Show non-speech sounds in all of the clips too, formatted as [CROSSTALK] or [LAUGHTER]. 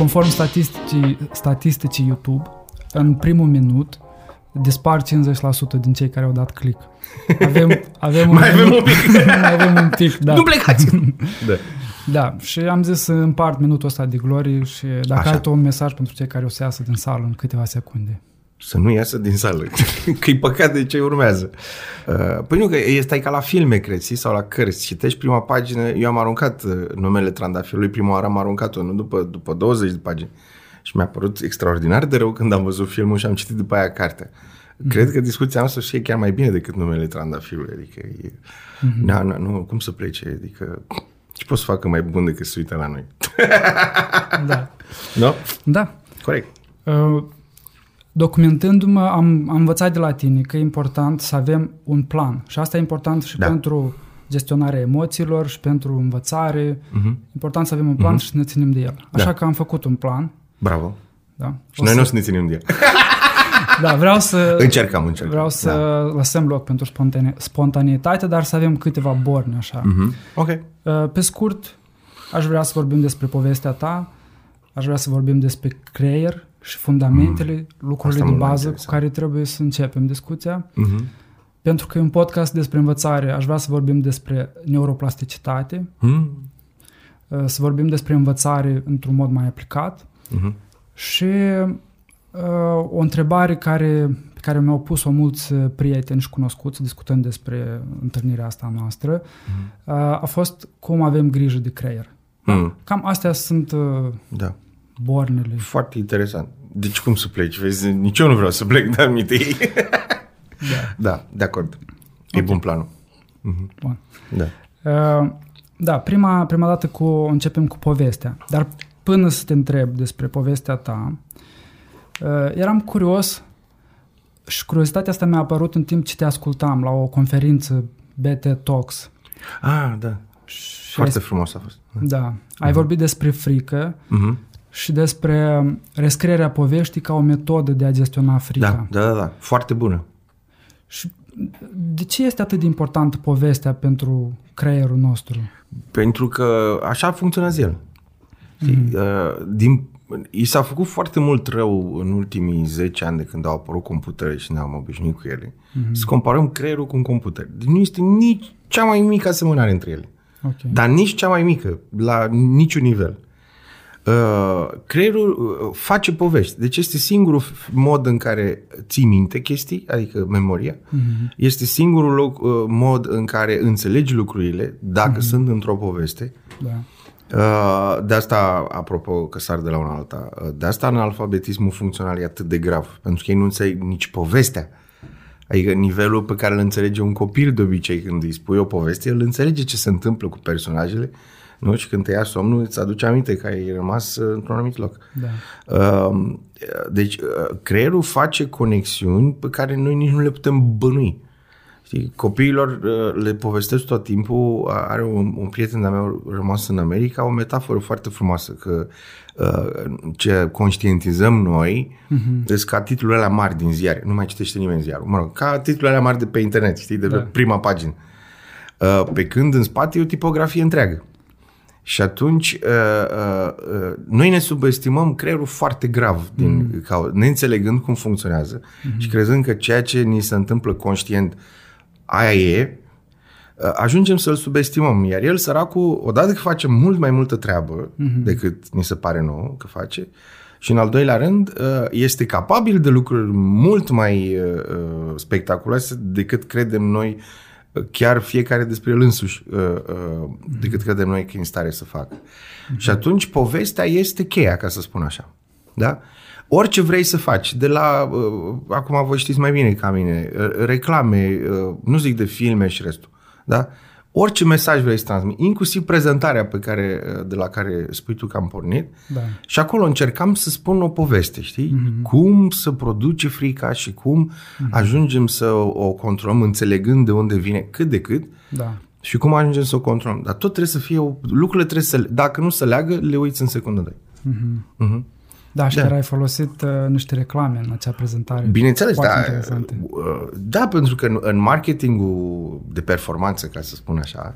conform statisticii, statisticii YouTube, în primul minut dispar 50% din cei care au dat click. Avem, [LAUGHS] avem [LAUGHS] Mai avem un pic. mai avem un pic, da. Nu plecați! [LAUGHS] da. Da, și am zis să împart minutul ăsta de glorie și dacă Așa. ai tu un mesaj pentru cei care o să iasă din sală în câteva secunde. Să nu iasă din sală, [LAUGHS] că e păcat de ce urmează. Uh, Păi nu, că este ca la filme, crezi, sau la cărți. Citești prima pagină, eu am aruncat uh, numele trandafirului, prima oară am aruncat-o, nu după, după 20 de pagini. Și mi-a părut extraordinar de rău când am văzut filmul și am citit după aia cartea. Cred că discuția noastră și e chiar mai bine decât numele trandafirului. Adică e... Na, na, nu, cum să plece? Adică ce poți să facă mai bun decât să uite la noi? Da. [LAUGHS] Nu? Da. Corect. Uh, Documentându-mă, am, am învățat de la tine că e important să avem un plan. Și asta e important și Da. pentru gestionarea emoțiilor și pentru învățare. Mhm. Important să avem un plan și să ne ținem de el. Așa Da. că am făcut un plan. Bravo. Da, Și O noi să, nu o să ne ținem de el. [LAUGHS] da vreau să, Încercăm, încercăm. vreau să Da. lăsăm loc pentru spontane, spontaneitate, dar să avem câteva borne așa. Mhm. Ok. Uh, Pe scurt, aș vrea să vorbim despre povestea ta, aș vrea să vorbim despre creier și fundamentele, lucrurile Asta de mult mai bază cu interesant. care trebuie să începem discuția. Mhm. Pentru că e un podcast despre învățare, aș vrea să vorbim despre neuroplasticitate, Mhm. uh, să vorbim despre învățare într-un mod mai aplicat Mhm. și uh, o întrebare care, pe care mi-au pus-o mulți uh, prieteni și cunoscuți discutând despre întâlnirea asta noastră uh, a fost cum avem grijă de creier. Mhm. Cam astea sunt uh, Da. bornele. Foarte interesant. Deci cum să pleci? Vezi, nici eu nu vreau să plec, dar mi ei. Da. [LAUGHS] da, de acord. E Ok. bun planul. Mhm. Bun. Da. Uh, da, prima, prima dată cu, începem cu povestea. Dar până să te întreb despre povestea ta, uh, eram curios și curiozitatea asta mi-a apărut în timp ce te ascultam la o conferință BT Talks. Ah, da. Și Foarte ai, frumos a fost. da, ai vorbit despre frică Mhm. Și despre rescrierea poveștii ca o metodă de a gestiona frica. Da, da, da, da. Foarte bună. Și de ce este atât de importantă povestea pentru creierul nostru? Pentru că așa funcționează el. Mm-hmm. Din, i s-a făcut foarte mult rău în ultimii 10 ani de când au apărut computere și ne-am obișnuit cu ele. Mm-hmm. Să comparăm creierul cu un computer. Deci nu este nici cea mai mică asemănare între ele. Ok. Dar nici cea mai mică, la niciun nivel. Uh, creierul uh, face povești. Deci este singurul f- mod în care ții minte chestii, adică memoria. Mm-hmm. Este singurul loc, uh, mod în care înțelegi lucrurile, dacă mm-hmm. sunt într-o poveste. Da. Uh, de asta, apropo, că sar de la una alta, uh, de asta analfabetismul funcțional e atât de grav, pentru că ei nu înțeleg nici povestea. Adică nivelul pe care îl înțelege un copil de obicei când îi spui o poveste, el înțelege ce se întâmplă cu personajele, nu? Și când te ia somnul, îți aduce aminte că ai rămas uh, într-un anumit loc. Da. Uh, Deci, uh, creierul face conexiuni pe care noi nici nu le putem bănui. Știi, copiilor uh, le povestesc tot timpul, a- are un, un prieten de-a meu rămas în America, o metaforă foarte frumoasă, că uh, ce conștientizăm noi uh-huh. sunt ca titlurile alea mari din ziare, nu mai citește nimeni ziarul, mă rog, ca titlurile alea mari de pe internet, știi, de pe Da. prima pagină. Uh, Pe când în spate e o tipografie întreagă. Și atunci uh, uh, uh, noi ne subestimăm creierul foarte grav, din, mm. ca, neînțelegând cum funcționează mm-hmm. și crezând că ceea ce ni se întâmplă conștient aia e, uh, ajungem să-l subestimăm. Iar el, săracul, odată că face mult mai multă treabă mm-hmm. decât ni se pare nouă că face, și în al doilea rând, uh, este capabil de lucruri mult mai uh, uh, spectaculoase decât credem noi uh, chiar fiecare despre el însuși uh, uh, decât credem noi că e în stare să facă. Și atunci povestea este cheia, ca să spun așa. Da? Orice vrei să faci, de la, uh, acum voi știți mai bine ca mine, uh, reclame, uh, nu zic de filme și restul, da? Orice mesaj vrei să transmiti, inclusiv prezentarea pe care, uh, de la care spui tu că am pornit, Da. și acolo încercam să spun o poveste, știi? Mm-hmm. Cum să produce frica și cum mm-hmm. ajungem să o controlăm înțelegând de unde vine cât de cât Da. și cum ajungem să o controlăm. Dar tot trebuie să fie, o, lucrurile trebuie să, dacă nu se leagă, le uiți în secundă doi. Mm-hmm. Da, și Da. chiar ai folosit uh, niște reclame în acea prezentare. Bineînțeles, Foarte da, interesante. uh, da, pentru că în, în marketingul de performanță, ca să spun așa,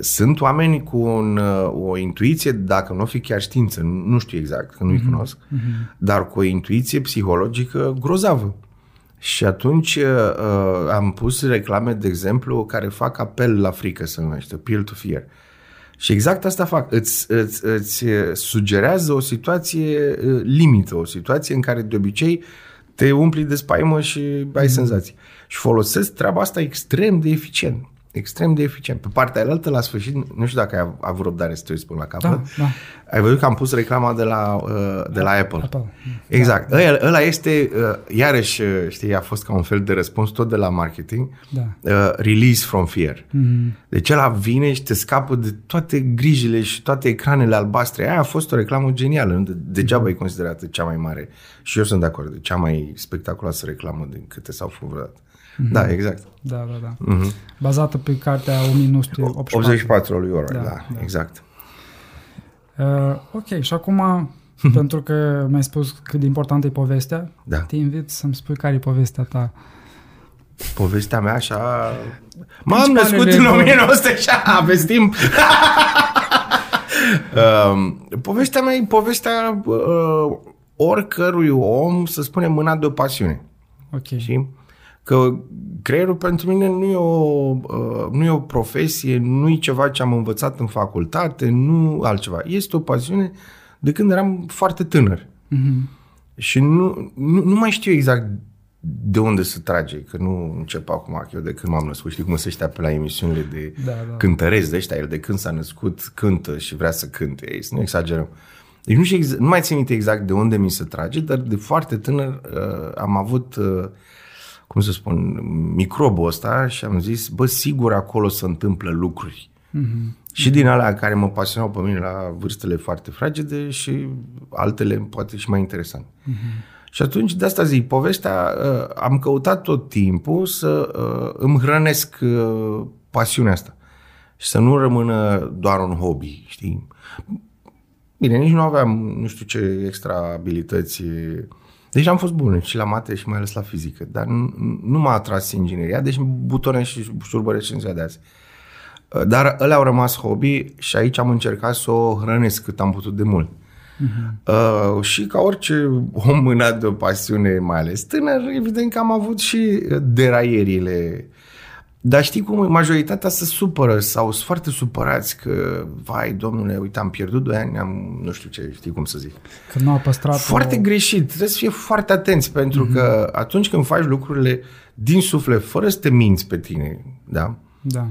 Sunt oameni cu un, uh, o intuiție, dacă nu o fi chiar știință, nu știu exact, că nu-i mm-hmm. cunosc, mm-hmm. dar cu o intuiție psihologică grozavă. Și atunci uh, am pus reclame, de exemplu, care fac apel la frică, se numește, appeal to fear. Și exact asta fac. Îți, îți, îți sugerează o situație uh, limită, o situație în care de obicei te umpli de spaimă și ai mm. senzații. Și folosesc treaba asta extrem de eficient extrem de eficient. Pe partea aia la sfârșit, nu știu dacă ai avut răbdare să te uiți până la capăt, da, da. ai văzut că am pus reclama de la, uh, de la Apple. Apple. Exact. Da. Ăla, ăla este, uh, iarăși, uh, știi, a fost ca un fel de răspuns tot de la marketing, da. uh, release from fear. Mm-hmm. Deci ăla vine și te scapă de toate grijile și toate ecranele albastre. Aia a fost o reclamă genială, nu? degeaba mm-hmm. e considerată cea mai mare. Și eu sunt de acord, de cea mai spectaculoasă reclamă din câte s-au făcut vreodată. Mm-hmm. Da, exact. Da, da, da. Mm-hmm. Bazată pe cartea 1984. 84 lui Orwell, da, da, da, exact. Uh, ok, și acum, [LAUGHS] pentru că mi-ai spus cât de importantă e povestea, da. te invit să-mi spui care e povestea ta. Povestea mea așa... M-am născut în 1900 și aveți timp. uh, povestea mea e povestea uh, oricărui om, să spunem, mâna de o pasiune. Ok. Și Că creierul pentru mine nu e o, uh, nu e o profesie, nu e ceva ce am învățat în facultate, nu altceva. Este o pasiune de când eram foarte tânăr. Mm-hmm. Și nu, nu, nu mai știu exact de unde să trage, că nu încep acum eu de când m-am născut. Știi cum se ăștia pe la emisiunile de da, da. cântărezi de ăștia, el de când s-a născut cântă și vrea să cânte. Ei, să nu exagerăm. Deci nu, știu exact, nu mai țin minte exact de unde mi se trage, dar de foarte tânăr uh, am avut uh, cum să spun, microbul ăsta și am zis, bă, sigur acolo se întâmplă lucruri. Mm-hmm. Și din alea care mă pasionau pe mine la vârstele foarte fragede și altele poate și mai interesant. Mm-hmm. Și atunci de asta zic, povestea, uh, am căutat tot timpul să uh, îmi hrănesc uh, pasiunea asta și să nu rămână doar un hobby, știi? Bine, nici nu aveam nu știu ce extra abilități deci am fost bun și la mate și mai ales la fizică, dar nu, nu m-a atras ingineria, deci butoane și șurbăre și în ziua de azi. Uh, dar ălea au rămas hobby și aici am încercat să o hrănesc cât am putut de mult. Uh-huh. Uh, și ca orice om mânat de o pasiune, mai ales tânăr, evident că am avut și deraierile dar știi cum majoritatea se supără sau sunt foarte supărați că, vai, domnule, uite, am pierdut doi ani, am, nu știu ce, știi cum să zic. Că nu a păstrat Foarte o... greșit, trebuie să fie foarte atenți, pentru mm-hmm. că atunci când faci lucrurile din suflet, fără să te minți pe tine, da? Da.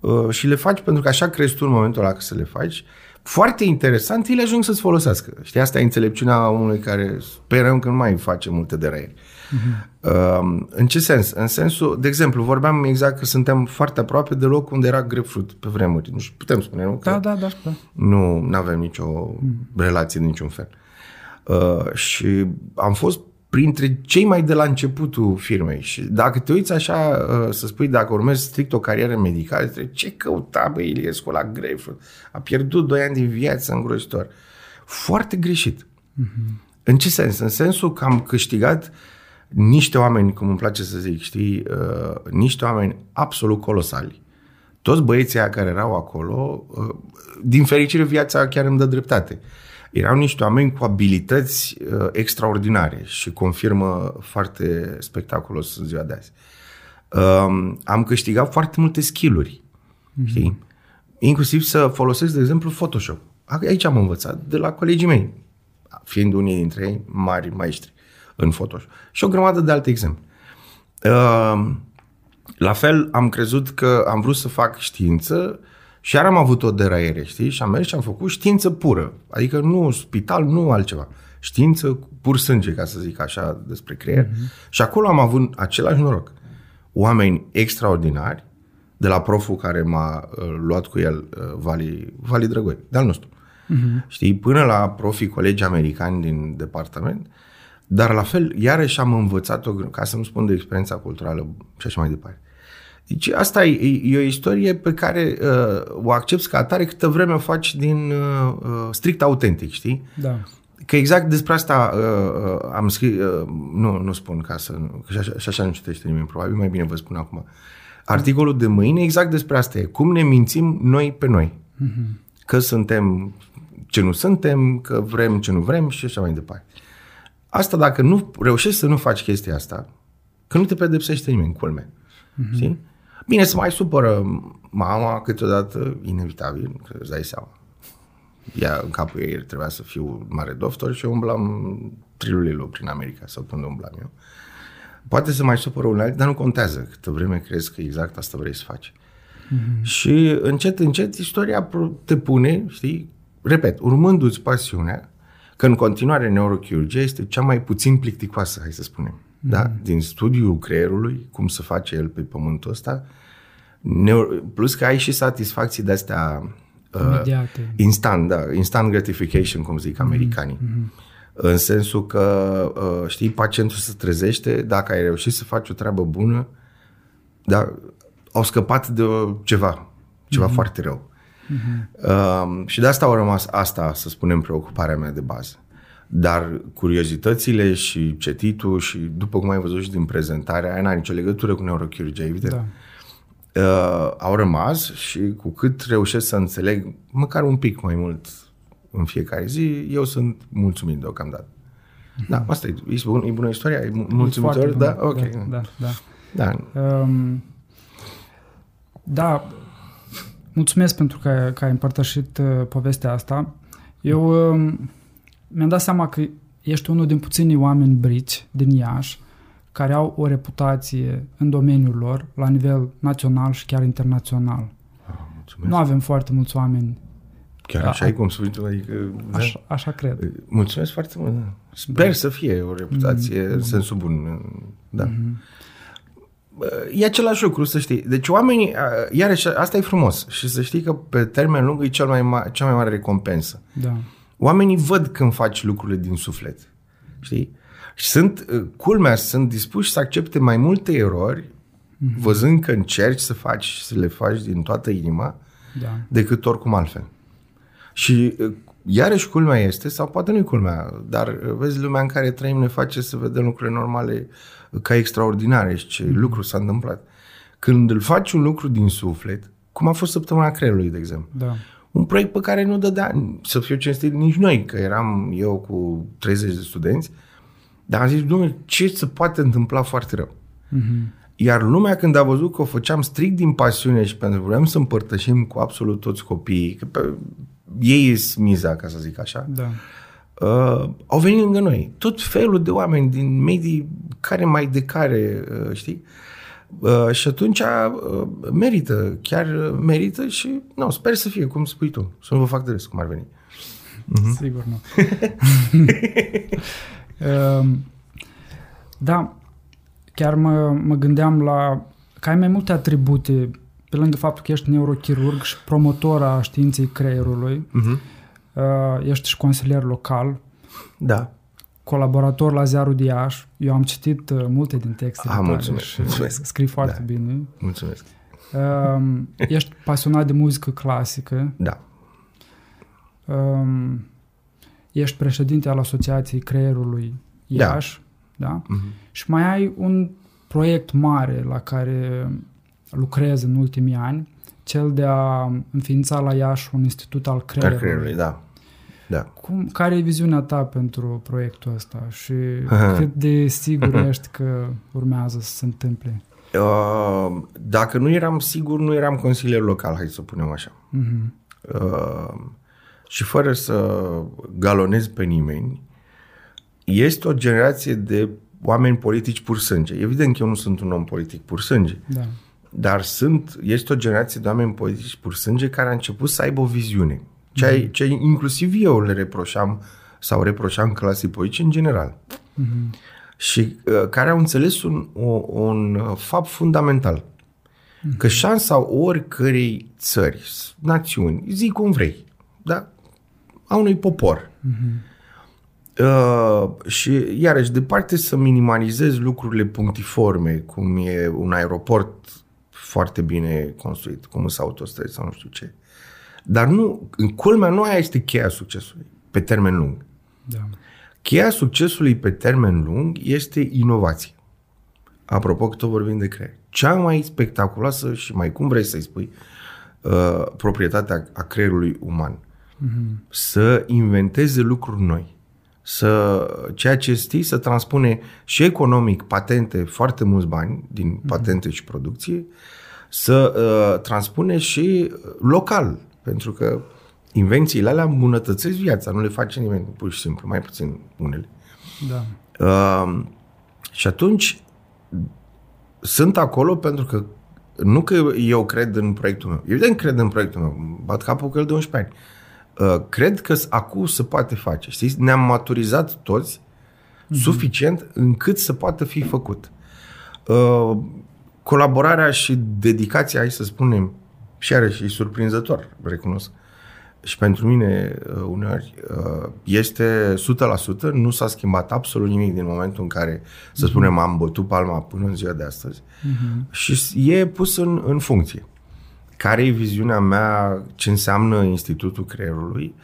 Uh, și le faci pentru că așa crezi tu în momentul ăla că să le faci, foarte interesant, ele ajung să-ți folosească. Știi, asta e înțelepciunea unui care sperăm că nu mai face multe de raieri. Uh-huh. Uh, în ce sens? În sensul, de exemplu, vorbeam exact că suntem foarte aproape de loc unde era grapefruit pe vremuri. Nu știu, putem spune, nu? Da, că da, da, da. Nu avem nicio uh-huh. relație de niciun fel. Uh, și am fost printre cei mai de la începutul firmei. Și dacă te uiți așa, uh, să spui, dacă urmezi strict o carieră medicală, trebuie, ce căuta bă Iliescu la grapefruit? A pierdut 2 ani din viață îngrozitor. Foarte greșit. Uh-huh. În ce sens? În sensul că am câștigat niște oameni, cum îmi place să zic, știi, uh, niște oameni absolut colosali. Toți băieții care erau acolo, uh, din fericire viața chiar îmi dă dreptate. Erau niște oameni cu abilități uh, extraordinare și confirmă foarte spectaculos în ziua de azi. Uh, am câștigat foarte multe skill-uri, mm-hmm. știi? Inclusiv să folosesc, de exemplu, Photoshop. Aici am învățat, de la colegii mei, fiind unii dintre ei mari maestri în Photoshop. Și o grămadă de alte exemple. Uh, la fel, am crezut că am vrut să fac știință și iar am avut o deraiere, știi? Și am mers și am făcut știință pură. Adică nu spital, nu altceva. Știință pur sânge, ca să zic așa, despre creier. Uh-huh. Și acolo am avut același noroc. Oameni extraordinari, de la proful care m-a uh, luat cu el, uh, Vali, Vali Drăgoi, de-al nostru. Uh-huh. Știi, până la profii colegi americani din departament, dar la fel, iarăși am învățat-o, ca să nu spun de experiența culturală și așa mai departe. Deci asta e, e o istorie pe care uh, o accepti ca atare câtă vreme o faci din uh, uh, strict autentic, știi? Da. Că exact despre asta uh, uh, am scris, uh, nu, nu spun ca să, că și așa, și așa nu citește nimeni, probabil mai bine vă spun acum. Articolul de mâine exact despre asta e. Cum ne mințim noi pe noi. Că suntem ce nu suntem, că vrem ce nu vrem și așa mai departe. Asta dacă nu reușești să nu faci chestia asta, că nu te pedepsește nimeni, culme. Mm-hmm. Știi? Bine, să mai supără mama câteodată, inevitabil, că îți dai seama. Ea, în capul ei, trebuia să fiu mare doctor și eu umblam trilulilor prin America sau unde umblam eu. Poate să mai supără un alt, dar nu contează. Câtă vreme crezi că exact asta vrei să faci. Mm-hmm. Și încet, încet, istoria te pune, știi, repet, urmându-ți pasiunea, că în continuare neurochirurgia este cea mai puțin plicticoasă, hai să spunem. Mm-hmm. Da? Din studiul creierului, cum să face el pe pământul ăsta, neuro, plus că ai și satisfacții de-astea uh, instant, da, instant gratification, cum zic americanii. Mm-hmm. În sensul că, uh, știi, pacientul se trezește, dacă ai reușit să faci o treabă bună, da, au scăpat de ceva, ceva mm-hmm. foarte rău. Uh-huh. Uh, și de asta au rămas asta, să spunem, preocuparea mea de bază. Dar curiozitățile și cetitul și, după cum ai văzut și din prezentare, aia n-are nicio legătură cu neurochirurgia, evident. Da. Uh, au rămas și cu cât reușesc să înțeleg măcar un pic mai mult în fiecare zi, eu sunt mulțumit deocamdată. Uh-huh. Da, asta e, e, bun, e bună istoria, e mulțumitor, da? Ok. Da, da. da. da. Um, da, Mulțumesc pentru că, că ai împărtășit uh, povestea asta. Eu uh, mi-am dat seama că ești unul din puținii oameni brici din Iași care au o reputație în domeniul lor la nivel național și chiar internațional. Ah, nu avem foarte mulți oameni Chiar așa e cum spui tu, adică... Așa, da? așa cred. Mulțumesc foarte mult. Da. Sper da. să fie o reputație mm-hmm. în sensul bun. Da. Mm-hmm e același lucru, să știi. Deci oamenii, iarăși, asta e frumos și să știi că pe termen lung e cel mai ma- cea mai mare recompensă. Da. Oamenii văd când faci lucrurile din suflet. Știi? Și sunt, culmea, sunt dispuși să accepte mai multe erori, mm-hmm. văzând că încerci să faci, să le faci din toată inima, da. decât oricum altfel. Și iarăși culmea este, sau poate nu-i culmea, dar vezi, lumea în care trăim ne face să vedem lucrurile normale ca extraordinare și ce lucru s-a întâmplat. Când îl faci un lucru din suflet, cum a fost săptămâna creierului, de exemplu. Da. Un proiect pe care nu dădea, să fiu cinstit, nici noi, că eram eu cu 30 de studenți, dar am zis, domnule, ce se poate întâmpla foarte rău? Mm-hmm. Iar lumea când a văzut că o făceam strict din pasiune și pentru că vreau să împărtășim cu absolut toți copiii, că pe, ei sunt miza, ca să zic așa, da uh, au venit lângă noi. Tot felul de oameni din medii care mai de care, uh, știi? Uh, și atunci uh, merită, chiar merită și nu, sper să fie cum spui tu, să nu vă fac de râs cum ar veni. Uh-huh. Sigur nu. uh, [LAUGHS] da, chiar mă, mă gândeam la că ai mai multe atribute pe lângă faptul că ești neurochirurg și promotor a științei creierului. Uh-huh uh, ești și consilier local. Da. Colaborator la Ziarul de Iași. Eu am citit uh, multe din textele ah, mulțumesc, și mulțumesc. scrii foarte da. bine. Mulțumesc. Uh, ești pasionat de muzică clasică. Da. Uh, ești președinte al Asociației Creierului Iași. Da. da? Uh-huh. Și mai ai un proiect mare la care lucrezi în ultimii ani cel de a înființa la Iași un institut al creierului. Al creierului, da. Da. Cum, care e viziunea ta pentru proiectul ăsta și cât de sigur ești că urmează să se întâmple? Uh, dacă nu eram sigur, nu eram consilier local, hai să punem așa. Uh-huh. Uh, și fără să galonez pe nimeni, este o generație de oameni politici pur sânge. Evident că eu nu sunt un om politic pur sânge. Da. Dar sunt, este o generație de oameni politici pur sânge care a început să aibă o viziune. Ce, mm-hmm. ce inclusiv eu le reproșam sau reproșam clasei politice în general. Mm-hmm. Și uh, care au înțeles un, o, un uh, fapt fundamental. Mm-hmm. Că șansa oricărei țări, națiuni, zi cum vrei, da? a unui popor. Mm-hmm. Uh, și iarăși, departe să minimalizez lucrurile punctiforme, cum e un aeroport foarte bine construit, cum sunt autostrăzi sau nu știu ce. Dar nu, în culmea nu aia este cheia succesului, pe termen lung. Da. Cheia succesului pe termen lung este inovație. Apropo că tot vorbim de creier. cea mai spectaculoasă și mai cum vrei să-i spui uh, proprietatea a creierului uman. Mm-hmm. Să inventeze lucruri noi. Să, ceea ce știi să transpune și economic patente, foarte mulți bani din mm-hmm. patente și producție, să uh, transpune și local, pentru că invențiile alea îmbunătățesc viața, nu le face nimeni pur și simplu, mai puțin unele. Da. Uh, și atunci sunt acolo pentru că nu că eu cred în proiectul meu. Evident cred în proiectul meu. Bat capul cu el de 11 ani. Uh, cred că acum se poate face. Știți? Ne-am maturizat toți mm-hmm. suficient încât să poată fi făcut. Uh, colaborarea și dedicația, hai să spunem, și are și surprinzător, recunosc, și pentru mine uh, uneori uh, este 100%, nu s-a schimbat absolut nimic din momentul în care, să mhm. spunem, am bătut palma până în ziua de astăzi uh-huh. și e pus în, în funcție. Care e viziunea mea, ce înseamnă Institutul Creierului?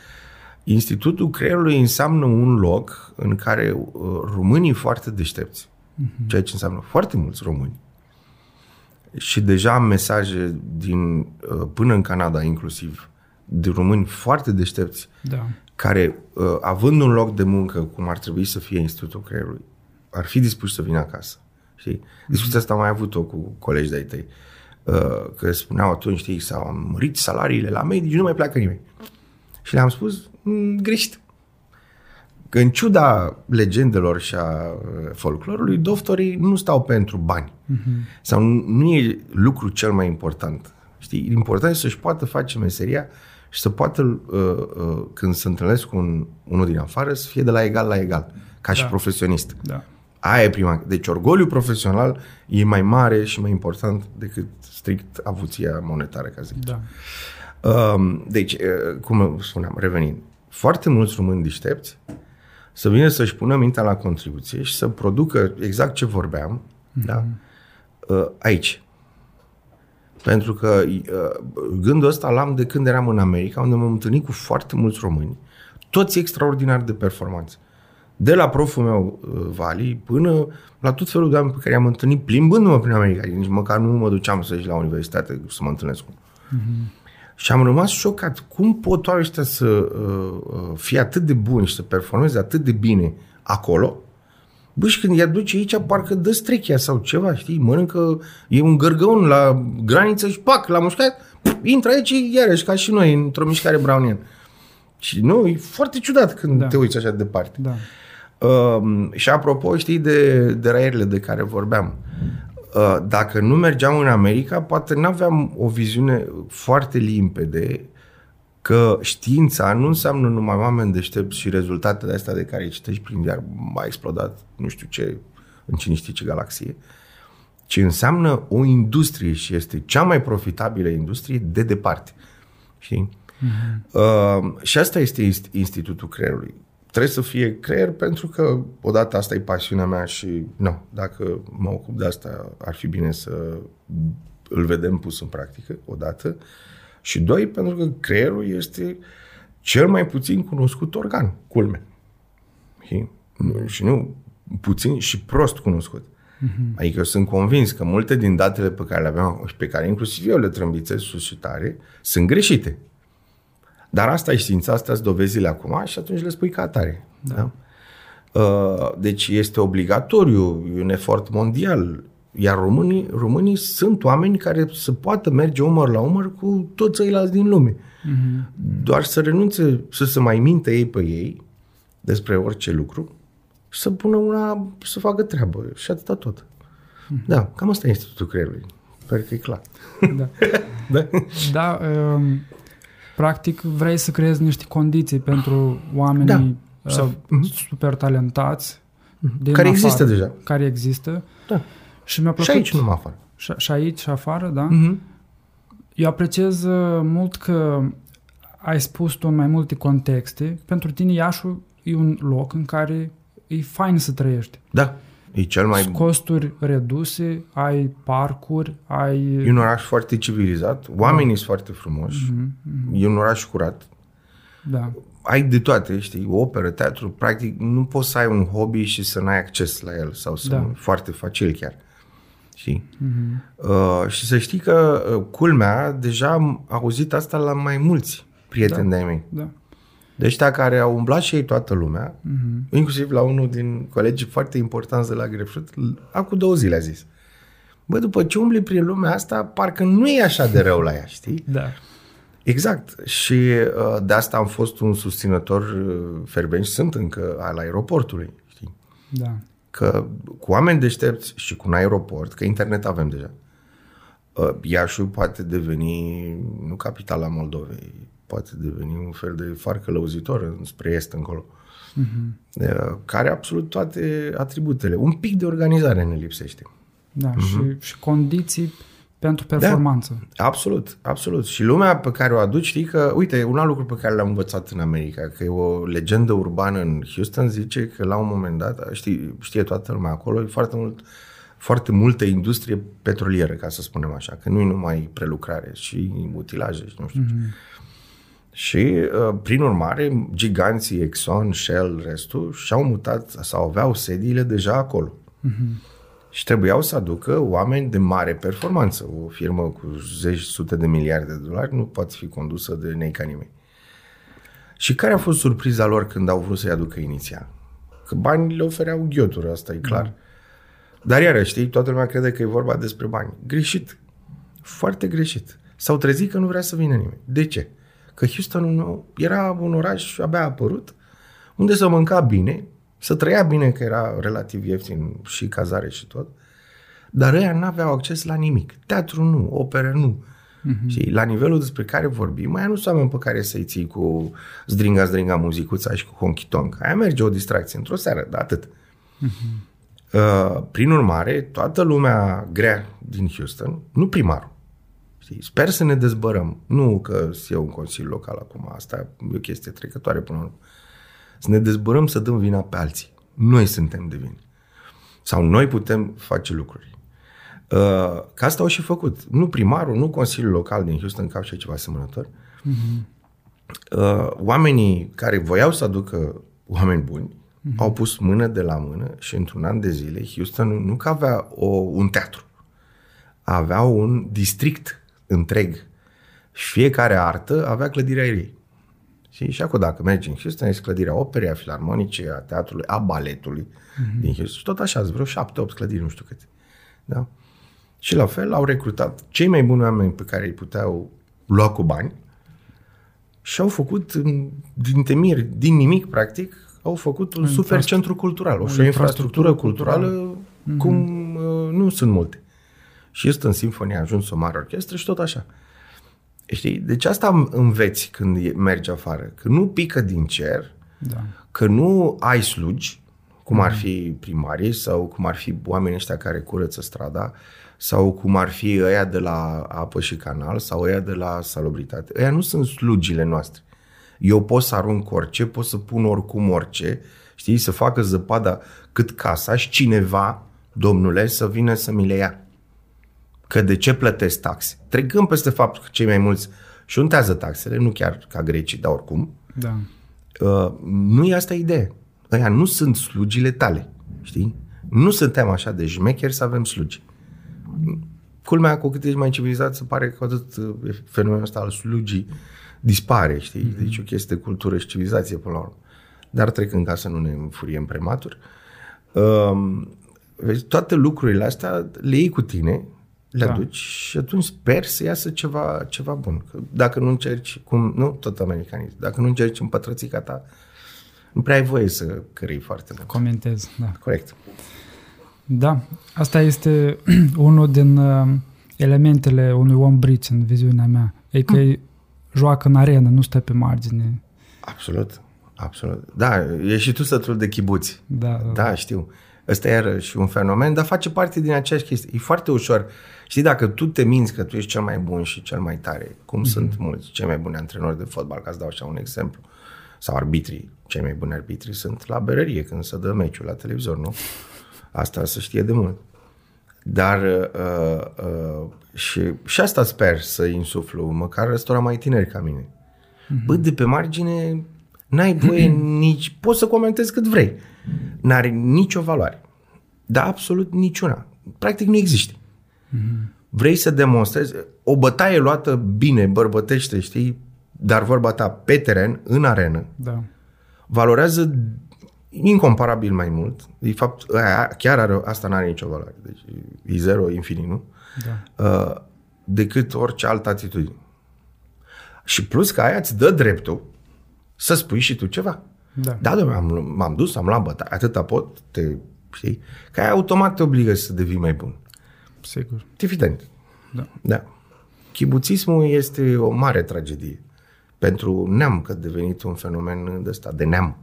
Institutul Creierului înseamnă un loc în care uh, românii foarte deștepți, uh-huh. ceea ce înseamnă foarte mulți români, și deja am mesaje din, până în Canada inclusiv, de români foarte deștepți, da. care, uh, având un loc de muncă, cum ar trebui să fie Institutul Creierului, ar fi dispuși să vină acasă. Știi? Discuția asta am mai avut-o cu colegi de-ai tăi. Uh, că spuneau atunci, știi, s-au mărit salariile la medici, nu mai pleacă nimeni. Și le-am spus, mm, greșit. Că în ciuda legendelor și a uh, folclorului, doctorii nu stau pentru bani. Uh-huh. Sau nu e lucru cel mai important. Știi? Important e să-și poată face meseria și să poată, uh, uh, când se întâlnesc cu un, unul din afară, să fie de la egal la egal, ca da. și profesionist. Da. Aia e prima. Deci orgoliul profesional e mai mare și mai important decât strict avuția monetară, ca zic. Da. Um, deci, uh, cum spuneam, revenind, foarte mulți români deștepți să vină să-și pună mintea la contribuție și să producă exact ce vorbeam, mm-hmm. da? Uh, aici, pentru că uh, gândul ăsta l-am de când eram în America, unde m-am întâlnit cu foarte mulți români, toți extraordinar de performanță. De la proful meu, uh, Vali, până la tot felul de oameni pe care i-am întâlnit plimbându-mă prin America. Nici măcar nu mă duceam să la universitate să mă întâlnesc cu. Mm-hmm. Și am rămas șocat. Cum pot oamenii ăștia să uh, uh, fie atât de buni și să performeze atât de bine acolo, Bă, și când îi aduce aici, parcă dă strechia sau ceva, știi? Mănâncă, e un gărgăun la graniță și pac, la mușcat, intră aici iarăși, ca și noi, într-o mișcare brownian. Și nu, e foarte ciudat când da. te uiți așa de departe. Da. Uh, și apropo, știi, de, de raierile de care vorbeam. Uh, dacă nu mergeam în America, poate nu aveam o viziune foarte limpede că știința nu înseamnă numai oameni deștepți și rezultatele astea de care citești prin iar a explodat nu știu ce, în cine știe ce galaxie, ci înseamnă o industrie și este cea mai profitabilă industrie de departe. Știi? Mm-hmm. Uh, și asta este Institutul Creierului. Trebuie să fie creier pentru că odată asta e pasiunea mea și nu, dacă mă ocup de asta ar fi bine să îl vedem pus în practică odată. Uh, și doi, pentru că creierul este cel mai puțin cunoscut organ, culme. Și, și nu puțin și prost cunoscut. Uh-huh. Adică eu sunt convins că multe din datele pe care le aveam și pe care inclusiv eu le trâmbițez sus și tare, sunt greșite. Dar asta e știința, astea sunt dovezile acum și atunci le spui ca atare. Da. Da? Uh, deci este obligatoriu, e un efort mondial. Iar românii, românii sunt oameni care să poată merge umăr la umăr cu toți ceilalți din lume. Mm-hmm. Doar să renunțe să se mai minte ei pe ei despre orice lucru și să pună una să facă treabă și atâta tot. Mm-hmm. Da, cam asta e Institutul Creierului. Sper că e clar. Da. [LAUGHS] da? da um, practic vrei să creezi niște condiții pentru oamenii da. uh, mm-hmm. super talentați mm-hmm. care afară, există deja. Care există. Da și mi-a plăcut. Și aici, numai afară. Și, și aici, și afară, da? Mm-hmm. Eu apreciez uh, mult că ai spus tu în mai multe contexte. Pentru tine Iașul e un loc în care e fain să trăiești. Da. E cel mai... Costuri reduse, ai parcuri, ai... E un oraș foarte civilizat, oamenii da. sunt foarte frumoși, mm-hmm. e un oraș curat. Da. Ai de toate, știi, operă, teatru, practic nu poți să ai un hobby și să n-ai acces la el sau să da. foarte facil chiar. Știi? Uh-huh. Uh, și să știi că uh, culmea, deja am auzit asta la mai mulți prieteni Da. de-ai mei. Da. De ăștia care au umblat și ei toată lumea, uh-huh. inclusiv la unul din colegii foarte importanți de la Grapefruit, acum două zile a zis. Bă, după ce umbli prin lumea asta, parcă nu e așa de rău la ea, știi? Da. Exact. Și uh, de asta am fost un susținător uh, fervent și sunt încă al aeroportului, știi? Da. Că cu oameni deștepți și cu un aeroport, că internet avem deja, uh, Iașiul poate deveni, nu capitala Moldovei, poate deveni un fel de far călăuzitor spre est încolo, uh-huh. care absolut toate atributele. Un pic de organizare ne lipsește. Da. Și, și condiții pentru performanță. Absolut, absolut. Și lumea pe care o aduci, știi că, uite, un alt lucru pe care l-am învățat în America, că e o legendă urbană în Houston, zice că la un moment dat, știi, știe toată lumea acolo, e foarte mult foarte multă industrie petrolieră, ca să spunem așa, că nu e numai prelucrare, și utilaje și nu știu mm-hmm. ce. Și, uh, prin urmare, giganții Exxon, Shell, restul, și-au mutat sau aveau sediile deja acolo. Mm-hmm. Și trebuiau să aducă oameni de mare performanță. O firmă cu zeci, sute de miliarde de dolari nu poate fi condusă de nei ca nimeni. Și care a fost surpriza lor când au vrut să-i aducă inițial? Că banii le ofereau ghiotură, asta e clar. Mm. Dar iarăși, știi, toată lumea crede că e vorba despre bani. Greșit. Foarte greșit. S-au trezit că nu vrea să vină nimeni. De ce? Că Houston nu, era un oraș abia apărut, unde să mânca bine, să trăia bine, că era relativ ieftin și cazare și tot, dar ăia n-aveau acces la nimic. Teatru nu, opere nu. Uh-huh. Și la nivelul despre care vorbim, mai nu sunt oameni pe care să-i ții cu zdringa, zdringa muzicuța și cu honky tonk. Aia merge o distracție într-o seară, dar atât. Uh-huh. Uh, prin urmare, toată lumea grea din Houston, nu primarul, Știi? Sper să ne dezbărăm. Nu că să iau un consiliu local acum, asta e o chestie trecătoare până la urmă. Să ne dezbărăm să dăm vina pe alții. Noi suntem de vină. Sau noi putem face lucruri. Uh, că asta au și făcut. Nu primarul, nu Consiliul Local din Houston, ca și ceva asemănător. Uh-huh. Uh, oamenii care voiau să aducă oameni buni uh-huh. au pus mână de la mână și într-un an de zile Houston nu, nu că avea o, un teatru, aveau un district întreg și fiecare artă avea clădirea ei. Și, și acum dacă mergi în Houston, este clădirea operei, a filarmonicii, a teatrului, a baletului uh-huh. din Houston. Și tot așa, vreo șapte-opt clădiri, nu știu câte. Da? Și la fel au recrutat cei mai buni oameni pe care îi puteau lua cu bani și au făcut din temir, din nimic, practic, au făcut un super centru cultural, o, și o infrastructură culturală, culturală mm-hmm. cum uh, nu sunt multe. Și este în Sinfonia, a ajuns o mare orchestră și tot așa. Știi? Deci asta înveți când mergi afară. Că nu pică din cer, da. că nu ai slugi, cum ar fi primarii sau cum ar fi oamenii ăștia care curăță strada sau cum ar fi ăia de la apă și canal sau ăia de la salubritate. Ăia nu sunt slugile noastre. Eu pot să arunc orice, pot să pun oricum orice, știi, să facă zăpada cât casa și cineva, domnule, să vină să mi le ia. Că de ce plătesc taxe? Trecând peste faptul că cei mai mulți șuntează taxele, nu chiar ca grecii, dar oricum, da. uh, nu e asta ideea. Ăia nu sunt slugile tale, știi? Nu suntem așa de jmecheri să avem slugi. Culmea, cu cât ești mai civilizat, se pare că atât fenomenul ăsta al slugii dispare, știi? Mm-hmm. Deci o chestie de cultură și civilizație până la urmă. Dar trecând ca să nu ne înfuriem prematur, uh, vezi, toate lucrurile astea le iei cu tine, le da. aduci și atunci sper să iasă ceva, ceva bun. Că dacă nu încerci, cum, nu tot americanism, dacă nu încerci în pătrățica ta, nu prea ai voie să crei foarte mult. Comentez, da. Corect. Da, asta este [CLEARS THROAT] unul din uh, elementele unui om briț în viziunea mea. E că mm. joacă în arenă, nu stă pe margine. Absolut, absolut. Da, e și tu sătul de chibuți. Da, da, da știu. Ăsta era și un fenomen, dar face parte din aceeași chestie. E foarte ușor. Știi, dacă tu te minți că tu ești cel mai bun și cel mai tare, cum mm-hmm. sunt mulți, cei mai buni antrenori de fotbal, ca să dau așa un exemplu, sau arbitrii, cei mai buni arbitri sunt la berărie când se dă meciul la televizor, nu? Asta se știe de mult. Dar uh, uh, și, și asta sper să insuflu, măcar răstora mai tineri ca mine. Mm-hmm. Bă, de pe margine n-ai voie [CLEARS THROAT] nici... Poți să comentezi cât vrei. N-are nicio valoare. Dar absolut niciuna. Practic nu există. Mm-hmm. Vrei să demonstrezi o bătaie luată bine, bărbătește, știi, dar vorba ta pe teren, în arenă, Da. valorează incomparabil mai mult. De fapt, aia, chiar are, asta nu are nicio valoare. Deci e zero infinit, nu? Da. Uh, decât orice altă atitudine. Și plus că aia îți dă dreptul să spui și tu ceva. Da. Da, domnule, am, m-am dus, am luat bătaie, atâta pot, te, știi? Că aia automat te obligă să devii mai bun. Sigur. Evident. Da. Da. Chibuțismul este o mare tragedie pentru neam, că a devenit un fenomen de ăsta, de neam.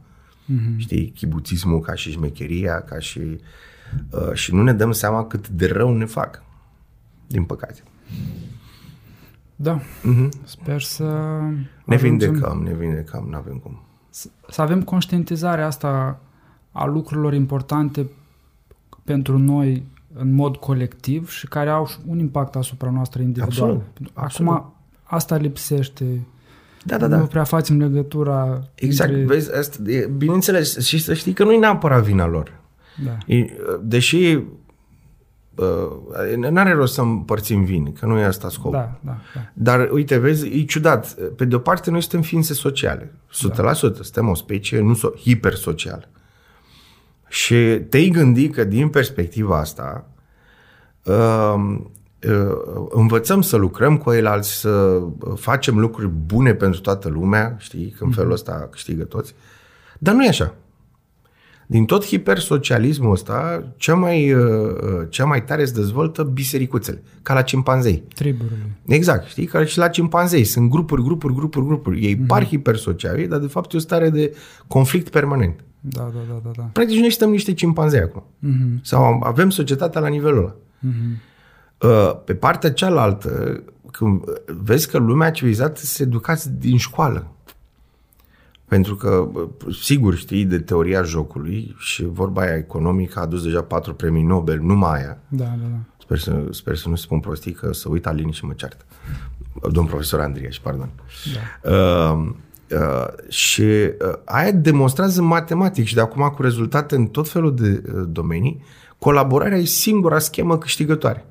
Mm-hmm. Știi, chibuțismul ca și șmecheria, ca și... Uh, și nu ne dăm seama cât de rău ne fac. Din păcate. Da. Mm-hmm. Sper să Ne ajungem- vindecăm, ne vindecăm, nu avem cum. Să- să avem conștientizarea asta a lucrurilor importante pentru noi în mod colectiv și care au și un impact asupra noastră individuală. Absolut, Acum, absolut. asta lipsește. Da, da, Nu da. prea facem legătura Exact, între... vezi, asta, e, bineînțeles, și să știi că nu e neapărat vina lor. Da. E, deși uh, n-are rost să împărțim vini, că nu e asta scopul. Da, da, da. Dar, uite, vezi, e ciudat. Pe de o parte, noi suntem ființe sociale. 100%. Da. Suntem o specie nu so- hipersocială. Și te-ai gândi că, din perspectiva asta, uh, uh, învățăm să lucrăm cu ei alți, să facem lucruri bune pentru toată lumea, știi, că în felul ăsta câștigă toți. Dar nu e așa. Din tot hipersocialismul ăsta, cea mai, uh, uh, cea mai tare se dezvoltă bisericuțele, ca la cimpanzei. Triburile. Exact, știi? Care și la cimpanzei sunt grupuri, grupuri, grupuri, grupuri. Ei mm-hmm. par hipersociali, dar de fapt e o stare de conflict permanent. Da, da, da, da, da. Practic noi suntem niște cimpanzei acum. Mm-hmm. Sau avem societatea la nivelul ăla. Mm-hmm. Uh, Pe partea cealaltă, când vezi că lumea civilizată se educați din școală. Pentru că, bă, sigur, știi de teoria jocului și vorba aia economică a adus deja patru premii Nobel, numai aia. Da, da, da. Sper să, sper să nu spun prostii, că să uit Alini și mă ceartă. Domn profesor Andrieș, pardon. da. Uh, uh, și uh, aia demonstrează matematic și de acum cu rezultate în tot felul de uh, domenii, colaborarea e singura schemă câștigătoare.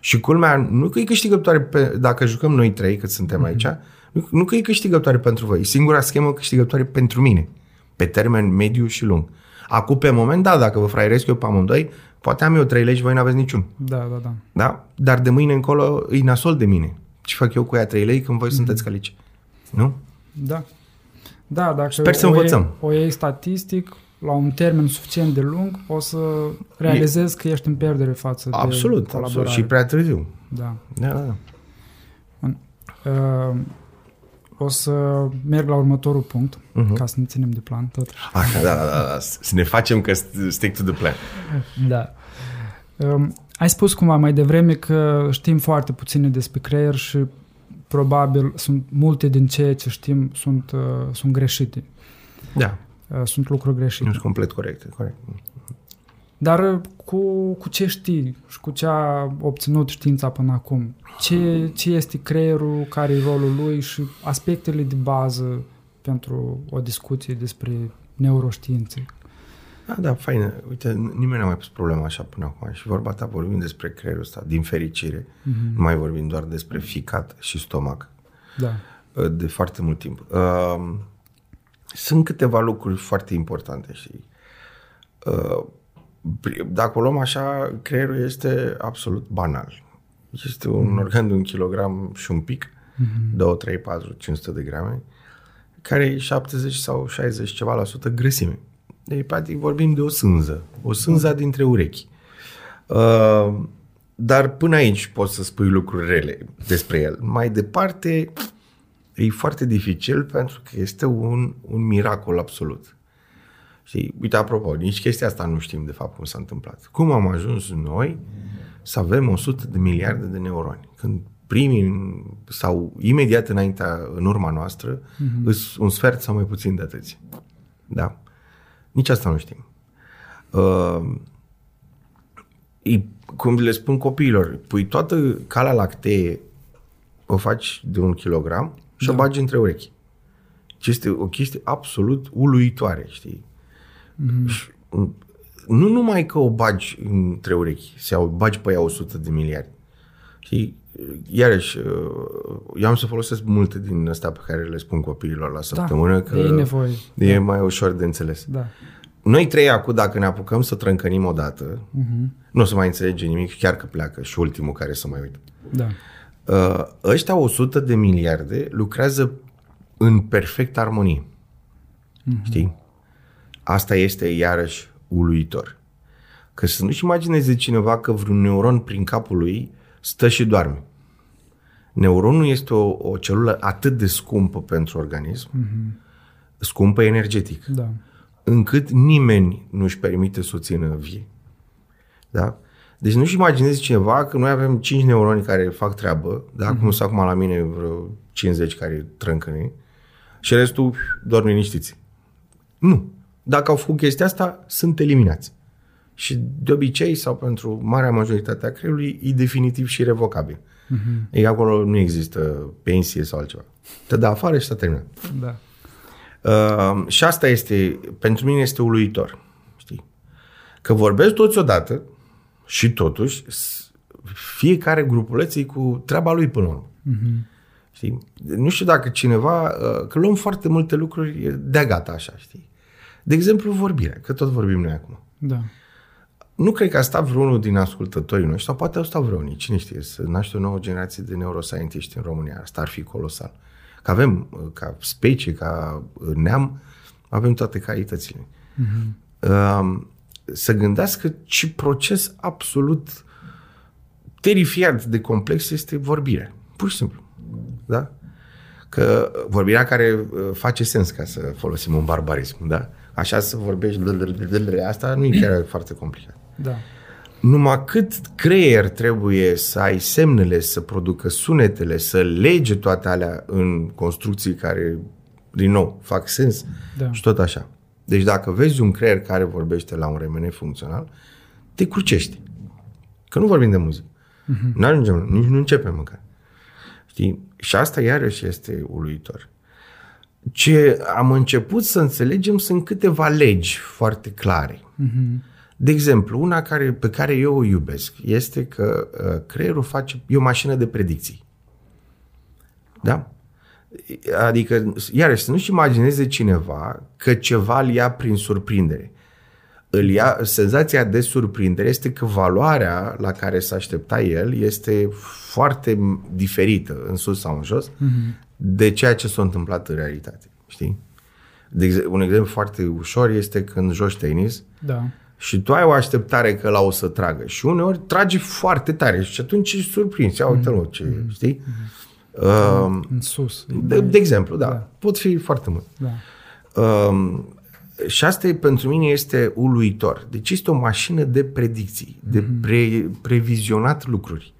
Și culmea, nu că e câștigătoare pe, dacă jucăm noi trei, cât suntem aici, nu, nu că e câștigătoare pentru voi, e singura schemă câștigătoare pentru mine, pe termen mediu și lung. Acum, pe moment, da, dacă vă fraieresc eu pe amândoi, poate am eu trei lei și voi n-aveți niciun. Da, da, da. Da? Dar de mâine încolo îi nasol de mine. Ce fac eu cu ea 3 lei când voi sunteți calici? Nu? Da. Da, dacă Sper să o învățăm. Iei, o iei statistic, la un termen suficient de lung, o să realizezi că ești în pierdere față de Absolut, colaborare. absolut. Și prea târziu. Da. Da, da, da. Uh, o să merg la următorul punct, Mhm. ca să ne ținem de plan tot. Așa, da, da, da, da. Să ne facem că stick to the plan. Da. Um, ai spus cumva mai devreme că știm foarte puține despre creier și probabil sunt multe din ceea ce știm sunt, uh, sunt greșite. Da, Uh, sunt lucruri greșite. nu sunt complet corect. corect. Dar uh, cu, cu ce știi și cu ce a obținut știința până acum? Ce, ce este creierul, care e rolul lui și aspectele de bază pentru o discuție despre neuroștiințe? Da, da, fain. Uite, nimeni n-a mai pus problema așa până acum. Și vorba ta vorbim despre creierul ăsta, din fericire. Mhm. Nu mai vorbim doar despre ficat și stomac. Da. de foarte mult timp. Uh, sunt câteva lucruri foarte importante, știi? Uh, pri- dacă o luăm așa, creierul este absolut banal. Este un organ de un kilogram și un pic, 2, 3, 4, 500 de grame, care e 70 sau 60 ceva la sută grăsime. Deci, practic, vorbim de o sânză. O sânză dintre urechi. Uh, dar până aici poți să spui lucruri rele despre el. Mai departe, e foarte dificil pentru că este un, un miracol absolut. Și uite, apropo, nici chestia asta nu știm de fapt cum s-a întâmplat. Cum am ajuns noi să avem 100 de miliarde de neuroni? Când primii sau imediat înaintea, în urma noastră, mm-hmm. un sfert sau mai puțin de atâția. Da? Nici asta nu știm. Uh, e, cum le spun copiilor, pui toată calea lactee, o faci de un kilogram și da. o bagi între urechi. Ce este o chestie absolut uluitoare, știi? Mm. Și, nu numai că o bagi între urechi, sau o bagi pe ea 100 de miliarde, Și iarăși, eu am să folosesc multe din astea pe care le spun copiilor la săptămână, da, că e nevoie. e mai ușor de înțeles. Da. Noi trei acum, dacă ne apucăm să trâncănim odată, Mhm. nu o să mai înțelege nimic, chiar că pleacă și ultimul care să mai uită. Da. Uh, ăștia 100 de miliarde lucrează în perfectă armonie. Mm-hmm. Știi? Asta este iarăși uluitor. Că să nu-și imagineze cineva că vreun neuron prin capul lui stă și doarme. Neuronul este o, o celulă atât de scumpă pentru organism, mm-hmm. scumpă energetic, Da. încât nimeni nu-și permite să o țină vie. Da? Deci nu-și imaginezi cineva că noi avem 5 neuroni care fac treabă, da? cum sunt acum la mine vreo 50 care trâncăne, și restul dorm liniștiți. Nu. Dacă au făcut chestia asta, sunt eliminați. Și de obicei, sau pentru marea majoritate a creierului, e definitiv și revocabil. Uh-huh. Ei, acolo nu există pensie sau altceva. Te dă afară și s-a terminat. Da. Uh, și asta este, pentru mine este uluitor. Știi? Că vorbesc toți odată și totuși s- fiecare grupuleț e cu treaba lui până la urmă. Mhm. Știi? Nu știu dacă cineva, uh, că luăm foarte multe lucruri de gata așa, știi? De exemplu, vorbirea, că tot vorbim noi acum. Da. Nu cred că a stat vreunul din ascultătorii noștri, sau poate au stat vreunii, cine știe, să naște o nouă generație de neuroscientiști în România. Asta ar fi colosal. Că avem, uh, ca specie, ca uh, neam, avem toate calitățile. Uh, să gândească ce proces absolut terifiant de complex este vorbirea. Pur și simplu. Da? Că vorbirea care uh, face sens, ca să folosim un barbarism, da? Așa să vorbești, asta nu e chiar foarte complicat. Da. Numai cât creier trebuie să ai semnele, să producă sunetele, să lege toate alea în construcții care, din nou, fac sens Da. și tot așa. Deci dacă vezi un creier care vorbește la un remene funcțional, te crucești. Că nu vorbim de muzică. Uh-huh. Nu ajungem, nici nu începem măcar. Știi? Și asta iarăși este uluitor. Ce am început să înțelegem sunt câteva legi foarte clare. Mhm. De exemplu, una care, pe care eu o iubesc este că uh, creierul face, e o mașină de predicții. Da? Adică, iarăși, să nu-și imagineze cineva că ceva îl ia prin surprindere. Îl ia, senzația de surprindere este că valoarea la care se aștepta el este foarte diferită, în sus sau în jos, mm-hmm. De ceea ce s-a întâmplat în realitate. Știi? De exe- un exemplu foarte ușor este când joci tenis, Da. și tu ai o așteptare că la o să tragă și uneori trage foarte tare și atunci ești surprins. Ia uite mă ce, știi? Uh, În sus. de, de exemplu, da, da. Pot fi foarte mult. Da. Uh, și asta e, pentru mine este uluitor. Deci este o mașină de predicții, de pre, previzionat lucruri.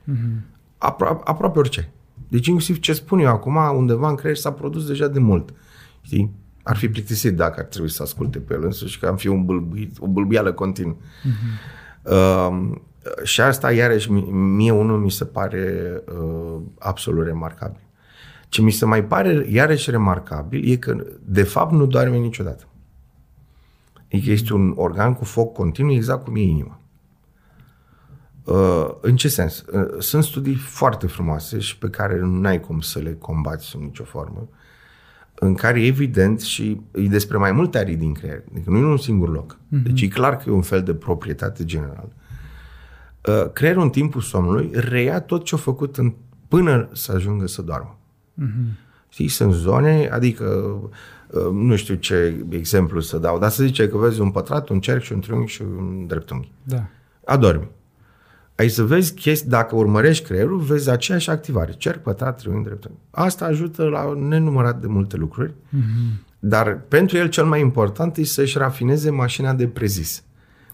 Apro- aproape orice. Deci inclusiv ce spun eu acum, undeva în creier s-a produs deja de mult. Știi? Ar fi plictisit dacă ar trebui să asculte pe el însuși, că am fi un bâlbuit, o bâlbială continuă. Uh, și asta, iarăși, mi- mie unul mi se pare uh, absolut remarcabil. Ce mi se mai pare iarăși remarcabil e că, de fapt, nu doarme niciodată. Adică este un organ cu foc continuu, exact cum e inima. Uh, în ce sens? Uh, sunt studii foarte frumoase și pe care nu ai cum să le combați sub nicio formă, în care evident și e despre mai multe arii din creier, adică nu e în un singur loc. Uh-huh. Deci e clar că e un fel de proprietate generală. Uh, creierul în timpul somnului reia tot ce a făcut în, până să ajungă să doarmă. Uh-huh. Știi, sunt zone, adică uh, nu știu ce exemplu să dau, dar să zice că vezi un pătrat, un cerc și un triunghi și un dreptunghi. Da. Adormi. Ai să vezi chestii, dacă urmărești creierul, vezi aceeași activare. Cerc, pătrat, triunghi, dreptunghi. Asta ajută la nenumărat de multe lucruri, mm-hmm. dar pentru el cel mai important e să-și rafineze mașina de prezis.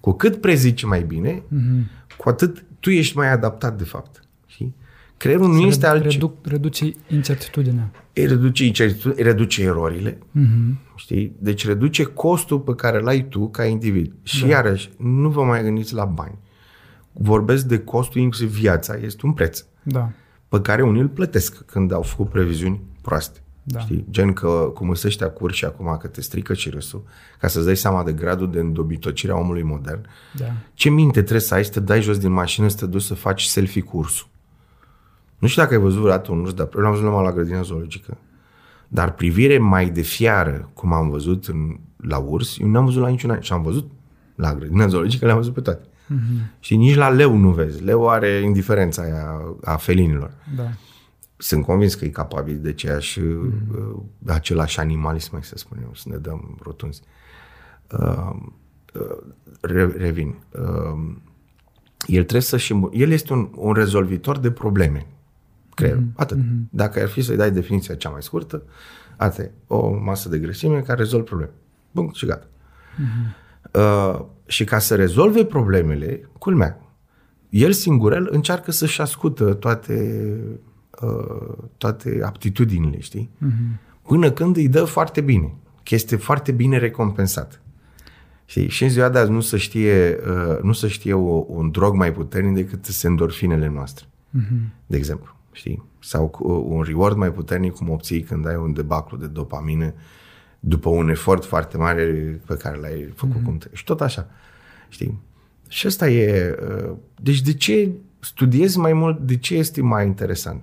Cu cât prezici mai bine, mm-hmm. cu atât tu ești mai adaptat de fapt. Știi? Creierul nu Se este redu- altceva. reduc, reduce incertitudinea. Îi reduce, incertitudine, reduce erorile, Mhm. știi? Deci reduce costul pe care îl ai tu ca individ. Și da. iarăși, nu vă mai gândiți la bani. Vorbesc de costul inclusiv viața, este un preț Da. pe care unii îl plătesc când au făcut previziuni proaste. Da. Știi? Gen că cum îți ăștia curși acum că te strică și râsul, ca să-ți dai seama de gradul de îndobitocire a omului modern, Da. ce minte trebuie să ai să te dai jos din mașină să te duci să faci selfie cursul? Nu știu dacă ai văzut vreodată un urs, dar eu l-am văzut numai la grădina zoologică. Dar privire mai de fiară, cum am văzut în, la urs, eu n-am văzut la niciun an. Și am văzut la grădina zoologică, le-am văzut pe toate. Mm-hmm. Și nici la leu nu vezi. Leu are indiferența aia a felinilor. Da. Sunt convins că e capabil de aceeași, mm-hmm. același animalism, mai să spunem, să ne dăm rotunzi. Uh, uh, re, revin. Uh, el trebuie să-și... El este un, un rezolvitor de probleme. Creierul. Mm-hmm. Atât. Mm-hmm. Dacă ar fi să-i dai definiția cea mai scurtă, atât. O masă de grăsime care rezolvă probleme. Bun, și gata. Mm-hmm. Uh, și ca să rezolve problemele, culmea, el singurel încearcă să-și ascută toate, uh, toate aptitudinile, știi? Mm-hmm. Până când îi dă foarte bine. Că este foarte bine recompensat. Știi? Și în ziua de azi nu se știe, uh, nu se știe o, un drog mai puternic decât sunt endorfinele noastre. Mm-hmm. De exemplu. Știi? Sau un reward mai puternic cum obții când ai un debaclu de dopamină după un efort foarte mare pe care l-ai făcut mm-hmm. cum Și tot așa. Știi? Și asta e... Uh, deci de ce studiezi mai mult? De ce este mai interesant?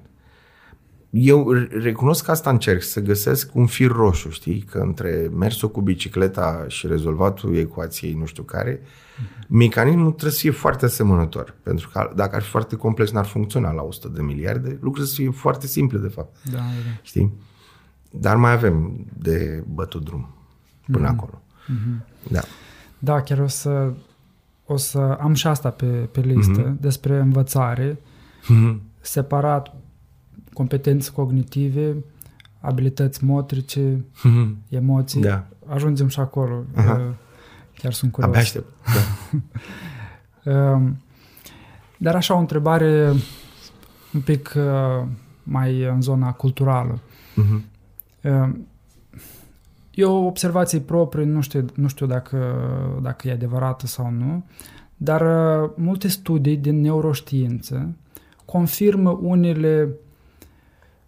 Eu recunosc că asta încerc, să găsesc un fir roșu, știi? Că între mersul cu bicicleta și rezolvatul ecuației nu știu care, mm-hmm. mecanismul trebuie să fie foarte asemănător. Pentru că dacă ar fi foarte complex, n-ar funcționa la 100 de miliarde. Lucrurile să fie foarte simple, de fapt. Da, da. Știi? Dar mai avem de bătut drum până mm-hmm. acolo. Mm-hmm. Da. Da, chiar o să, o să am și asta pe, pe listă mm-hmm. despre învățare, mm-hmm. separat competențe cognitive, abilități motrice, mm-hmm. emoții. Da. Ajungem și acolo. Aha. Chiar sunt curios. Abia aștept. Da. Ehm, [LAUGHS] dar așa o întrebare un pic uh, mai în zona culturală. Mm-hmm. Ehm, e o observație proprie, nu știu, nu știu dacă, dacă e adevărată sau nu, dar uh, multe studii din neuroștiință confirmă unele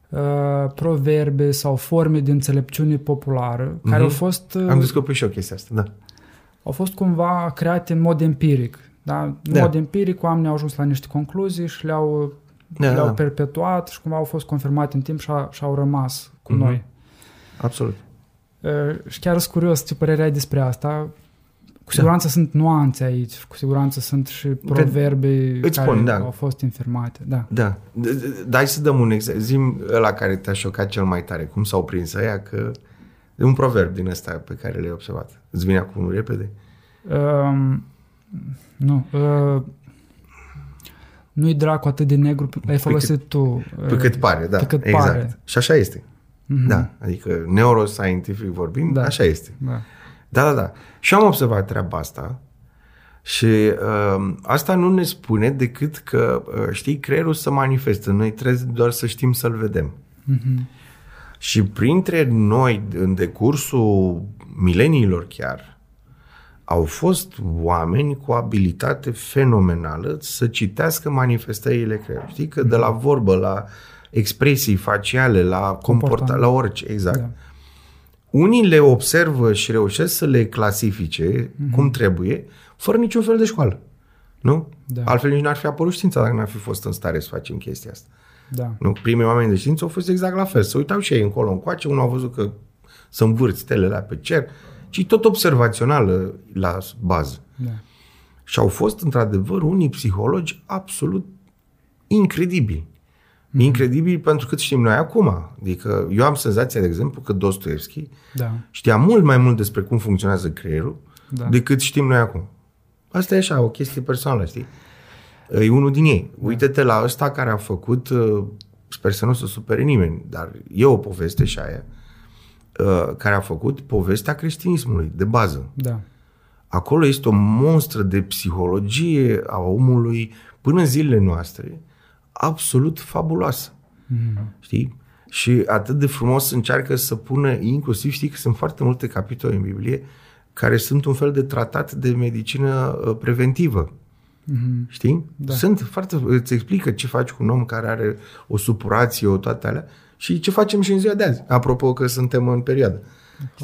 uh, proverbe sau forme de înțelepciune populară mm-hmm. care au fost... Uh, Am descoperit și eu chestia asta, da. Au fost cumva create în mod empiric. Da? În da. mod empiric oamenii au ajuns la niște concluzii și le-au, da, le-au da. perpetuat și cumva au fost confirmate în timp și, a, și au rămas cu mm-hmm. noi. Absolut. Uh, și chiar sunt curios ce părere ai despre asta. Cu siguranță da. sunt nuanțe aici, cu siguranță sunt și proverbe Îți care spun, da. au fost infirmate. Da. Da. Dai să dăm un exemplu. Zim la care te-a șocat cel mai tare. Cum s-au prins aia că... E un proverb din ăsta pe care l-ai observat. Îți vine acum repede? Um, nu. Uh, nu-i dracu atât de negru, l-ai folosit pe cât, tu. Pe cât pare, da. Pe cât exact. Pare. Și așa este. Mm-hmm. Da, adică neuroscientific vorbind, da. așa este. Da. da, da, da. Și am observat treaba asta și uh, asta nu ne spune decât că, uh, știi, creierul se manifestă. Noi trebuie doar să știm să-l vedem. Mm-hmm. Și printre noi, în decursul mileniilor chiar, au fost oameni cu abilitate fenomenală să citească manifestările creierului. Știi că de la vorbă la expresii faciale, la comportament, la orice, exact. Da. Unii le observă și reușesc să le clasifice mm-hmm. cum trebuie, fără niciun fel de școală. Nu? Da. Altfel nici n-ar fi apărut știința dacă n-ar fi fost în stare să facem chestia asta. Da. Nu? Primii oameni de știință au fost exact la fel. Să uitau și ei încolo încoace, unul a văzut că să învârți stelele pe cer, ci tot observațional la bază. Da. Și au fost, într-adevăr, unii psihologi absolut incredibili. Mm-hmm. Incredibil pentru cât știm noi acum. Adică eu am senzația, de exemplu, că Dostoevski da. știa mult mai mult despre cum funcționează creierul da. decât știm noi acum. Asta e așa, o chestie personală, știi? E unul din ei. Da. Uite-te la ăsta care a făcut, uh, sper să nu se supere nimeni, dar e o poveste și aia, uh, care a făcut povestea creștinismului, de bază. Da. Acolo este o monstră de psihologie a omului până în zilele noastre, absolut fabuloasă. Mm-hmm. Știi? Și atât de frumos încearcă să pună, inclusiv știi că sunt foarte multe capitole în Biblie care sunt un fel de tratat de medicină uh, preventivă. Mm-hmm. Știi? Da. Sunt foarte... Îți explică ce faci cu un om care are o supurație, o toate alea și ce facem și în ziua de azi. Apropo că suntem în perioadă.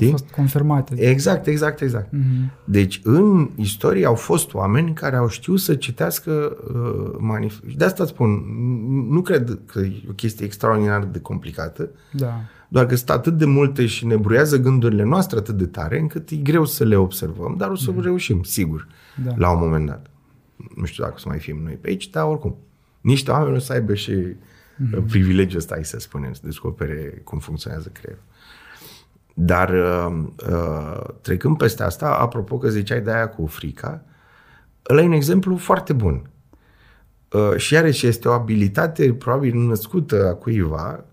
Au fost confirmate. Exact, exact, exact. Mm-hmm. Deci în istorie au fost oameni care au știut să citească uh, manifest. De asta spun, nu cred că e o chestie extraordinar de complicată, Da. doar că sunt atât de multe și ne bruiază gândurile noastre atât de tare, încât e greu să le observăm, dar o să mm-hmm. reușim, sigur, Da. la un moment dat. Nu știu dacă o să mai fim noi pe aici, dar oricum. Niște oameni o să aibă și mm-hmm. privilegiul ăsta, hai să spunem, să descopere cum funcționează creierul. Dar uh, uh, trecând peste asta, apropo că ziceai de aia cu frica, ăla e un exemplu foarte bun. Uh, și iarăși este o abilitate probabil născută a cuiva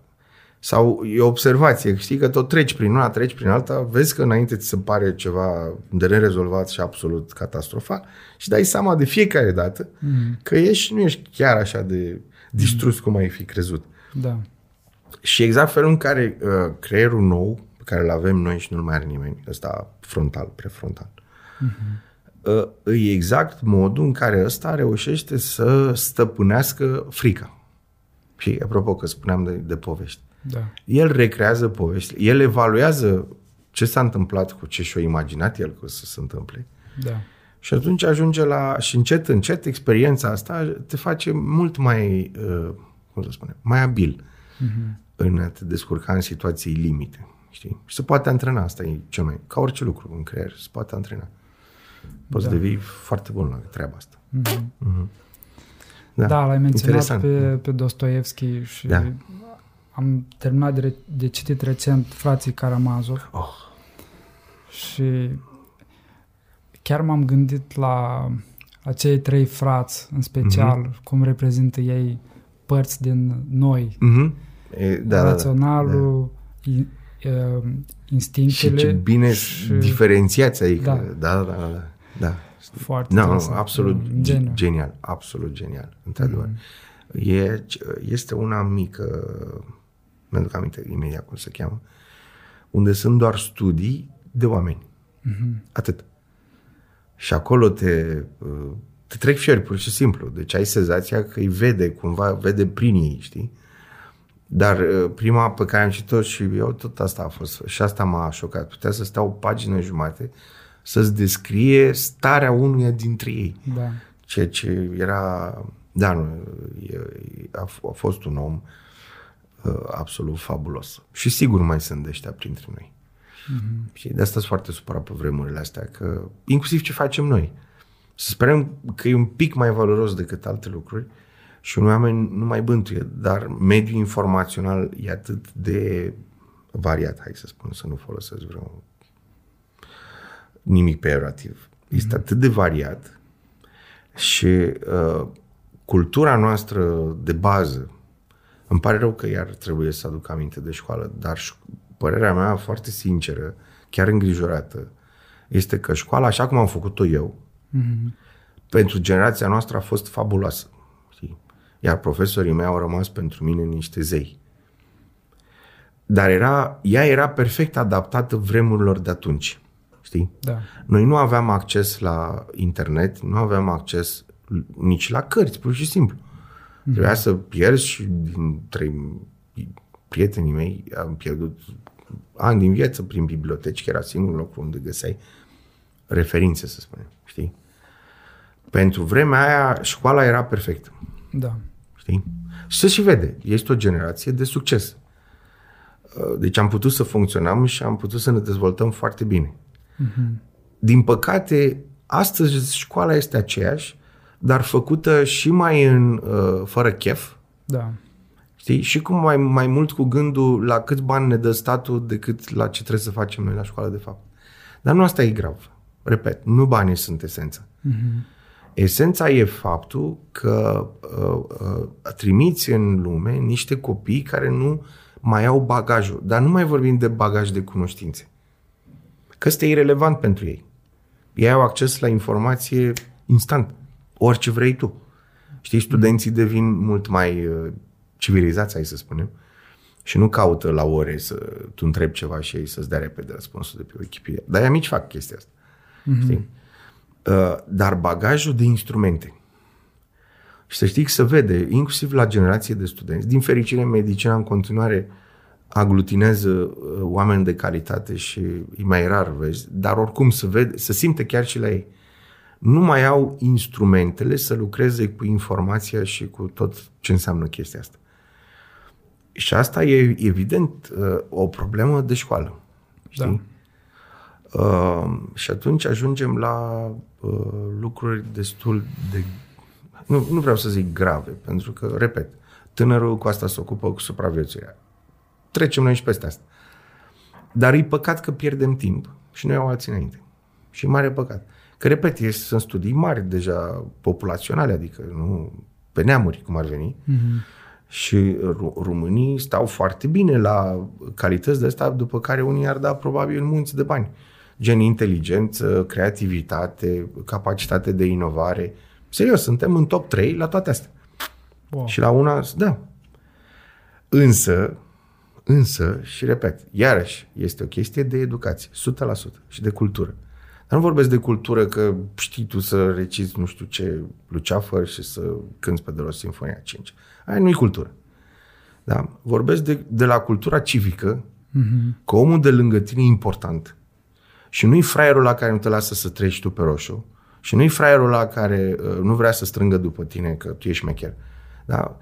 sau e o observație, știi că tot treci prin una, treci prin alta, vezi că înainte ți se pare ceva de nerezolvat și absolut catastrofal și dai seama de fiecare dată mm. că ești, nu ești chiar așa de distrus cum ai fi crezut. Da. Și exact felul în care uh, creierul nou, pe care îl avem noi și nu-l mai are nimeni, ăsta frontal, prefrontal, uh, e exact modul în care ăsta reușește să stăpânească frica. Și apropo că spuneam de, de povești. Da. El recrează poveștile, el evaluează ce s-a întâmplat cu ce și-a imaginat el că o să se întâmple. Da. Și atunci ajunge la... Și încet, încet, experiența asta te face mult mai, uh, cum să spunem, mai abil uh-huh. în a te descurca în situații limite. Știi? Și se poate antrena, asta e cel mai... Ca orice lucru în creier, se poate antrena. Poți Da. da. devii foarte bun la treaba asta. Da, da l-ai menționat interesant. pe, pe Dostoevski și Da. am terminat de, re- de citit recent Frații Karamazov Oh, și chiar m-am gândit la acei trei frați, în special, Mhm. cum reprezintă ei părți din noi, mm-hmm. e, da, da, da. Raționalul, i- uh, Și instinctele ce bine și- diferențiați, adică, Da. da, da, da, da. da. foarte Nu, nu, interesant. absolut Un geniu. geniu. genial, absolut genial, într-adevăr. E, este una mică, mi-aduc aminte imediat cum se cheamă, unde sunt doar studii de oameni. Atât. Și acolo te, uh, te trec fiori, pur și simplu. Deci ai senzația că îi vede, cumva vede prin ei, știi? Dar uh, prima pe care am citit-o și eu, tot asta a fost. Și asta m-a șocat. Putea să stea o pagină jumate să-ți descrie starea unuia dintre ei. Da. Ceea ce era... Da, nu, e, e- a, f- a fost un om uh, absolut fabulos. Și sigur mai sunt de ăștia printre noi. Mm-hmm. Și de asta sunt foarte supărat pe vremurile astea, că inclusiv ce facem noi. Să sperăm că e un pic mai valoros decât alte lucruri și un oameni nu mai bântuie, dar mediul informațional e atât de variat, hai să spun, să nu folosesc vreo nimic peorativ. Este atât de variat și uh, cultura noastră de bază, îmi pare rău că iar trebuie să aduc aminte de școală, dar ș- părerea mea foarte sinceră, chiar îngrijorată, este că școala, așa cum am făcut-o eu, pentru generația noastră a fost fabuloasă. Știi? Iar profesorii mei au rămas pentru mine niște zei. Dar era, ea era perfect adaptată vremurilor de atunci. Știi? Da. Noi nu aveam acces la internet, nu aveam acces nici la cărți, pur și simplu. Mm-hmm. Trebuia să pierzi și dintre prietenii mei am pierdut ani din viață prin biblioteci, că era singurul loc unde găseai referințe, să spunem, știi? Pentru vremea aia, școala era perfectă, Da. Știi? Și se și vede, este o generație de succes. Deci am putut să funcționăm și am putut să ne dezvoltăm foarte bine. Din păcate, astăzi școala este aceeași, dar făcută și mai în uh, fără chef, Da. știi? Și cum mai, mai mult cu gândul la câți bani ne dă statul decât la ce trebuie să facem noi la școală, de fapt. Dar nu asta e grav. Repet, nu banii sunt esența. Esența e faptul că uh, uh, trimiți în lume niște copii care nu mai au bagajul. Dar nu mai vorbim de bagaj de cunoștințe. Că ăsta e irrelevant pentru ei. Ei au acces la informație instant. Orice vrei tu. Știi, studenții devin mult mai uh, civilizați, hai să spunem, și nu caută la ore să tu întrebi ceva și ei să-ți dea repede răspunsul de pe Wikipedia. Dar mici fac chestia asta. Mm-hmm. Știi? Uh, dar bagajul de instrumente. Și să știi că se vede, inclusiv la generație de studenți, din fericire, medicina în continuare aglutinează uh, oameni de calitate și e mai rar, vezi, dar oricum se, vede, se simte chiar și la ei. Nu mai au instrumentele să lucreze cu informația și cu tot ce înseamnă chestia asta. Și asta e evident uh, o problemă de școală. Știi? Da. Uh, și atunci ajungem la uh, lucruri destul de... Nu, nu vreau să zic grave, pentru că, repet, tânărul cu asta se ocupă cu supraviețuirea. Trecem noi și peste asta. Dar e păcat că pierdem timp și noi au alții înainte. Și mare păcat. Că, repet, sunt studii mari deja populaționale, adică nu pe neamuri, cum ar veni. Mm-hmm și românii stau foarte bine la calități de asta, după care unii ar da probabil munți de bani. Gen inteligență, creativitate, capacitate de inovare. Serios, suntem în top 3 la toate astea. Wow. Și la una, da. Însă, însă, și repet, iarăși, este o chestie de educație, 100% și de cultură. Dar nu vorbesc de cultură că știi tu să recizi nu știu ce luceafăr și să cânți pe de la Sinfonia 5. Aia nu e cultură. Da? Vorbesc de, de la cultura civică, uh-huh. că omul de lângă tine e important. Și nu-i fraierul la care nu te lasă să treci tu pe roșu, și nu-i fraierul la care uh, nu vrea să strângă după tine că tu ești șmecher. Da?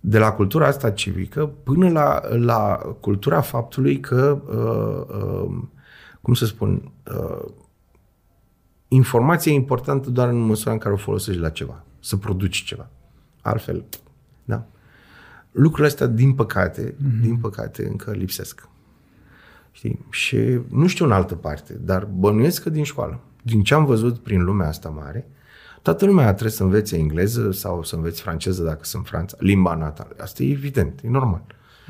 De la cultura asta civică până la, la cultura faptului că, uh, uh, cum să spun, uh, informația e importantă doar în măsura în care o folosești la ceva, să produci ceva. Altfel, da? Lucrurile astea, din păcate, mm-hmm. din păcate, încă lipsesc. Știi? Și nu știu în altă parte, dar bănuiesc că din școală. Din ce am văzut prin lumea asta mare, toată lumea trebuie să învețe engleză sau să învețe franceză dacă sunt Franța, limba natală. Asta e evident, e normal.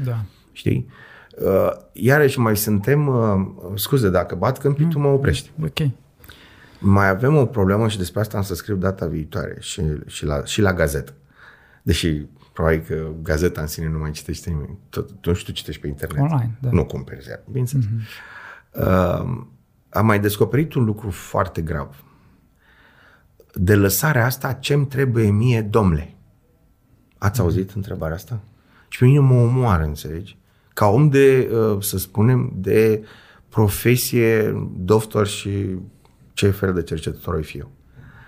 Da. Știi? Uh, iarăși mai suntem, uh, scuze, dacă bat câmpii, tu mă oprești. Ok. Mai avem o problemă și despre asta am să scriu data viitoare și, și, la, și la gazetă. Deși probabil că gazeta în sine nu mai citește nimeni. Tot, tu nu știu, citești pe internet. Online, da. Nu cumperi ziar, bineînțeles. Mm-hmm. Uh, am mai descoperit un lucru foarte grav. De lăsarea asta, ce-mi trebuie mie, domnule? Ați mm-hmm. auzit întrebarea asta? Și pe mine mă omoară, înțelegi? Ca om de, uh, să spunem, de profesie, doctor și ce fel de cercetător o fi eu.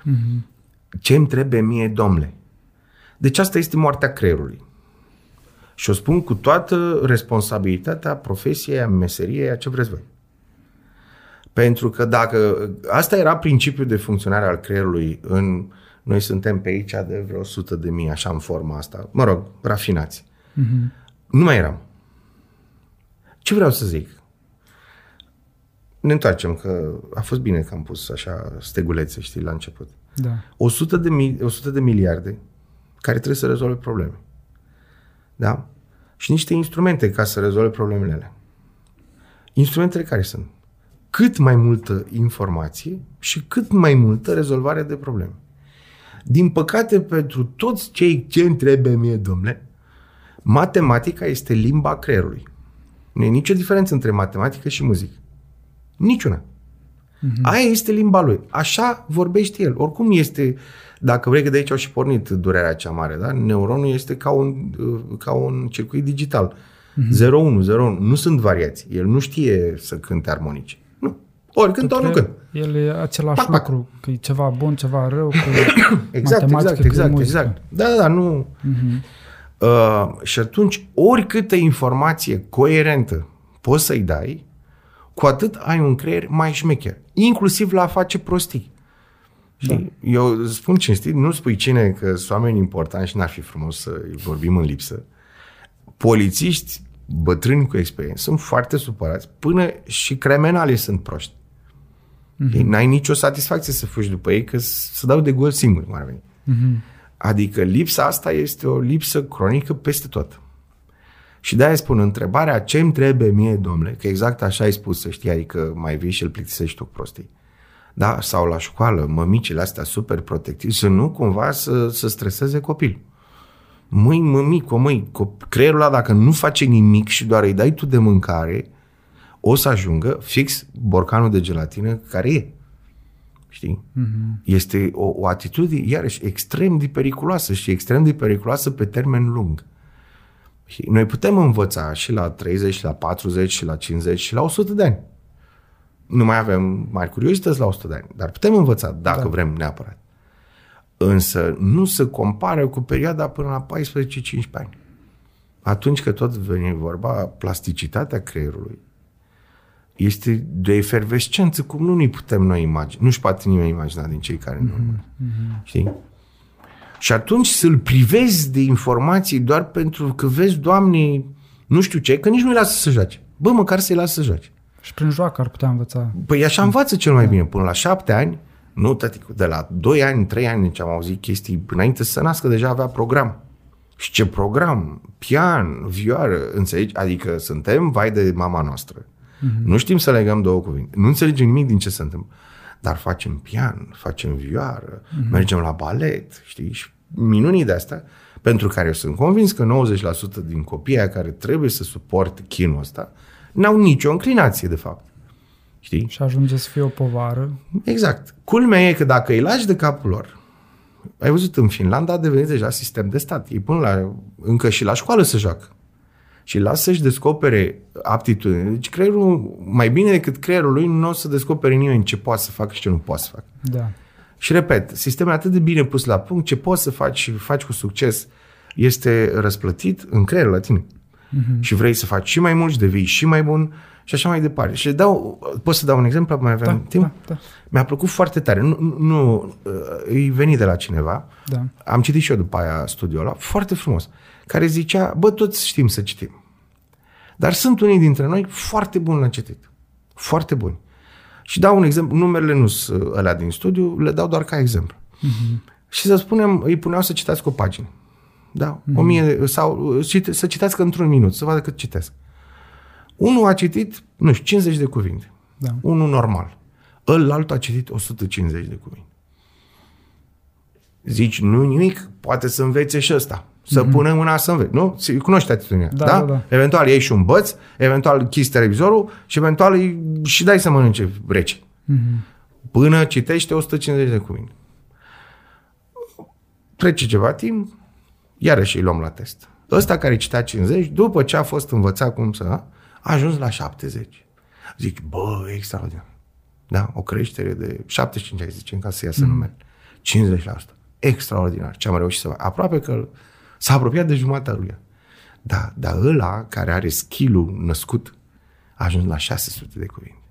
Mm-hmm. Ce-mi trebuie mie, domnule? Deci asta este moartea creierului. Și o spun cu toată responsabilitatea profesiei, a meseriei, a ce vreți voi. Pentru că dacă asta era principiul de funcționare al creierului în noi suntem pe aici de vreo 100 de mii, așa în forma asta, mă rog, rafinați. Mm-hmm. Nu mai eram. Ce vreau să zic? Ne întoarcem, că a fost bine că am pus așa stegulețe, știi, la început. Da. 100 de, mil, 100 de miliarde care trebuie să rezolve probleme. Da? Și niște instrumente ca să rezolve problemele alea. Instrumentele care sunt? Cât mai multă informație și cât mai multă rezolvare de probleme. Din păcate, pentru toți cei ce trebuie mie, domnule, matematica este limba creierului. Nu e nicio diferență între matematică și muzică. Niciuna. Mm-hmm. Aia este limba lui. Așa vorbește el. Oricum este dacă vrei că de aici au și pornit durerea cea mare, da? Neuronul este ca un, ca un circuit digital. Mm-hmm. 0-1, 0-1. Nu sunt variații. El nu știe să cânte armonici. Nu. Ori cânt, ori nu cânt. El e același pac, pac. lucru, că e ceva bun, ceva rău, că [COUGHS] exact, exact, exact, exact. Da, da, da, nu. Mm-hmm. Uh, și atunci, oricâtă informație coerentă poți să-i dai, cu atât ai un creier mai șmecher. Inclusiv la a face prostii. Da. Eu spun cinstit, nu spui cine că sunt oameni importanti și n-ar fi frumos să vorbim în lipsă. Polițiști bătrâni cu experiență sunt foarte supărați, până și cremenalii sunt proști. Mm-hmm. N-ai nicio satisfacție să fugi după ei, că să dau de gol singur, cum ar veni. Mm-hmm. Adică lipsa asta este o lipsă cronică peste tot. Și de-aia spun, întrebarea ce îmi trebuie mie, domnule, că exact așa ai spus, să știi, adică mai vii și îl plictisești tu cu prostii da, sau la școală, mămicile astea super protective, să nu cumva să, să streseze copil. Măi, mămico, măi, creierul ăla dacă nu face nimic și doar îi dai tu de mâncare, o să ajungă fix borcanul de gelatină care e. Știi? Mm-hmm. Este o, o atitudine, iarăși, extrem de periculoasă și extrem de periculoasă pe termen lung. Și noi putem învăța și la 30, și la 40, și la 50, și la 100 de ani. Nu mai avem mari curiozități la 100 de ani, dar putem învăța dacă da. vrem neapărat. Însă nu se compară cu perioada până la 14-15 ani. Atunci că tot veni vorba, plasticitatea creierului este de efervescență, cum nu ne putem noi imagina. Nu-și poate nimeni imagina din cei care mm-hmm. nu mm-hmm. Știi? Și atunci să-l privezi de informații doar pentru că vezi, Doamne, nu știu ce, că nici nu-i lasă să joace. Bă, măcar să-i lasă să joace. Și prin joacă ar putea învăța. Păi așa învață cel mai bine. Până la șapte ani, nu, tăticu, de la doi ani, trei ani, ce am auzit chestii, înainte să se nască, deja avea program. Și ce program? Pian, vioară, înțelegi? Adică suntem vai de mama noastră. Mm-hmm. Nu știm să legăm două cuvinte. Nu înțelegem nimic din ce se întâmplă. Dar facem pian, facem vioară, mm-hmm. mergem la balet, știi? Și minunii de asta, pentru care eu sunt convins că 90% din copiii care trebuie să suporte chinul ăsta, n-au nicio înclinație, de fapt. Știi? Și ajunge să fie o povară. Exact. Culmea e că dacă îi lași de capul lor, ai văzut, în Finlanda a devenit deja sistem de stat. Ei pun la, încă și la școală să joacă. Și lasă să-și descopere aptitudine. Deci creierul, mai bine decât creierul lui, nu o să descopere nimeni ce poate să facă și ce nu poate să facă. Da. Și repet, sistemul atât de bine pus la punct, ce poți să faci și faci cu succes, este răsplătit în creierul la tine. Uh-huh. Și vrei să faci și mai mult și devii și mai bun și așa mai departe. Și dau, pot să dau un exemplu? Mai avem da, timp? Da, da. Mi-a plăcut foarte tare. Nu, nu îi veni de la cineva. Da. Am citit și eu după aia studiul ăla, foarte frumos, care zicea, bă, toți știm să citim. Dar sunt unii dintre noi foarte buni la citit. Foarte buni. Și dau un exemplu, numerele nu sunt alea din studiu, le dau doar ca exemplu. Uh-huh. Și să spunem, îi puneau să citească o pagină. Da? Uh-huh. O mie, sau să citească într-un minut, să vadă cât citesc. Unul a citit, nu știu, 50 de cuvinte. Da. Unul normal. Îl altul a citit 150 de cuvinte. Zici, nu nimic, poate să învețe și ăsta. Să mm-hmm. punem mâna să înveți, nu? Cunoști atitudinea, da, da? da? da. Eventual iei și un băț, eventual chizi televizorul și eventual îi, și dai să mănânce rece. Mm-hmm. Până citește 150 de cuvinte. Trece ceva timp, iarăși îi luăm la test. Ăsta care citea 50, după ce a fost învățat cum să, a ajuns la 70. Zic, bă, extraordinar. Da? O creștere de 75, ai zice, ca să iasă mm. numele. 50%. Extraordinar. Ce am reușit să fac. Aproape că s-a apropiat de jumatea lui. Da, dar ăla care are skill născut a ajuns la 600 de cuvinte.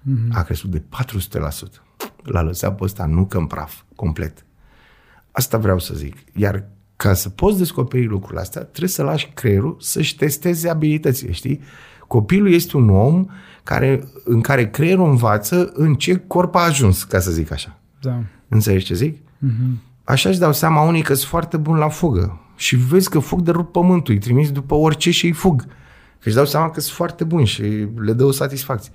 Mm-hmm. A crescut de 400%. L-a lăsat pe ăsta nu că în praf, complet. Asta vreau să zic. Iar ca să poți descoperi lucrurile astea, trebuie să lași creierul să-și testeze abilitățile, știi? Copilul este un om care, în care creierul învață în ce corp a ajuns, ca să zic așa. Da. Înțelegi ce zic? Mm-hmm. Așa își dau seama unii că sunt foarte buni la fugă și vezi că fug de rup pământul, îi trimiți după orice și îi fug. Că își dau seama că sunt foarte buni și le dă o satisfacție.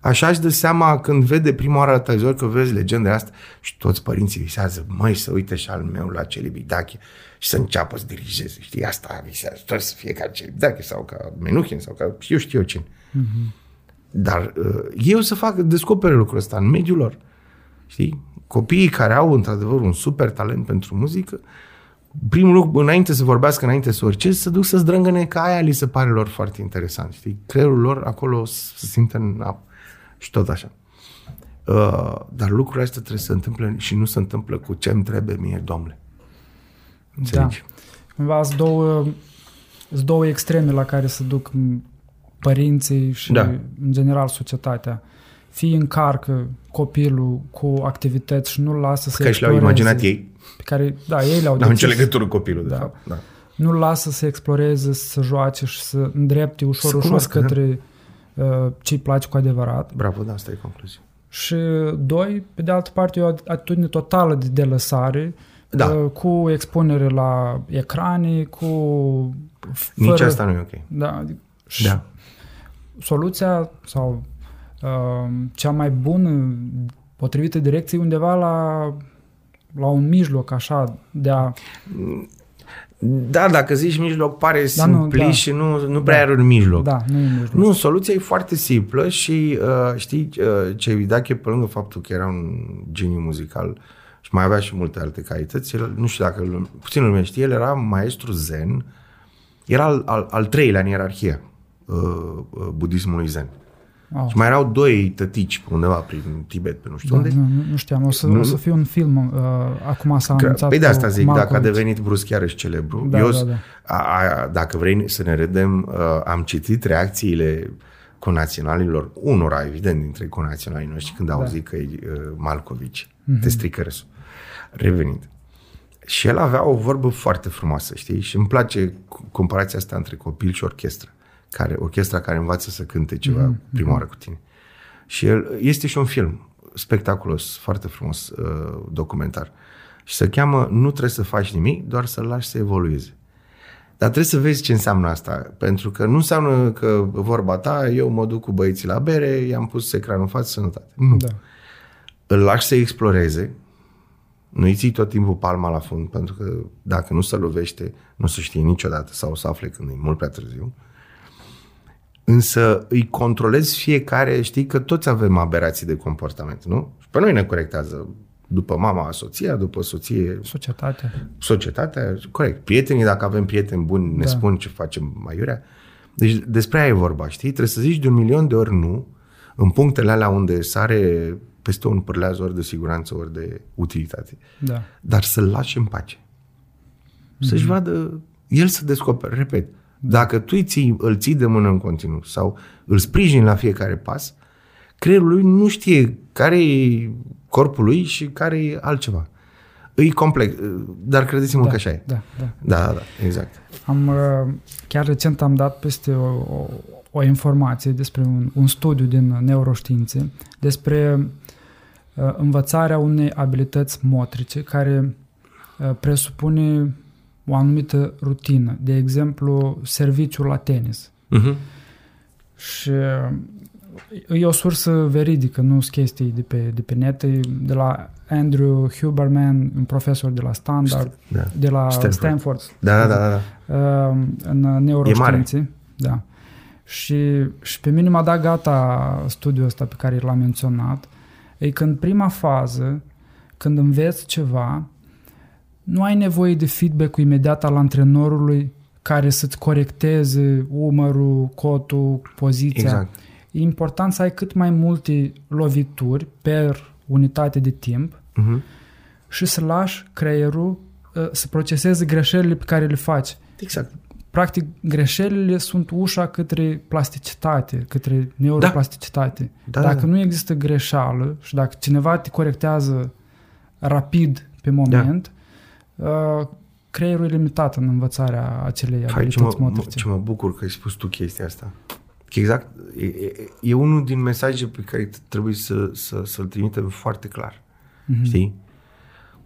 Așa își dă seama când vede prima oară la televizor că vezi legenda asta și toți părinții visează, măi, să uite și al meu la Celibidache și să înceapă să dirigeze. Știi, asta visează, trebuie să fie ca Celibidache sau ca Menuhin sau ca eu știu eu cine. Mm-hmm. Dar uh, eu să fac, descopere lucrul ăsta în mediul lor. Știi? Copiii care au într-adevăr un super talent pentru muzică, primul lucru, înainte să vorbească, înainte să orice, să duc să zdrângăne ca aia li se pare lor foarte interesant. Știi? Creierul lor acolo se simte în apă și tot așa. Uh, dar lucrurile astea trebuie să se întâmple și nu se întâmplă cu ce îmi trebuie mie, domnule. Înțelegi? Da. Cumva sunt două, sunt două extreme la care se duc părinții și, da. în general, societatea. Fie încarcă copilul cu activități și nu-l lasă să Pe care și le-au imaginat ei. Pe care, da, ei le-au N-au nicio legătură cu copilul, de da. fapt. Da. Nu-l lasă să exploreze, să joace și să îndrepte ușor, să ușor cunoască, către... Da Uh, ce-i place cu adevărat. Bravo, da, asta e concluzia. Și doi, pe de altă parte, e o atitudine totală de delăsare, da. Uh, cu expunere la ecrane, cu... Fără, Nici asta nu e ok. Da. Și da. Soluția sau uh, cea mai bună, potrivită direcției, undeva la, la un mijloc, așa, de a... Da, dacă zici mijloc, pare da, simpli da. și nu, nu prea da. are un mijloc. Da, nu e mijloc. Nu, soluția e foarte simplă și uh, știi, uh, Cevidache, pe lângă faptul că era un geniu muzical și mai avea și multe alte calități, el, nu știu dacă puțin lumea știe, el era maestru zen Era al, al, al treilea în ierarhie uh, uh, budismului zen. Wow. Și mai erau doi tătici pe undeva prin Tibet, pe nu știu Da, unde. nu, nu, nu știam, o să, Nu- o să fie un film, uh, acum s-a Că, anunțat păi de asta cu zic, dacă a Malkovich. devenit brusc iarăși celebru. Da, Eu, da, da. A, a, dacă vrei să ne râdem, uh, am citit reacțiile conaționalilor, unora, evident, dintre conaționalii noștri, când au Da. zis că e uh, Malcovici, mm-hmm. te strică râsul. Revenind. Și el avea o vorbă foarte frumoasă, știi? Și îmi place comparația asta între copil și orchestră. Care, orchestra care învață să cânte ceva mm-hmm. prima oară cu tine. Și el, este și un film spectaculos, foarte frumos, uh, documentar. Și se cheamă Nu trebuie să faci nimic, doar să-l lași să evolueze. Dar trebuie să vezi ce înseamnă asta. Pentru că nu înseamnă că vorba ta, eu mă duc cu băieții la bere, i-am pus ecranul în față, sănătate. Nu. Da. Îl lași să exploreze, nu-i ții tot timpul palma la fund, pentru că dacă nu se lovește, nu o să știe niciodată sau o să afle când e mult prea târziu. Însă îi controlezi fiecare, știi că toți avem aberații de comportament, nu? Și pe noi ne corectează după mama soția, după soție Societatea. societatea, corect. Prietenii, dacă avem prieteni buni, ne Da. spun ce facem mai iurea. Deci despre aia e vorba, știi? Trebuie să zici de un milion de ori nu în punctele alea unde sare peste un pârleaz ori de siguranță, ori de utilitate. Da. Dar să-l lași în pace. Să-și vadă, el să descopere, repet, dacă tu îi ții, îl ții de mână în continuu sau îl sprijini la fiecare pas, creierul lui nu știe care e corpul lui și care e altceva. E complex, dar credeți-mă da, că așa e. Da, da. Da, da, da, exact. Am, uh, chiar recent am dat peste o, o, o informație despre un, un studiu din neuroștiințe despre uh, învățarea unei abilități motrice care uh, presupune o anumită rutină. De exemplu, serviciul la tenis. Uh-huh. Și uh, e o sursă veridică, nu sunt chestii de pe, de pe net, e de la Andrew Huberman, un profesor de la Standard, Da. de la Stanford. Stanford, Da, da, da, da. uh, în neuroștiințe. Da. Și, și pe mine m-a dat gata studiul ăsta pe care l-am menționat. E când prima fază, când înveți ceva, nu ai nevoie de feedback-ul imediat al antrenorului care să-ți corecteze umărul, cotul, poziția. Exact. E important să ai cât mai multe lovituri per unitate de timp Uh-huh. și să lași creierul uh, să proceseze greșelile pe care le faci. Exact. Practic, greșelile sunt ușa către plasticitate, către neuroplasticitate. Da, dacă da, da. nu există greșeală și dacă cineva te corectează rapid pe moment, uh, creierul e limitat în învățarea acelei Hai, ce abilități mă, mă, motrice. ce mă bucur că ai spus tu chestia asta. Că exact, e, e, e unul din mesaje pe care trebuie să, să, să-l trimitem foarte clar. Mhm. Știi?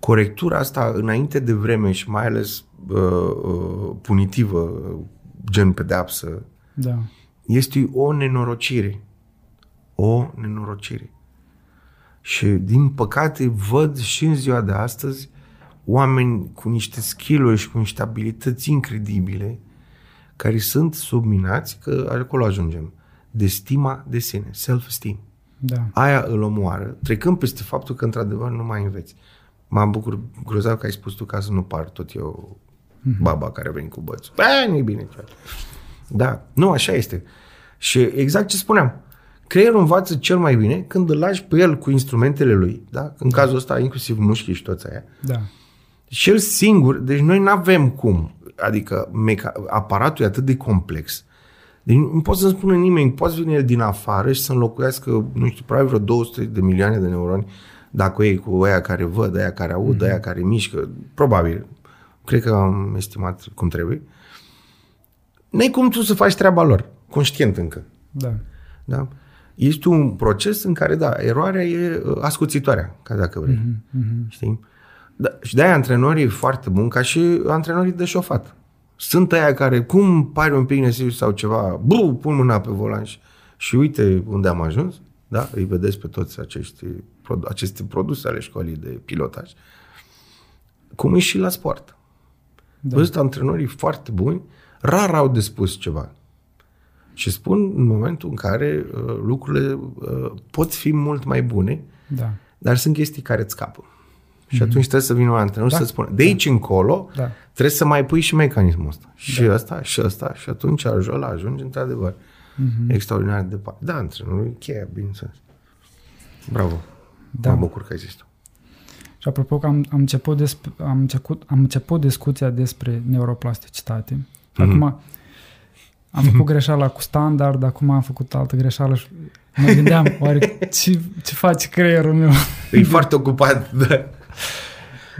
Corectura asta înainte de vreme și mai ales uh, uh, punitivă, gen pedeapsă, Da. este o nenorocire. O nenorocire. Și din păcate văd și în ziua de astăzi oameni cu niște skill și cu niște abilități incredibile care sunt subminați, că acolo ajungem, de stima de sine, self-esteem. Da. Aia îl omoară, trecând peste faptul că într-adevăr nu mai înveți. M-am bucur grozav că ai spus tu ca să nu par tot eu baba care a venit cu bățul. Bă, nu e bine. ceea. Da, nu, așa este. Și exact ce spuneam, creierul învață cel mai bine când îl lași pe el cu instrumentele lui, da? în cazul ăsta inclusiv mușchii și toți aia, Da. Și el singur, deci noi nu avem cum, adică meca- aparatul e atât de complex, deci nu poate să-mi spună nimeni, poate veni el din afară și să înlocuiască, nu știu, probabil vreo 200 de milioane de neuroni, dacă ei cu aia care văd, aia care aud, aia care mișcă, probabil, cred că am estimat cum trebuie, n-ai cum tu să faci treaba lor, conștient încă. Da. Da? Este un proces în care, da, eroarea e uh, ascuțitoarea, ca dacă vrei. Mm-hmm. Știi? Da, și de-aia antrenorii e foarte bun, ca și antrenorii de șofat. Sunt aia care, cum pare un pic nesigur sau ceva, bu, pun mâna pe volan și, și uite unde am ajuns, da? Îi vedeți pe toți acești, produ- aceste produse ale școlii de pilotaj. Cum e și la sport. Da. Văzut antrenorii foarte buni, rar au de spus ceva. Și spun în momentul în care uh, lucrurile uh, pot fi mult mai bune, Da. dar sunt chestii care îți scapă. Și atunci trebuie să vină un antrenor Da. să spună. De aici încolo Da. trebuie să mai pui și mecanismul ăsta. Și ăsta, și ăsta. Și atunci ăla ajunge într-adevăr Mhm. extraordinar de departe. Da, antrenorul e cheia, bineînțeles. Bravo. Da. Mă bucur că ai zis tu. Și apropo că am, am, început, desp- am, început, am început discuția despre neuroplasticitate. Mhm. Acum am făcut greșeala cu standard, acum am făcut altă greșeală și mă gândeam, oare ce, ce face creierul meu? E foarte ocupat, da.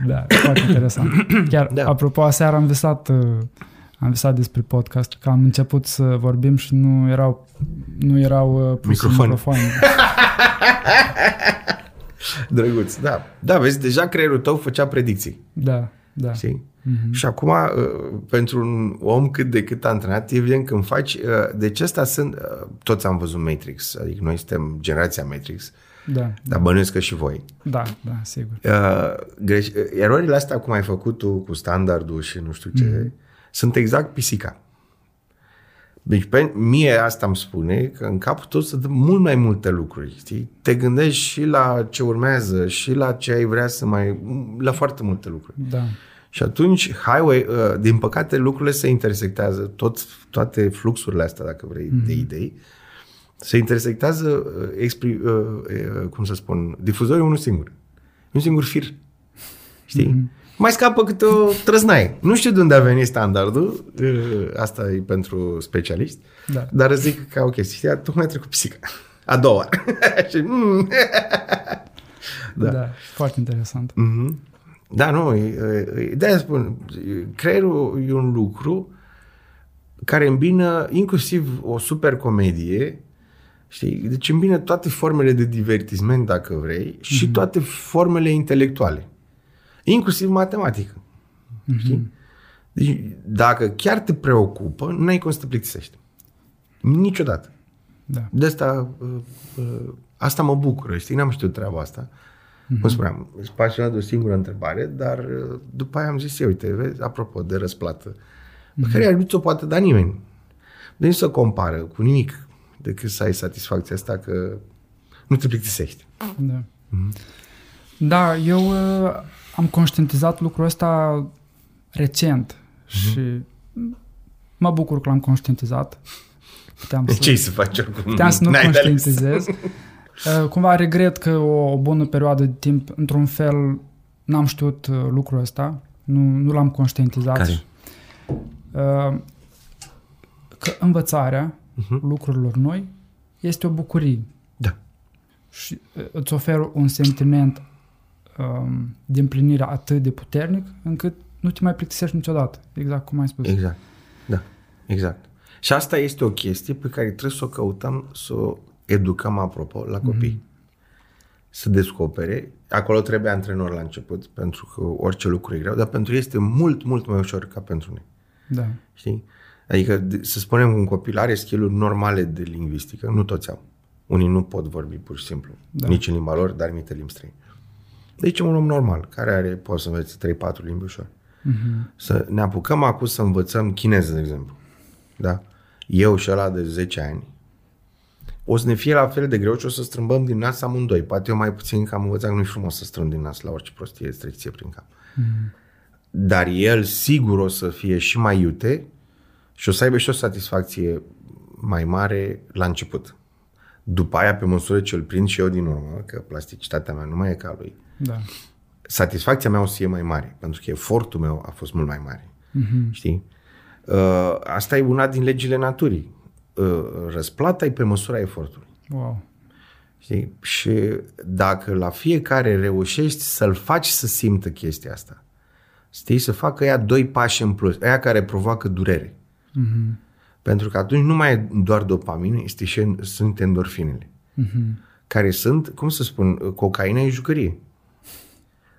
Da, foarte interesant. [CLEARS THROAT] Chiar, Da. da. apropo, aseară am visat, uh, am visat despre podcast, că am început să vorbim și nu erau, nu erau uh, puse Microfoane. microfoane. [LAUGHS] Drăguț, da. Da, vezi, deja creierul tău făcea predicții. Da, da. Știi? Mhm. Și acum, uh, pentru un om cât de cât antrenat, evident când faci... uh, Deci ăsta sunt... uh, Toți am văzut Matrix, adică noi suntem generația Matrix, Da, dar bănuiesc că și voi. da, da, sigur. Uh, greș, uh, erorile astea cum ai făcut tu cu standardul și nu știu ce, mm. sunt exact pisica. Deci pe mie asta îmi spune că în capul tău să dă mult mai multe lucruri, știi? Te gândești și la ce urmează, și la ce ai vrea să mai... la foarte multe lucruri. Da, Și atunci, highway, uh, din păcate, lucrurile se intersectează, tot, toate fluxurile astea, dacă vrei, mm-hmm. de idei, se intersectează, uh, expri, uh, uh, cum să spun, difuzorul e unul singur. Un singur fir. Știi? Mm-hmm. Mai scapă câte o trăznaie. Nu știu de unde a venit standardul, uh, asta e pentru specialist, Da. dar zic ca o chestie. Știi, tocmai a trecut pisica. A doua. [LAUGHS] Și, mm, [LAUGHS] da, da foarte interesant. Mhm. Da, nu, e- e- de-aia spun, creierul e un lucru care îmbină inclusiv o super comedie, știi? Deci îmbină toate formele de divertisment, dacă vrei, și toate formele intelectuale. Inclusiv matematică. Știi? Deci, dacă chiar te preocupă, n-ai cum să te plictisești. Niciodată. Da. De asta, uh, uh, asta mă bucură, știi, n-am știut treaba asta. Mm-hmm. Cum spuneam, sunt pasionat de o singură întrebare, dar uh, după aia am zis, eu, uite, vezi, apropo de răsplată, pe care nu ți-o poate da nimeni. De nici să compară cu nimic decât să ai satisfacția asta că nu te plictisești. Da. Da, eu uh, am conștientizat lucrul ăsta recent și mă bucur că l-am conștientizat. Puteam să, Ce să faci oricum? puteam să nu N-ai de ales. conștientizez. Uh, Cumva regret că o, o bună perioadă de timp, într-un fel, n-am știut uh, lucrul ăsta, nu, nu l-am conștientizat. Care? Uh, Că învățarea Mhm. lucrurilor noi este o bucurie Da. și uh, îți oferă un sentiment um, de împlinire atât de puternic încât nu te mai plictisești niciodată, exact cum ai spus. Exact. Da, exact. Și asta este o chestie pe care trebuie să o căutăm, să o educăm, apropo, la copii. Mm-hmm. Să descopere. Acolo trebuie antrenor la început, pentru că orice lucru e greu, dar pentru ei este mult, mult mai ușor ca pentru noi. Da, Știi? Adică, de- să spunem, un copil are skill normale de lingvistică, nu toți au. Unii nu pot vorbi pur și simplu, da. Da. nici în limba lor, dar anumite limbi străine. Deci un om normal, care are, poate să învețe 3-4 limbi ușor. Mhm. Să ne apucăm acum să învățăm chineză, de exemplu. Da? Eu și ăla de 10 ani, o să ne fie la fel de greu și o să strâmbăm din nas amândoi. Poate eu mai puțin că am învățat că nu-i frumos să strâng din nas la orice prostie îți trece ție prin cap. Dar el sigur o să fie și mai iute și o să aibă și o satisfacție mai mare la început. După aia, pe măsură ce îl prind și eu din urmă, că plasticitatea mea nu mai e ca a lui, da, satisfacția mea o să fie mai mare, pentru că efortul meu a fost mult mai mare. Mm-hmm. Știi? Uh, asta e una din legile naturii. Uh, răsplata e pe măsura efortului. wow, Știi? Și dacă la fiecare reușești să-l faci să simtă chestia asta, știi, să facă ea doi pași în plus, aia care provoacă durere. Mhm. Pentru că atunci nu mai e doar dopamină, este și, sunt endorfinele. Mhm. Care sunt, cum să spun, cocaina e jucărie.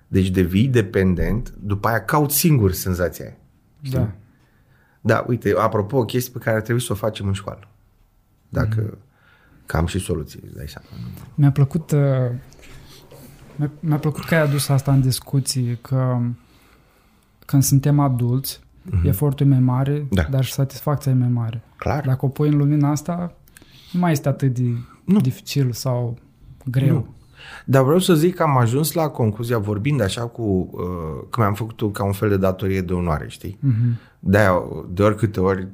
Deci devii dependent, după aia cauți singur senzația aia. da, Da, uite, apropo, o chestie pe care ar trebui să o facem în școală. Dacă Mhm. că am și soluții, îți dai seama. Mi-a plăcut, uh, mi-a, mi-a plăcut că ai adus asta în discuții, că când suntem adulți, mm-hmm. efortul e mai mare, Mhm. Da. dar și satisfacția e mai mare. Clar. Dacă o pui în lumina asta, nu mai este atât de Nu. dificil sau greu. Nu. Dar vreau să zic că am ajuns la concluzia, vorbind așa cu, uh, că mi-am făcut ca un fel de datorie de onoare, știi? Uh-huh. de de oricâte ori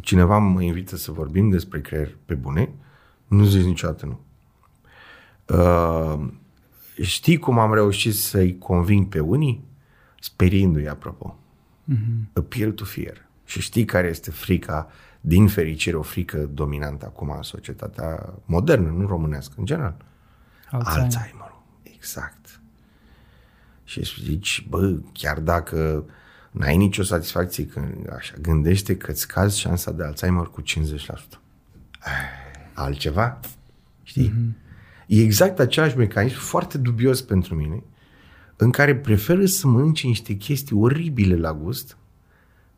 cineva mă invită să vorbim despre creier pe bune, nu zic niciodată nu. Uh, știi cum am reușit să-i conving pe unii? Speriindu-i, apropo. Uh-huh. Appeal to fear. Și știi care este frica, din fericire, o frică dominantă acum în societatea modernă, nu românească, în general. Alzheimer. Alzheimer. Exact. Și zici, bă, chiar dacă n-ai nicio satisfacție când așa gândește că îți cazi șansa de Alzheimer cu 50%. Altceva? Știi? Mm-hmm. E exact același mecanism, foarte dubios pentru mine, în care preferă să mănânce niște chestii oribile la gust,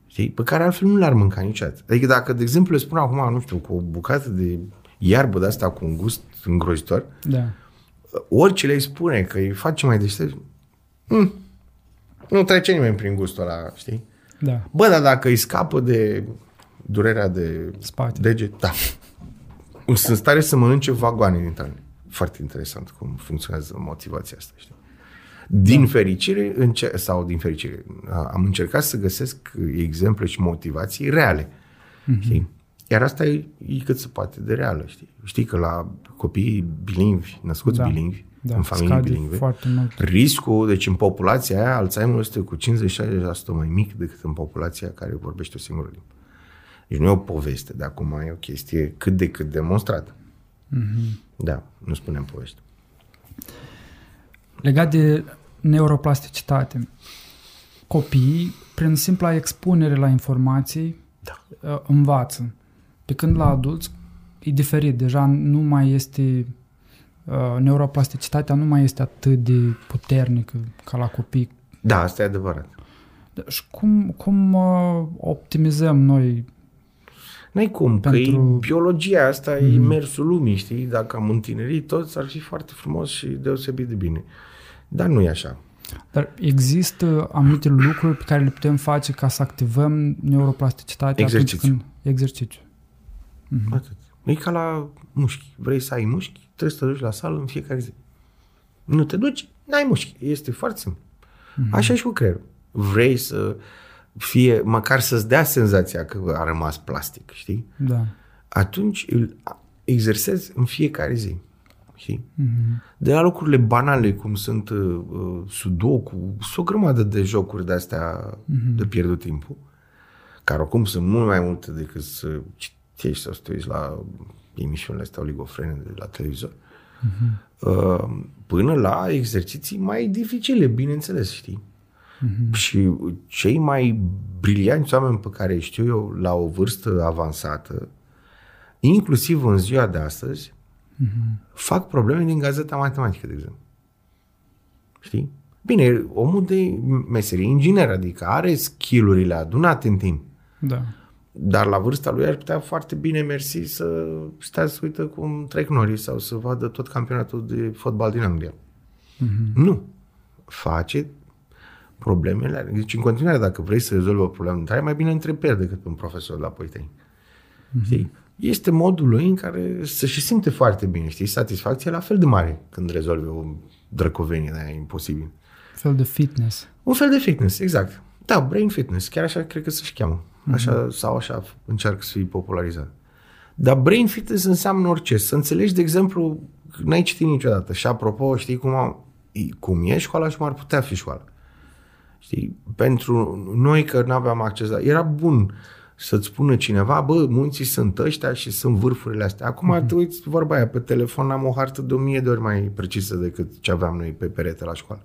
știi? pe care altfel nu le-ar mânca niciodată. Adică dacă, de exemplu, le spun acum, nu știu, cu o bucată de iarbă de asta cu un gust îngrozitor, da. orice le spune că îi face mai deștept, mm, nu trece nimeni prin gustul ăla, știi? Da. Bă, dar dacă îi scapă de durerea de Spate. deget, da. Sunt stare să mănânce vagoane din tale. Foarte interesant cum funcționează motivația asta, știi? Din da. fericire, înce- sau din fericire, am încercat să găsesc exemple și motivații reale. Mm-hmm. Știi? Iar asta e, e cât se poate de reală, știi? Știi că la copiii bilingvi, născuți da. bilingvi, da, în familii bilingve, foarte mult. riscul, deci în populația aia, Alzheimer este cu 50-60% mai mic decât în populația care vorbește o singură limbă. Deci nu e o poveste, de acum e o chestie cât de cât demonstrată. Mm-hmm. Da, nu spunem poveste. Legat de neuroplasticitate, copiii, prin simpla expunere la informații, da. Uh, învață. Pe când la adulți e diferit, deja nu mai este uh, neuroplasticitatea nu mai este atât de puternică ca la copii. Da, asta e adevărat. Da, și cum, cum uh, optimizăm noi N-ai cum, pentru... că e biologia asta, mm. e mersul lumii, știi? Dacă am întinerit toți, ar fi foarte frumos și deosebit de bine. Dar nu e așa. Dar există anumite lucruri pe care le putem face ca să activăm neuroplasticitatea? Exercițiu. Când... Exercițiu. Mm-hmm. Atât. E ca la mușchi. Vrei să ai mușchi, trebuie să te duci la sală în fiecare zi. Nu te duci, n-ai mușchi. Este foarte simplu. Mm-hmm. Așa și cu creierul. Vrei să fie, măcar să-ți dea senzația că a rămas plastic, știi? Da. Atunci îl exersezi în fiecare zi. Știi? Mm-hmm. De la lucrurile banale, cum sunt uh, sudoku, sunt o grămadă de jocuri de astea mm-hmm. de pierdut timpul, care oricum sunt mult mai multe decât să citești sau să te uiți la emisiunile astea oligofrene de la televizor, uh-huh. uh, până la exerciții mai dificile, bineînțeles, știi? Uh-huh. Și cei mai brilianți oameni pe care știu eu la o vârstă avansată, inclusiv în ziua de astăzi, uh-huh. fac probleme din gazeta matematică, de exemplu. Știi? Bine, omul de meserie inginer, adică are skillurile adunate în timp. Da. Dar la vârsta lui ar putea foarte bine mersi să stea să uită cum trec norii sau să vadă tot campionatul de fotbal din Anglia. Mm-hmm. Nu. Face problemele. Deci, în continuare, dacă vrei să rezolvi o problemă, dar mai bine întrebi decât un profesor la Politehnic. Mm-hmm. Știi? Este modul lui în care să și simte foarte bine, știi? Satisfacția la fel de mare când rezolvi o drăcovenie de aia imposibil. Un fel de fitness. Un fel de fitness, exact. Da, brain fitness. Chiar așa cred că se-și cheamă. Așa, mm-hmm. Sau așa încearcă să fie popularizat. Dar brain fitness înseamnă orice. Să înțelegi, de exemplu, n-ai citit niciodată. Și apropo, știi cum, am, cum e școala și cum ar putea fi școala. Știi? Pentru noi că nu aveam acces la... Era bun să-ți spună cineva, bă, munții sunt ăștia și sunt vârfurile astea. Acum mm-hmm. te uiți vorba aia, pe telefon am o hartă de o mie de ori mai precisă decât ce aveam noi pe perete la școală.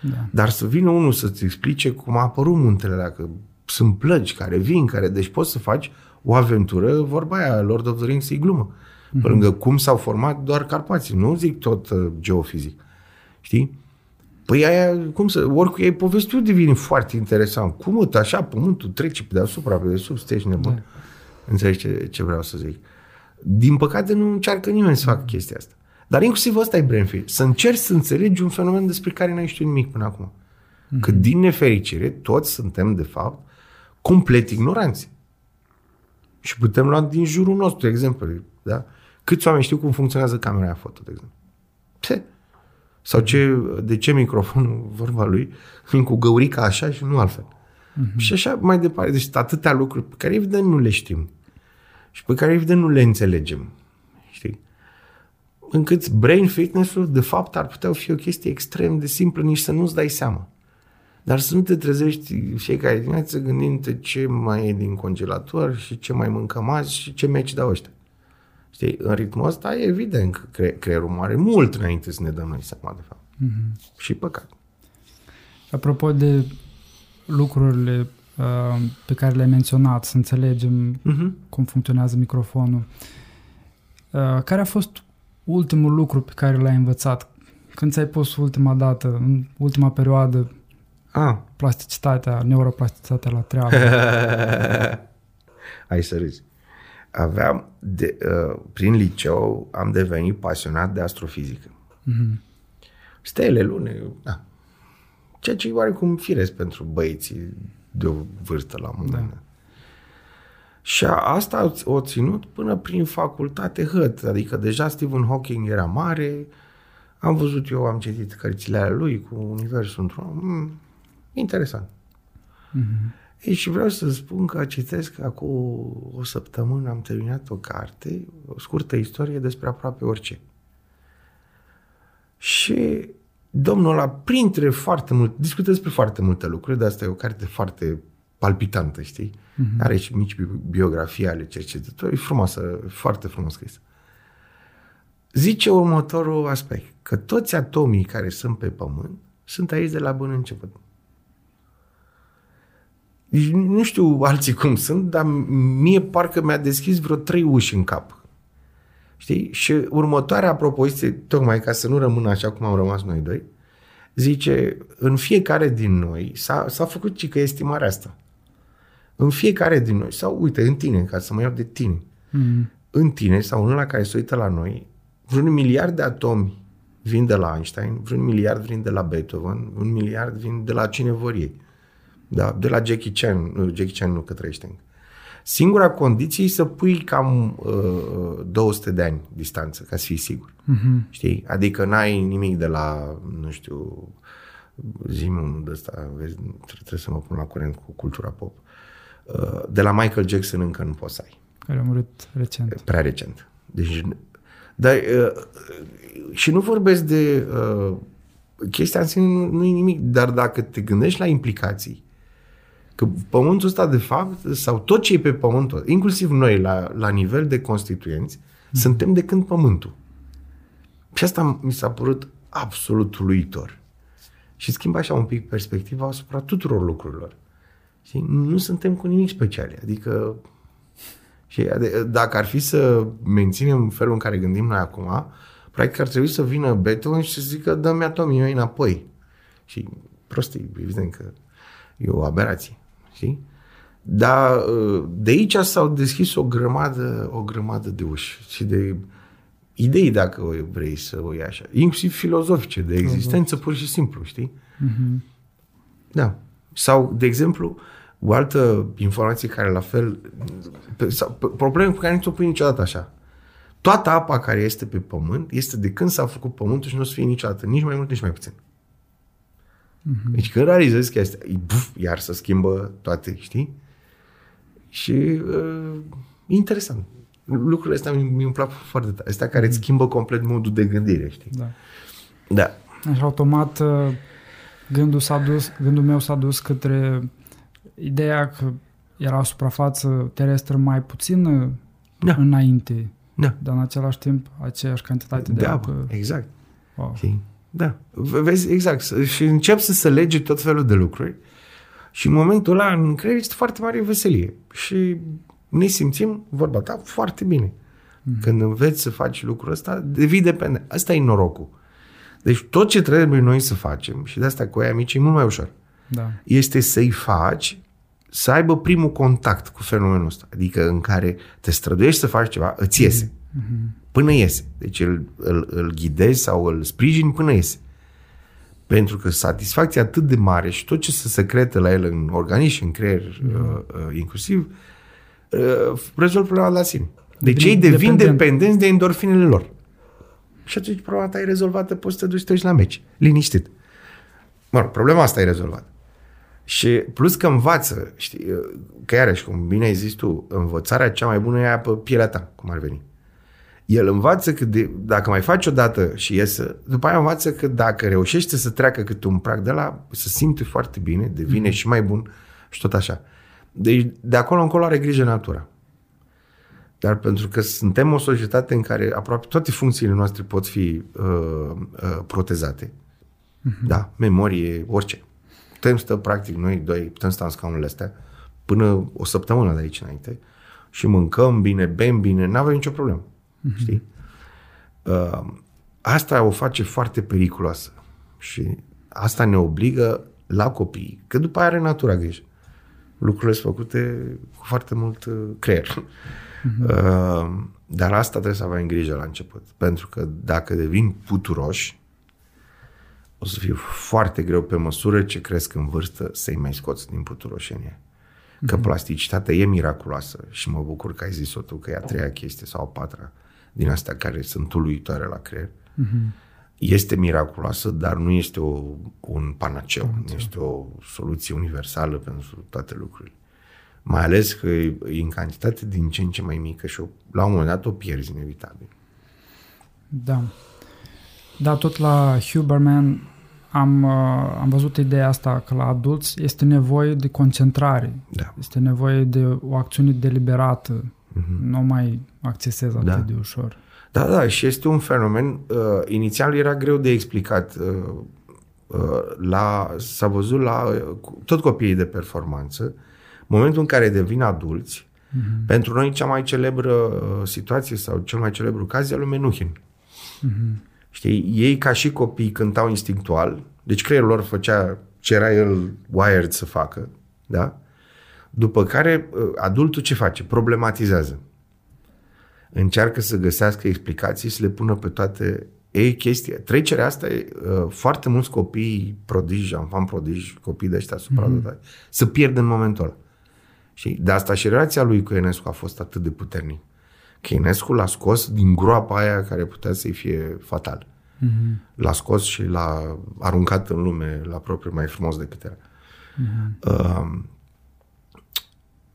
Da. Dar să vină unul să-ți explice cum a apărut muntele alea, că sunt plăgi care vin, care, deci poți să faci o aventură, vorba aia, Lord of the Rings e glumă. Mm-hmm. Pe lângă cum s-au format doar Carpații, nu zic tot uh, geofizic. Știi? Păi aia, cum să, ori cu ei povestiu devine foarte interesant. Cum uite, așa, pământul trece pe deasupra, pe desubt, stai nebun. Da. Înțelegi ce, ce vreau să zic. Din păcate nu încearcă nimeni să facă chestia asta. Dar inclusiv ăsta e brain feed. Să încerci să înțelegi un fenomen despre care n-ai știut nimic până acum. Mm-hmm. Că din nefericire, toți suntem, de fapt, complet ignoranți. Și putem lua din jurul nostru exemplu. Da? Câți oameni știu cum funcționează camera aia foto, de exemplu? Pse. Sau ce, de ce microfonul, [LAUGHS] vorba lui, vin cu găurica așa și nu altfel. Uh-huh. Și așa mai departe. Deci atâtea lucruri pe care evident nu le știm. Și pe care evident nu le înțelegem. Știi? Încât brain fitness-ul de fapt ar putea fi o chestie extrem de simplă, nici să nu-ți dai seama. Dar să nu te trezești fiecare dimineață gândind ce mai e din congelator și ce mai mâncăm azi și ce meci dau ăștia. Știi, în ritmul ăsta e evident că cre- creierul moare mult înainte să ne dăm noi seama, de fapt. Mm-hmm. Și păcat. Apropo de lucrurile uh, pe care le-ai menționat, să înțelegem mm-hmm. cum funcționează microfonul, uh, care a fost ultimul lucru pe care l-ai învățat? Când ți-ai pus ultima dată, în ultima perioadă, ah. plasticitatea, neuroplasticitatea la treabă? [LAUGHS] Ai să râzi aveam, de, uh, prin liceu, am devenit pasionat de astrofizică. Mm-hmm. Stele, lune, da. Ceea ce e oarecum firesc pentru băieții de o vârstă la un moment da. Și asta o ținut până prin facultate hăt. Adică deja Stephen Hawking era mare, am văzut eu, am citit cărțile ale lui cu Universul într-un... Mm, interesant. Mm-hmm. Ei, și vreau să spun că citesc acum o săptămână, am terminat o carte, o scurtă istorie despre aproape orice. Și domnul ăla, printre foarte mult, discută despre foarte multe lucruri, dar asta e o carte foarte palpitantă, știi? Uh-huh. Are și mici biografii ale cercetătorii, frumoasă, foarte frumos scrisă. Zice următorul aspect, că toți atomii care sunt pe Pământ sunt aici de la bun început. Nu știu alții cum sunt, dar mie parcă mi-a deschis vreo trei uși în cap. Știi? Și următoarea propoziție, tocmai ca să nu rămână așa cum am rămas noi doi, zice, în fiecare din noi, s-a, s-a făcut și că estimarea asta. În fiecare din noi, sau uite, în tine, ca să mă iau de tine, mm. în tine sau în la care se uită la noi, vreun miliard de atomi vin de la Einstein, vreun miliard vin de la Beethoven, un miliard vin de la cine vor ei. Da? De la Jackie Chan, nu, Jackie Chan nu că trăiește încă. Singura condiție e să pui cam uh, 200 de ani distanță, ca să fii sigur. Uh-huh. Știi? Adică n-ai nimic de la, nu știu, zi unul de ăsta, vezi, trebuie să mă pun la curent cu cultura pop. Uh, de la Michael Jackson încă nu poți să ai. Care a murit recent. Prea recent. Deci, dar, uh, și nu vorbesc de uh, chestia în sine, nu, nu e nimic, dar dacă te gândești la implicații, Că pământul ăsta, de fapt, sau tot ce e pe pământul, inclusiv noi, la, la nivel de constituenți, mm. suntem de când pământul. Și asta mi s-a părut absolut uluitor. Și schimbă așa un pic perspectiva asupra tuturor lucrurilor. Și nu suntem cu nimic special. Adică, și dacă ar fi să menținem felul în care gândim noi acum, practic ar trebui să vină Beethoven și să zică dă-mi atomii înapoi. Și prostii, evident că e o aberație. Știi? Dar uh, de aici s-au deschis o grămadă, o grămadă de uși și de idei, dacă vrei să o iei așa. Inclusiv filozofice, de existență, pur și simplu, știi? Mm-hmm. Da. Sau, de exemplu, o altă informație care la fel... Sau, probleme pe care nu ți-o pui niciodată așa. Toată apa care este pe pământ este de când s-a făcut pământul și nu o să fie niciodată, nici mai mult, nici mai puțin. Mm-hmm. Deci când realizezi că asta, buf, iar să schimbă toate, știi? Și uh, interesant. Lucrurile astea mi, mi plac foarte tare. Astea care îți schimbă complet modul de gândire, știi? Da. Da. Așa automat uh, gândul, s-a dus, gândul meu s-a dus către ideea că era o suprafață terestră mai puțină da. înainte, da. dar în același timp aceeași cantitate de, de apă. apă. Exact. Wow. Știi? Da. Vezi, exact. Și încep să se lege tot felul de lucruri și în momentul ăla în creier este foarte mare veselie. Și ne simțim, vorba ta, foarte bine. Mm. Când înveți să faci lucrul ăsta, devii dependent. Asta e norocul. Deci tot ce trebuie noi să facem, și de asta cu aia mici e mult mai ușor, da. este să-i faci să aibă primul contact cu fenomenul ăsta. Adică în care te străduiești să faci ceva, îți iese. Mm-hmm până iese. Deci îl, îl, îl ghidezi sau îl sprijin până iese. Pentru că satisfacția atât de mare și tot ce se secretă la el în organism și în creier mm. uh, uh, inclusiv, uh, rezolvă problema la sine. Deci ei devin dependenți de endorfinele lor. Și atunci problema ta e rezolvată, poți să te duci să te duci la meci. Liniștit. Mă rog, problema asta e rezolvată. Și plus că învață, știi, că iarăși, cum bine ai zis tu, învățarea cea mai bună e aia pe pielea ta, cum ar veni. El învață că de, dacă mai faci o dată și iese, după aia învață că dacă reușește să treacă cât un prag de la, se simte foarte bine, devine mm-hmm. și mai bun și tot așa. Deci de acolo încolo are grijă natura. Dar pentru că suntem o societate în care aproape toate funcțiile noastre pot fi uh, uh, protezate. Uh-huh. Da, memorie, orice. Putem stă, practic, noi doi, putem sta în scaunele astea până o săptămână de aici înainte și mâncăm bine, bem bine, nu avem nicio problemă. Uh-huh. Știi? Uh, asta o face foarte periculoasă și asta ne obligă la copii, că după aia are natura grijă. Lucrurile sunt făcute cu foarte mult uh, creier. Uh-huh. Uh, dar asta trebuie să avem grijă la început, pentru că dacă devin puturoși, o să fie foarte greu pe măsură ce cresc în vârstă să-i mai scoți din puturoșenie. Că uh-huh. plasticitatea e miraculoasă și mă bucur că ai zis-o tu, că e a treia chestie sau a patra din astea care sunt uluitoare la creier. Uh-huh. Este miraculoasă, dar nu este o, un panaceu, nu este o soluție universală pentru toate lucrurile. Mai ales că e în cantitate din ce în ce mai mică și o, la un moment dat o pierzi inevitabil. Da. Da, tot la Huberman am, uh, am văzut ideea asta că la adulți este nevoie de concentrare. Da. Este nevoie de o acțiune deliberată. Mm-hmm. Nu mai accesez atât Da. de ușor. Da, da, și este un fenomen, uh, inițial era greu de explicat. Uh, uh, la, s-a văzut la uh, cu- tot copiii de performanță, momentul în care devin adulți, mm-hmm. pentru noi cea mai celebră uh, situație sau cel mai celebru caz e al lui Menuhin. Mm-hmm. Știi, ei ca și copii cântau instinctual, deci creierul lor făcea ce era el wired să facă, da? După care uh, adultul ce face? Problematizează. Încearcă să găsească explicații, să le pună pe toate. E chestia. Trecerea asta e uh, foarte mulți copii prodigi, am prodigi, copii de ăștia supradotați, mm-hmm. să pierd în momentul ăla. Și de asta și relația lui cu Enescu a fost atât de puternic. Că Enescu l-a scos din groapa aia care putea să-i fie fatal. Mm-hmm. L-a scos și l-a aruncat în lume la propriu mai frumos decât era. Mm-hmm. Uh,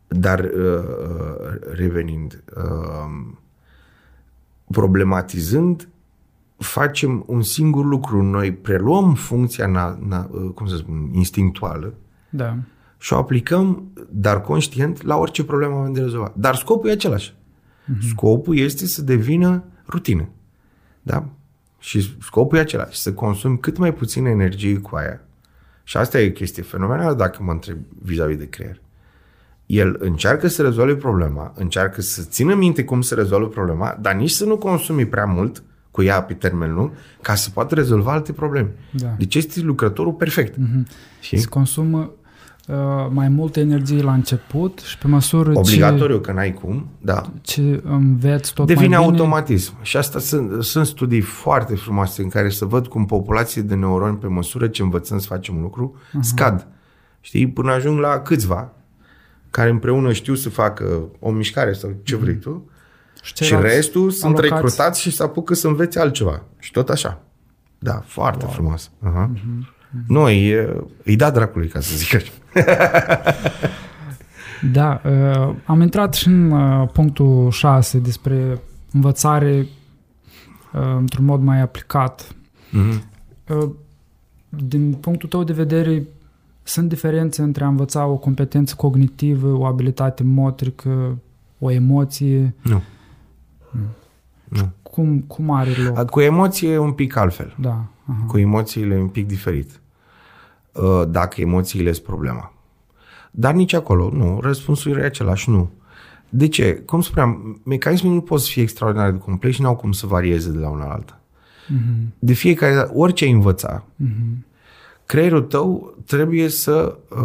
dar uh, uh, revenind, uh, problematizând, facem un singur lucru. Noi preluăm funcția, na, na, uh, cum să spun, instinctuală Da. și o aplicăm, dar conștient, la orice problemă avem de rezolvat. Dar scopul e același. Uh-huh. Scopul este să devină rutină. Da? Și scopul e același, să consumi cât mai puțină energie cu aia. Și asta e o chestie fenomenală dacă mă întreb vis-a-vis de creier. El încearcă să rezolve problema, încearcă să țină minte cum să rezolve problema, dar nici să nu consumi prea mult cu ea pe termen lung, ca să poată rezolva alte probleme. Da. Deci este lucrătorul perfect. Mm-hmm. Îți consumă uh, mai multă energie la început și pe măsură Obligatoriu că n-ai cum, da. ce, ce înveți tot Devine mai bine... automatism. Și asta sunt, sunt studii foarte frumoase în care să văd cum populații de neuroni, pe măsură ce învățăm să facem un lucru, uh-huh. scad. Știi? Până ajung la câțiva care împreună știu să facă o mișcare sau ce vrei tu și, și ceilalți restul sunt alocați. recrutați și se apucă să învețe altceva. Și tot așa. Da, foarte wow. frumos. Uh-huh. Uh-huh. Nu, e, îi da dracului, ca să zic așa. [LAUGHS] Da, uh, am intrat și în uh, punctul 6 despre învățare uh, într-un mod mai aplicat. Uh-huh. Uh, din punctul tău de vedere, sunt diferențe între a învăța o competență cognitivă, o abilitate motrică, o emoție? Nu. Nu. Cum, cum are loc? Cu emoție e un pic altfel. Da. Aha. Cu emoțiile e un pic diferit. Uh, Dacă emoțiile sunt problema. Dar nici acolo, nu. Răspunsul e același, nu. De ce? Cum spuneam, mecanismii nu pot să fie extraordinar de complex și nu au cum să varieze de la una la alta. Mm-hmm. De fiecare dată, orice ai învăța, Mm-hmm. Creierul tău trebuie să uh,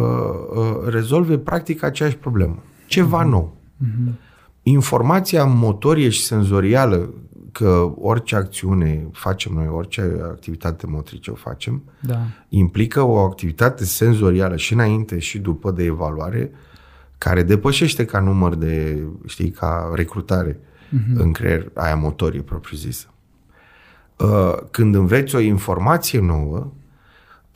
uh, rezolve practic aceeași problemă. Ceva mm-hmm. nou. Mm-hmm. Informația motorie și senzorială că orice acțiune facem noi, orice activitate motrice o facem, Da. implică o activitate senzorială și înainte și după de evaluare care depășește ca număr de, știi, ca recrutare Mhm. în creier, aia motorie propriu-zisă. uh, când înveți o informație nouă,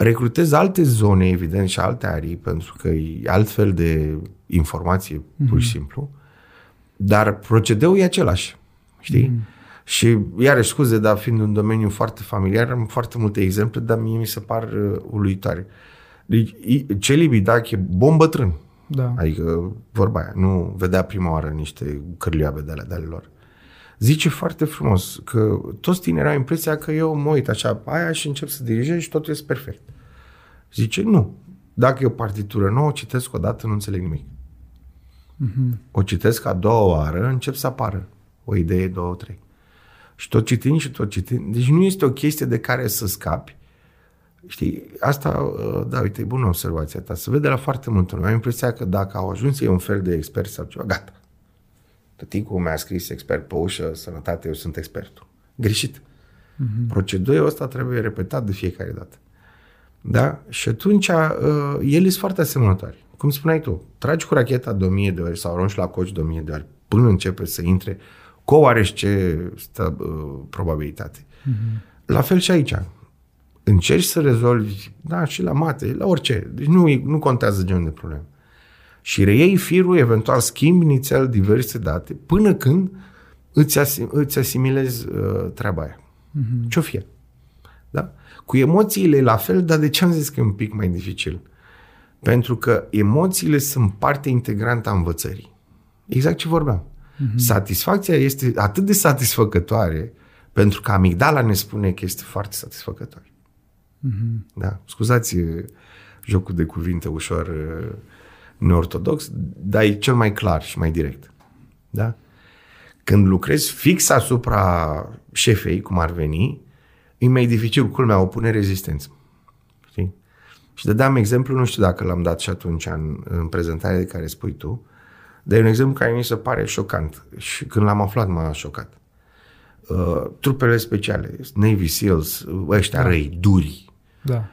recrutezi alte zone, evident, și alte arii, pentru că e altfel de informație, mm-hmm. pur și simplu, dar procedeul e același, știi? Mm-hmm. Și, iarăși, scuze, dar fiind un domeniu foarte familiar, am foarte multe exemple, dar mie mi se par uh, uluitoare. Deci, Celi Bidache, bombă trân. Da. Adică, vorba aia, nu vedea prima oară niște cărlioabe de ale, de ale lor. Zice foarte frumos că toți tinerii au impresia că eu mă uit așa pe aia și încep să dirigez și totul este perfect. Zice, nu. Dacă e o partitură nouă, o citesc o dată, nu înțeleg nimic. Mm-hmm. O citesc a doua oară, încep să apară o idee, două, trei. Și tot citind și tot citind. Deci nu este o chestie de care să scapi. Știi, asta, uh, da, uite, e bună observația ta. Se vede la foarte mult lume. Am impresia că dacă au ajuns ei un fel de expert sau ceva, gata. Tăticul mi-a scris expert pe ușă, sănătate, eu sunt expertul. Greșit. Mm-hmm. Procedura asta trebuie repetat de fiecare dată. Da? Și atunci uh, ele sunt foarte asemănătoare. Cum spuneai tu, tragi cu racheta de 1000 de ori sau arunci la coci de 1000 de ori până începe să intre cu oarește stă, uh, probabilitate. Mm-hmm. La fel și aici. Încerci să rezolvi, da, și la mate, la orice. Deci nu, nu contează genul de problemă. Și reiei firul, eventual schimbi inițial diverse date, până când îți, asim, îți asimilezi uh, treaba aia. Mm-hmm. Ce-o fie. Da? Cu emoțiile la fel, dar de ce am zis că e un pic mai dificil? Pentru că emoțiile sunt parte integrantă a învățării. Exact ce vorbeam. Mm-hmm. Satisfacția este atât de satisfăcătoare pentru că amigdala ne spune că este foarte satisfăcătoare. Mm-hmm. Da? Scuzați jocul de cuvinte ușor neortodox, dar e cel mai clar și mai direct. Da? Când lucrezi fix asupra șefei, cum ar veni, e mai dificil, culmea, opune rezistență. Știi? Și dădeam exemplu, nu știu dacă l-am dat și atunci în, în prezentarea de care spui tu, dar e un exemplu care mi se pare șocant și când l-am aflat m-a șocat. Uh, trupele speciale, Navy SEALs, ăștia da. răi, duri. Da.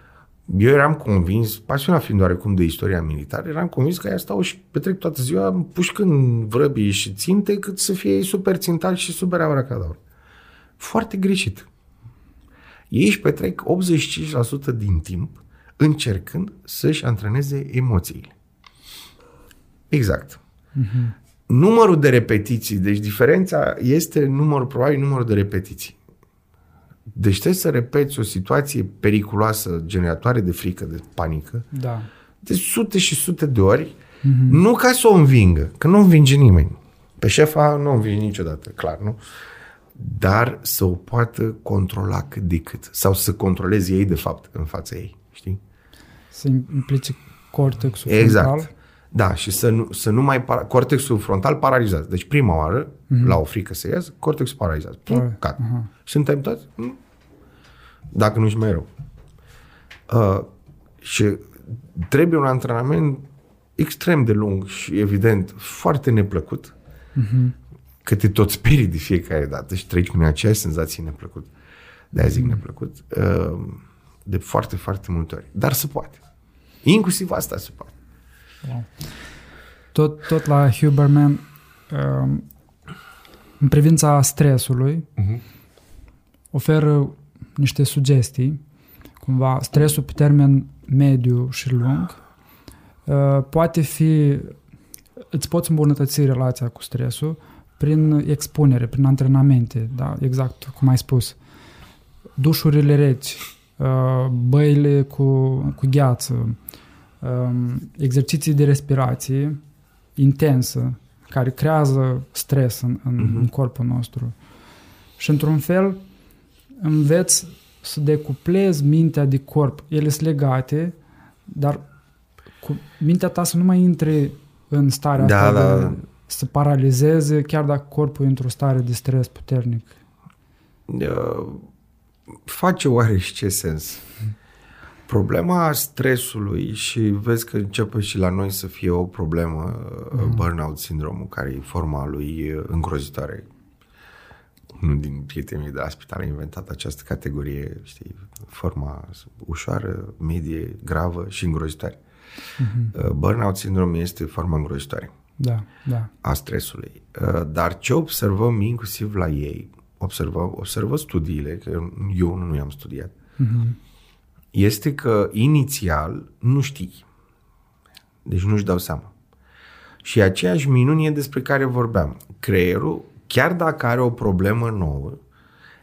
Eu eram convins, pasionat fiind oarecum de istoria militară, eram convins că aia stau și petrec toată ziua pușcând vrăbii și ținte cât să fie super țintați și super abracadaur. Foarte greșit. Ei își petrec 85% din timp încercând să-și antreneze emoțiile. Exact. Uh-huh. Numărul de repetiții, deci diferența este numărul, probabil numărul de repetiții. Deci trebuie să repeți o situație periculoasă, generatoare de frică, de panică, da. de sute și sute de ori, uh-huh. nu ca să o învingă, că nu învinge nimeni. Pe șefa nu o învinge niciodată, clar, nu? dar să o poată controla cât de cât. Sau să controleze ei, de fapt, în fața ei. Știi? Să implice cortexul exact. frontal. Da, și să nu, să nu mai... Para... Cortexul frontal paralizat. Deci prima oară, mm-hmm. la o frică să iasă, cortexul paralizat. Pum, cat. Uh-huh. Suntem toți? Dacă nu și mai rău. Uh, și trebuie un antrenament extrem de lung și, evident, foarte neplăcut, mm-hmm că te tot sperii de fiecare dată și treci prin aceeași senzație neplăcut. De-aia zic mm. neplăcut. Uh, de foarte, foarte multe ori. Dar se poate. Inclusiv asta se poate. Tot, tot la Huberman, um, în privința stresului, uh-huh. oferă niște sugestii. Cumva, stresul pe termen mediu și lung uh, poate fi, îți poți îmbunătăți relația cu stresul prin expunere, prin antrenamente, da, exact cum ai spus. Dușurile reci, uh, băile cu, cu gheață, um, exerciții de respirație intensă, care creează stres în, în, uh-huh. în corpul nostru. Și într-un fel înveți să decuplezi mintea de corp. Ele sunt legate, dar cu mintea ta să nu mai intre în starea da, asta da. de să paralizeze chiar dacă corpul e într-o stare de stres puternic? Uh, face oare și ce sens? Problema stresului și vezi că începe și la noi să fie o problemă, mm. burnout sindromul, care e forma lui uh, îngrozitoare. Unul din prietenii de la spital a inventat această categorie, știi, forma ușoară, medie, gravă și îngrozitoare. Mm-hmm. Burnout sindrom este forma îngrozitoare da, da. a stresului. Uh, dar ce observăm inclusiv la ei observă, observă studiile, că eu nu i-am studiat, uh-huh. Este că inițial nu știi. Deci nu-și dau seama. Și aceeași minunie despre care vorbeam. Creierul, chiar dacă are o problemă nouă,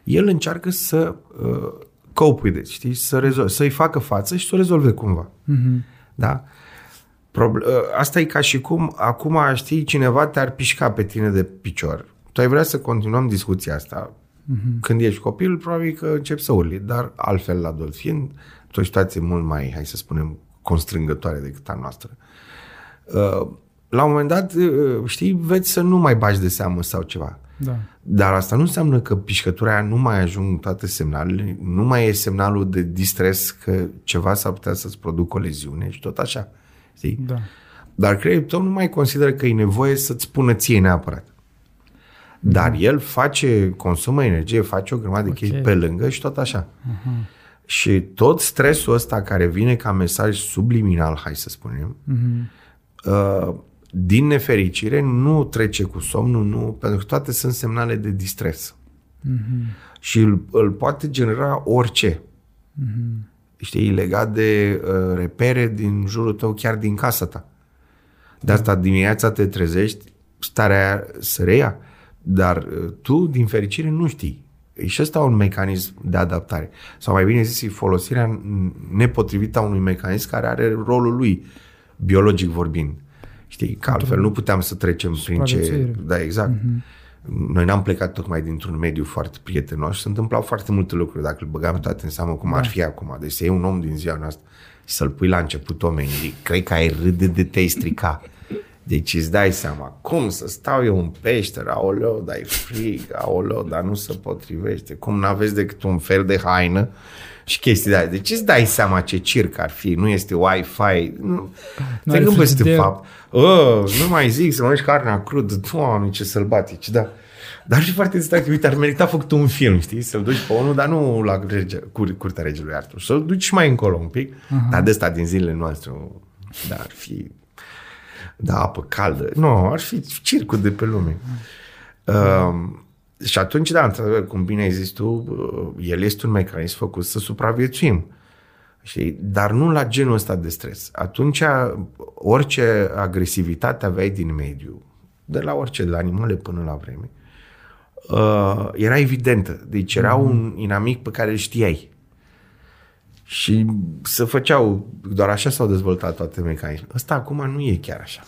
el încearcă să uh, cope with it, știi? Să rezolve, să-i facă față și să o rezolve cumva. Uh-huh. Da? Proble- uh, asta e ca și cum acum, știi, cineva te-ar pișca pe tine de picior. Tu ai vrea să continuăm discuția asta. Uh-huh. Când ești copil, probabil că începi să urli, dar altfel la adult fiind, o situație mult mai, hai să spunem, constrângătoare decât a noastră. Uh, la un moment dat, uh, știi, veți să nu mai bagi de seamă sau ceva. Da. Dar asta nu înseamnă că pișcătura aia nu mai ajung toate semnalele, nu mai e semnalul de distres că ceva s-ar putea să-ți producă o leziune și tot așa. Știi? Da. Dar creierul tău nu mai consideră că e nevoie să-ți spună ție neapărat. Dar uh-huh. el face, consumă energie, face o grămadă okay. de chestii pe lângă și tot așa. Uh-huh. Și tot stresul ăsta care vine ca mesaj subliminal, hai să spunem, uh-huh. uh, din nefericire, nu trece cu somnul, nu, pentru că toate sunt semnale de distres. Mm-hmm. Și îl, îl poate genera orice. Mm-hmm. Știi, legat de uh, repere din jurul tău, chiar din casa ta. De asta dimineața te trezești, starea aia să reia, dar uh, tu, din fericire, nu știi. E și ăsta un mecanism de adaptare. Sau mai bine zis, folosirea nepotrivită a unui mecanism care are rolul lui, biologic vorbind. Știi, că altfel nu puteam să trecem prin ce... Da, exact. Mm-hmm. Noi n-am plecat tocmai dintr-un mediu foarte prietenos și se întâmplau foarte multe lucruri dacă îl băgam toate în seamă cum da. ar fi acum. Deci să iei un om din ziua noastră și să-l pui la început omenii, cred că ai râde de te-ai strica. Deci îți dai seama, cum să stau eu în peșteră, aoleu, dar e frig, aoleu, dar nu se potrivește, cum n-aveți decât un fel de haină și chestii de Deci îți dai seama ce circ ar fi, nu este Wi-Fi, nu, te gândești în fapt. Oh, nu mai zic să mănânci carnea crudă, doamne, ce sălbatici, da. Dar și foarte distractiv, uite, ar merita făcut un film, știi? Să-l duci pe unul, dar nu la rege, cur, curtea regelui Artur. Să-l duci mai încolo un pic, uh-huh. dar de asta din zilele noastre, da, ar fi, da, apă caldă. Nu, ar fi circul de pe lume. Uh-huh. Uh, și atunci, da, într-adevăr, cum bine ai zis tu, uh, el este un mecanism făcut să supraviețuim. Știi? Dar nu la genul ăsta de stres. Atunci, orice agresivitate aveai din mediu, de la orice, de la animale până la vreme, uh, era evidentă. Deci era mm. un inamic pe care îl știai. Și se făceau, doar așa s-au dezvoltat toate mecanismele. Ăsta acum nu e chiar așa.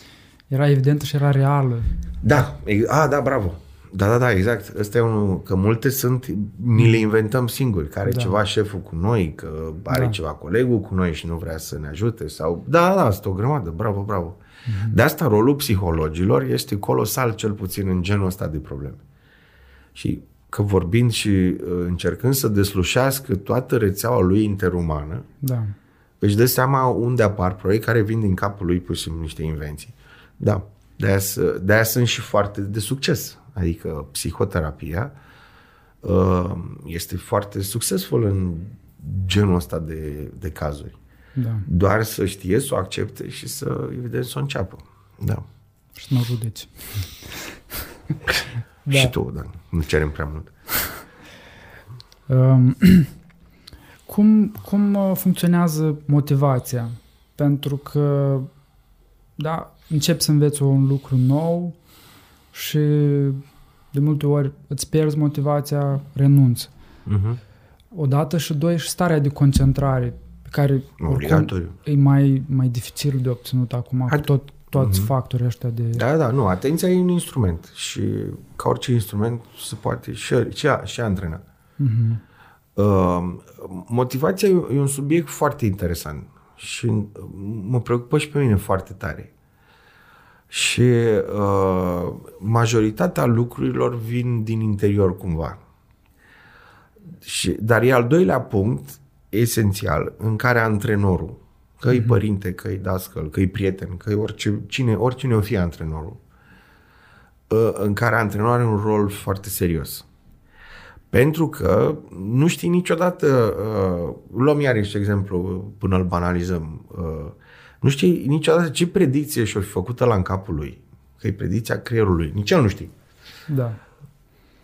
Era evidentă și era reală. Da, a, da, bravo. Da, da, da, exact. Ăsta e unul, că multe sunt, ni le inventăm singuri, care da. ceva șeful cu noi, că are da. ceva colegul cu noi și nu vrea să ne ajute sau, da, da, asta o grămadă, bravo, bravo. Mm-hmm. De asta rolul psihologilor este colosal, cel puțin în genul ăsta de probleme. Și că vorbind și uh, încercând să deslușească toată rețeaua lui interumană, da. își dă seama unde apar proiecte care vin din capul lui pur și simplu niște invenții. Da, de-aia, de-aia sunt și foarte de succes adică psihoterapia, uh, este foarte succesful în genul ăsta de, de cazuri. Da. Doar să știe, să o accepte și să, evident, să o înceapă. Da. Și să nu judeci. [LAUGHS] da. Și tu, da. Nu cerem prea mult. Um, [CLEARS THROAT] cum, cum uh, funcționează motivația? Pentru că, da, încep să înveți un lucru nou, și de multe ori îți pierzi motivația, renunți. Uh-huh. Odată și doi și starea de concentrare pe care Obligatoriu. e mai, mai dificil de obținut acum Ad... cu tot, toți uh-huh. factorii ăștia de... Da, da, nu, atenția e un instrument și ca orice instrument se poate și, și, și antrena. Uh-huh. Uh, motivația e un subiect foarte interesant și mă preocupă și pe mine foarte tare. Și uh, majoritatea lucrurilor vin din interior cumva. Și, dar e al doilea punct esențial în care antrenorul, că e mm-hmm. părinte, că e dascăl, că e prieten, că e orice, cine, oricine o fi antrenorul, uh, în care antrenorul are un rol foarte serios. Pentru că nu știi niciodată, uh, luăm iarăși exemplu până îl banalizăm, uh, nu știi niciodată ce predicție și-o fi făcută la în capul lui. Că e predicția creierului. Nici el nu știi. Da.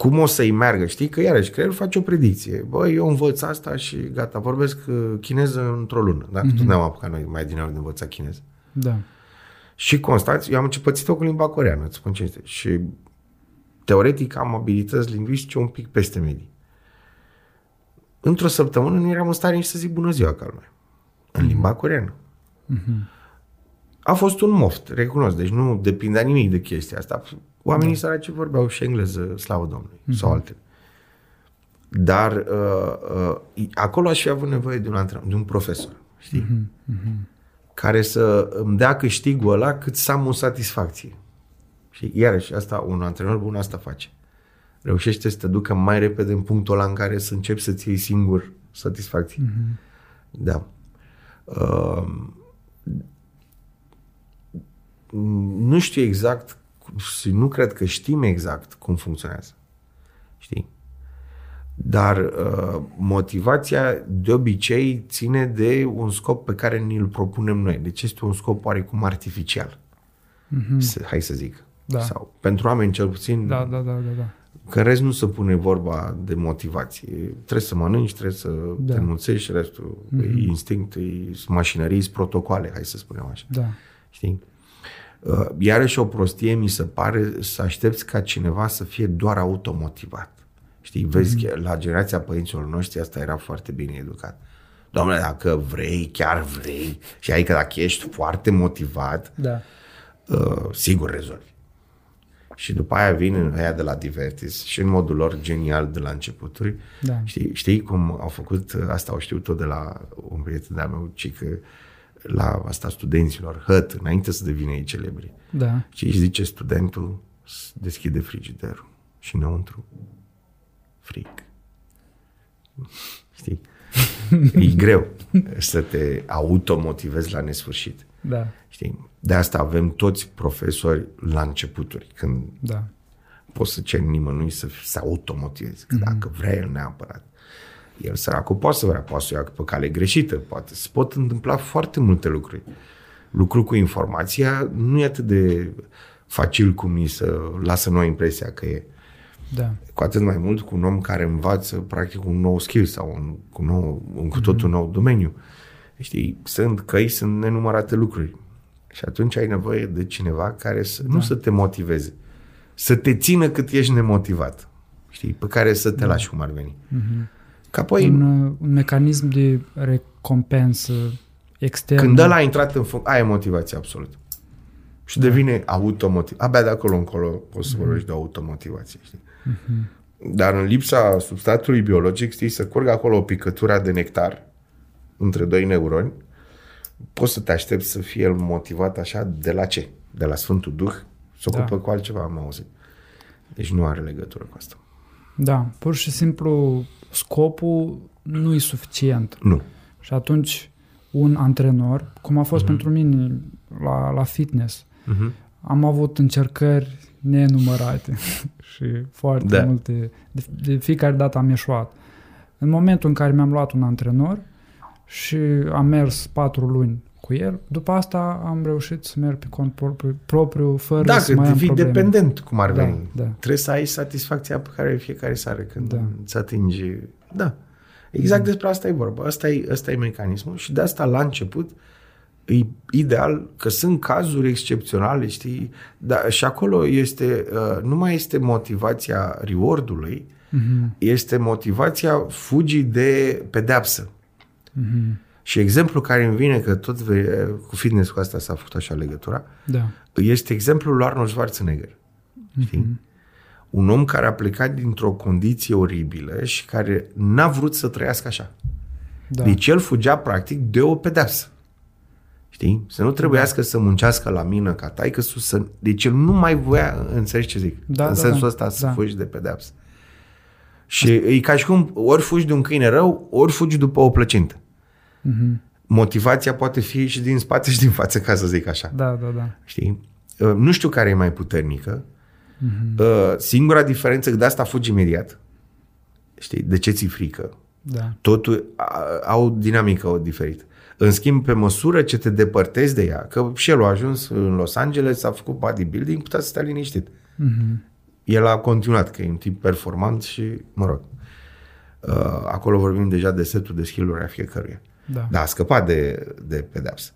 Cum o să-i meargă. Știi că iarăși creierul face o predicție. Bă, eu învăț asta și gata, vorbesc uh, chineză într-o lună. Dacă mm-hmm. tot ne-am apucat noi mai din de învățat chineză. Da. Și constați, eu am început cu limba coreană, îți spun ce este. Și teoretic am abilități lingvistice un pic peste medii. Într-o săptămână nu eram în stare nici să zic bună ziua ca lumea. În limba coreană. Mm-hmm. A fost un moft, recunosc, deci nu depindea nimic de chestia asta. Oamenii da. săraci vorbeau și engleză, slavă Domnului, mm-hmm. sau altele. Dar uh, uh, acolo aș fi avut nevoie de un antrenor, de un profesor, știi? Mm-hmm. Mm-hmm. Care să îmi dea câștigul ăla cât să am o satisfacție. Și iarăși, asta, un antrenor bun asta face. Reușește să te ducă mai repede în punctul ăla în care să începi să-ți iei singur satisfacție. Mm-hmm. Da. Uh, nu știu exact și nu cred că știm exact cum funcționează. Știi? Dar uh, motivația de obicei ține de un scop pe care ni-l propunem noi. Deci este un scop oarecum artificial. Mm-hmm. Hai să zic. Da. Sau pentru oameni cel puțin. Da, da, da, da. da. Că în rest nu se pune vorba de motivație. Trebuie să mănânci, trebuie să da. te înmulțești, restul mm-hmm. e instinct, e mașinării, e protocole, hai să spunem așa. Da. Știi? Uh, iarăși o prostie mi se pare să aștepți ca cineva să fie doar automotivat. Știi, vezi mm-hmm. că la generația părinților noștri asta era foarte bine educat. Domnule, dacă vrei, chiar vrei, și adică dacă ești foarte motivat, da. uh, sigur rezolvi. Și după aia vin aia de la Divertis și în modul lor genial de la începuturi. Da. Știi, știi cum au făcut, asta au știut tot de la un prieten de-al meu, ci că la asta studenților, hăt, înainte să devină ei celebri. Da. Și își zice studentul, deschide frigiderul și înăuntru, frig. Știi? e greu să te automotivezi la nesfârșit. Da. Știi? De asta avem toți profesori la începuturi, când da. poți să ceri nimănui să se automotiveze, mm-hmm. dacă vrea el neapărat. El săracul poate să vrea, poate să o ia pe cale greșită, poate se pot întâmpla foarte multe lucruri. Lucrul cu informația nu e atât de facil cum mi să lasă noi impresia că e. Da. Cu atât mai mult cu un om care învață practic un nou skill sau un, cu, nou, un cu totul mm-hmm. nou domeniu. Știi, sunt căi, sunt nenumărate lucruri. Și atunci ai nevoie de cineva care să, da. nu să te motiveze, să te țină cât ești nemotivat. Știi, pe care să te da. lași cum ar veni. Mm-hmm. Că apoi... Un, uh, un mecanism de recompensă externă. Când ăla a intrat în funcție, aia e motivație absolut. Și da. devine automotiv. Abia de acolo încolo poți să mm-hmm. vorbești de automotivație. Știi? Mm-hmm. Dar în lipsa substratului biologic, știi, să curgă acolo o picătură de nectar între doi neuroni, poți să te aștepți să fie el motivat așa de la ce? De la Sfântul Duh? Să da. ocupă cu altceva, am auzit. Deci nu are legătură cu asta. Da, pur și simplu scopul nu e suficient. Nu. Și atunci un antrenor, cum a fost uh-huh. pentru mine la, la fitness, uh-huh. am avut încercări nenumărate [LAUGHS] și foarte da. multe. De, de fiecare dată am ieșuat. În momentul în care mi-am luat un antrenor și am mers patru luni cu el, după asta am reușit să merg pe cont propriu, propriu fără da, să mai am probleme. dependent, cum ar da, veni. Da. Trebuie să ai satisfacția pe care fiecare seară când da. îți atingi. Da. Exact despre asta e vorba. Asta e, asta e mecanismul și de asta la început e ideal că sunt cazuri excepționale, știi? Da, și acolo este, uh, nu mai este motivația rewardului, uh-huh. este motivația fugii de pedeapsă. Uh-huh. Și exemplul care îmi vine, că tot ve, cu fitness cu asta s-a făcut așa legătura, da. este exemplul lui Arnold Schwarzenegger. Știi? Mm-hmm. Un om care a plecat dintr-o condiție oribilă și care n-a vrut să trăiască așa. Da. Deci el fugea practic de o pedeapsă. Știi? Să nu trebuiască da. să muncească la mină ca taică sus. Să... Deci el nu mai voia, înțelegi ce zic? Da, în da, sensul da. ăsta să da. fugi de pedeapsă. Și Asta... e ca și cum ori fugi de un câine rău, ori fugi după o plăcintă. Mm-hmm. Motivația poate fi și din spate și din față, ca să zic așa. Da, da, da. Știi? Uh, nu știu care e mai puternică. Mm-hmm. Singura diferență, de asta fugi imediat. Știi? De ce ți frică? Da. Totul au dinamică o diferită. În schimb, pe măsură ce te depărtezi de ea, că și el a ajuns în Los Angeles, a făcut bodybuilding, putea să stea liniștit. Mm-hmm. el a continuat, că e un tip performant și, mă rog, uh, acolo vorbim deja de setul de skill-uri a fiecăruia. Da. Dar a scăpat de, de pedeapsă.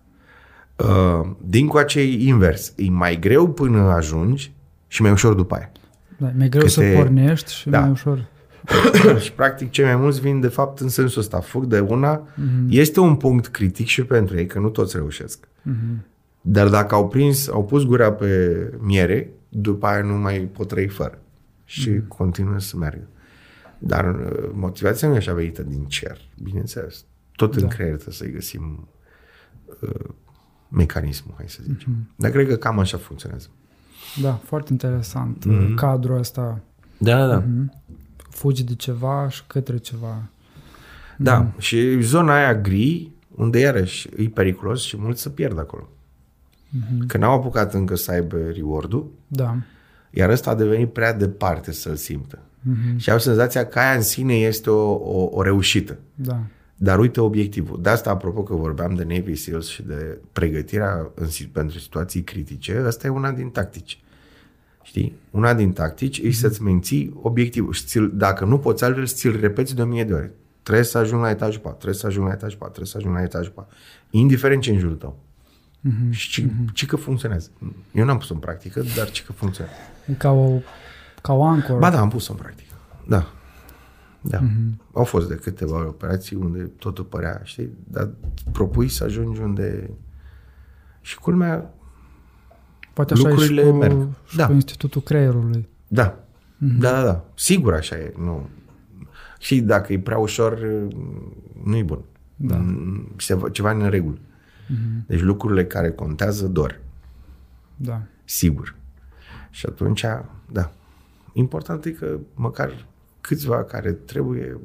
Uh, din coace e invers. E mai greu până ajungi și mai ușor după aia. Da, e mai greu Că să te- pornești și Da. mai ușor. [COUGHS] și practic cei mai mulți vin de fapt în sensul ăsta. Fug de una. Mhm. Este un punct critic și pentru ei, că nu toți reușesc. Mhm. Dar dacă au prins, au pus gura pe miere, după aia nu mai pot trăi fără. Și Mhm. continuă să meargă. Dar uh, motivația nu e așa venită din cer, bineînțeles. Tot în Da. creier trebuie să-i găsim uh, mecanismul, hai să zicem. Mhm. Dar cred că cam așa funcționează. Da, foarte interesant. Mhm. Cadrul ăsta. Da, da. Mhm. Fugi de ceva și către ceva. Da, Mhm. și zona aia gri, unde iarăși e periculos și mulți se pierd acolo. Mhm. Că n-au apucat încă să aibă reward-ul, Da. iar ăsta a devenit prea departe să-l simtă. Mhm. Și au senzația că aia în sine este o, o, o reușită. Da. Dar uite obiectivul. De asta, apropo că vorbeam de Navy SEALs și de pregătirea în, si- pentru situații critice, asta e una din tactici. Știi? Una din tactici e să-ți menții obiectivul. Și ți-l, dacă nu poți altfel, ți-l repeți de o mie de ori. Trebuie să ajung la etajul 4, trebuie să ajung la etajul 4, trebuie să ajung la etajul 4. Indiferent ce în jurul tău. Mhm. Și ci, ci că funcționează. Eu n-am pus în practică, dar ci că funcționează. E ca o, ca o ancoră. Ba da, am pus în practică. Da. Da. Mm-hmm. Au fost de câteva operații unde totul părea, știi, dar propui să ajungi unde... Și culmea, Poate așa lucrurile e și cu, merg. și Da. cu Institutul Creierului. da, mm-hmm. da, da, da, sigur așa e, nu. Și dacă e prea ușor, nu e bun. Da. Mm, Se, ceva în regulă. Mm-hmm. Deci lucrurile care contează dor, Da. sigur. Și atunci, da, important e că măcar câțiva care trebuie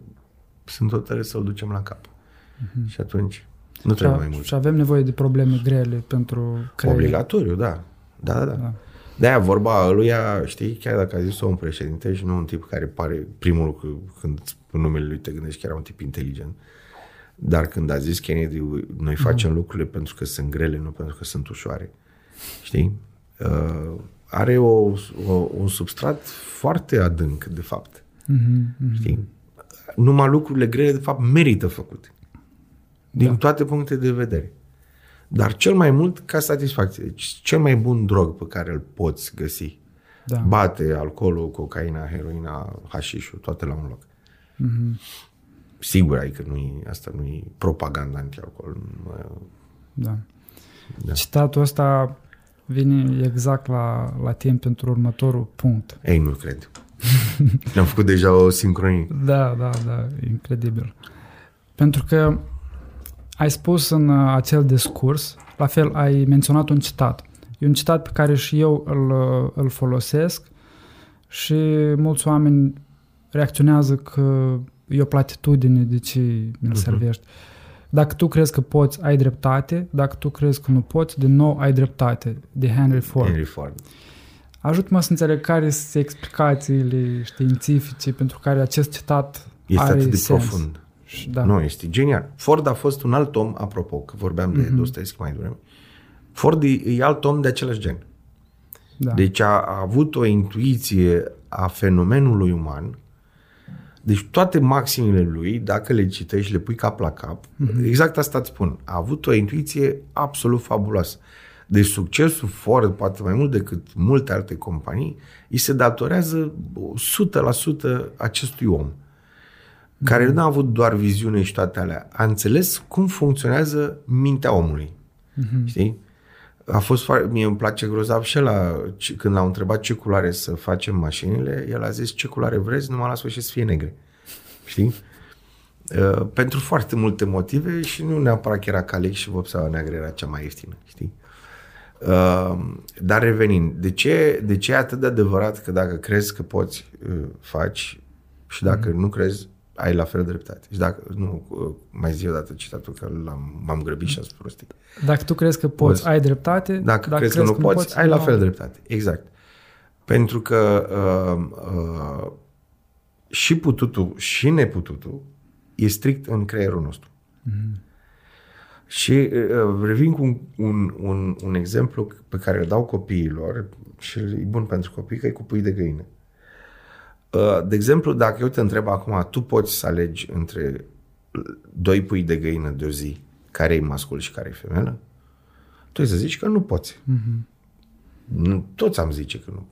sunt hotărâți să-l ducem la cap. Mm-hmm. Și atunci nu trebuie mai și, mult. și avem nevoie de probleme grele pentru creier. Obligatoriu, da. Da, da, da. Da. De-aia vorba lui, știi, chiar dacă a zis-o un președinte și nu un tip care pare primul lucru când îți spun numele lui te gândești că era un tip inteligent. Dar când a zis Kennedy, noi facem lucrurile pentru că sunt grele, nu pentru că sunt ușoare. Știi? Uh, are o, o, un substrat foarte adânc, de fapt. Mhm, mhm. Știi? Numai lucrurile grele, de fapt, merită făcute. Din da. toate punctele de vedere. Dar cel mai mult ca satisfacție. Deci cel mai bun drog pe care îl poți găsi. Da. Bate alcoolul, cocaina, heroina, hașișul, toate la un loc. Mhm. Sigur, adică nu e, asta nu e propaganda anti-alcool. nu- Da. Da. Citatul ăsta vine exact la, la timp pentru următorul punct. Ei, nu cred. [LAUGHS] Am făcut deja o sincronie. Da, da, da, incredibil. Pentru că ai spus în uh, acel discurs, la fel ai menționat un citat. E un citat pe care și eu îl, uh, îl folosesc și mulți oameni reacționează că e o platitudine de ce mi-l servești. Dacă tu crezi că poți, ai dreptate. Dacă tu crezi că nu poți, din nou ai dreptate. De Henry Ford. Henry Ford. Ajută-mă să înțeleg care sunt explicațiile științifice pentru care acest citat Este are atât de sens. profund. Și Da. Da. Nu, este genial. Ford a fost un alt om, apropo, că vorbeam de mm-hmm. Dostoevski mai devreme. Ford e, e alt om de același gen. Da. Deci a, a avut o intuiție a fenomenului uman. Deci toate maximile lui, dacă le citești și le pui cap la cap, mm-hmm. exact asta îți spun. A avut o intuiție absolut fabuloasă. Deci succesul Ford, poate mai mult decât multe alte companii, îi se datorează 100% acestui om care nu a avut doar viziune și toate alea, a înțeles cum funcționează mintea omului. Mm-hmm. Știi? A fost foarte, mie îmi place grozav și la când l-au întrebat ce culoare să facem mașinile, el a zis ce culoare vreți, numai la sfârșit să fie negre. Știi? Uh, pentru foarte multe motive și nu neapărat că era calic și vopseaua neagră era cea mai ieftină, știi? Uh, dar revenind, de ce, de ce e atât de adevărat că dacă crezi că poți, uh, faci și dacă mm. nu crezi, ai la fel de dreptate. Și dacă, nu, uh, mai zi o dată citatul că l-am, m-am grăbit și am spus prostii. Dacă tu crezi că poți, Poți. ai dreptate. Dacă, dacă crezi că nu poți, poți ai la nu. fel de dreptate. Exact. Pentru că uh, uh, și pututul și nepututul e strict în creierul nostru. Mm-hmm. Și uh, revin cu un, un, un, un exemplu pe care îl dau copiilor și e bun pentru copii că e cu pui de găină. Uh, De exemplu, dacă eu te întreb acum, tu poți să alegi între doi pui de găină de o zi, care e mascul și care e femelă? Tu ai să zici că nu poți. Nu, toți am zice că nu.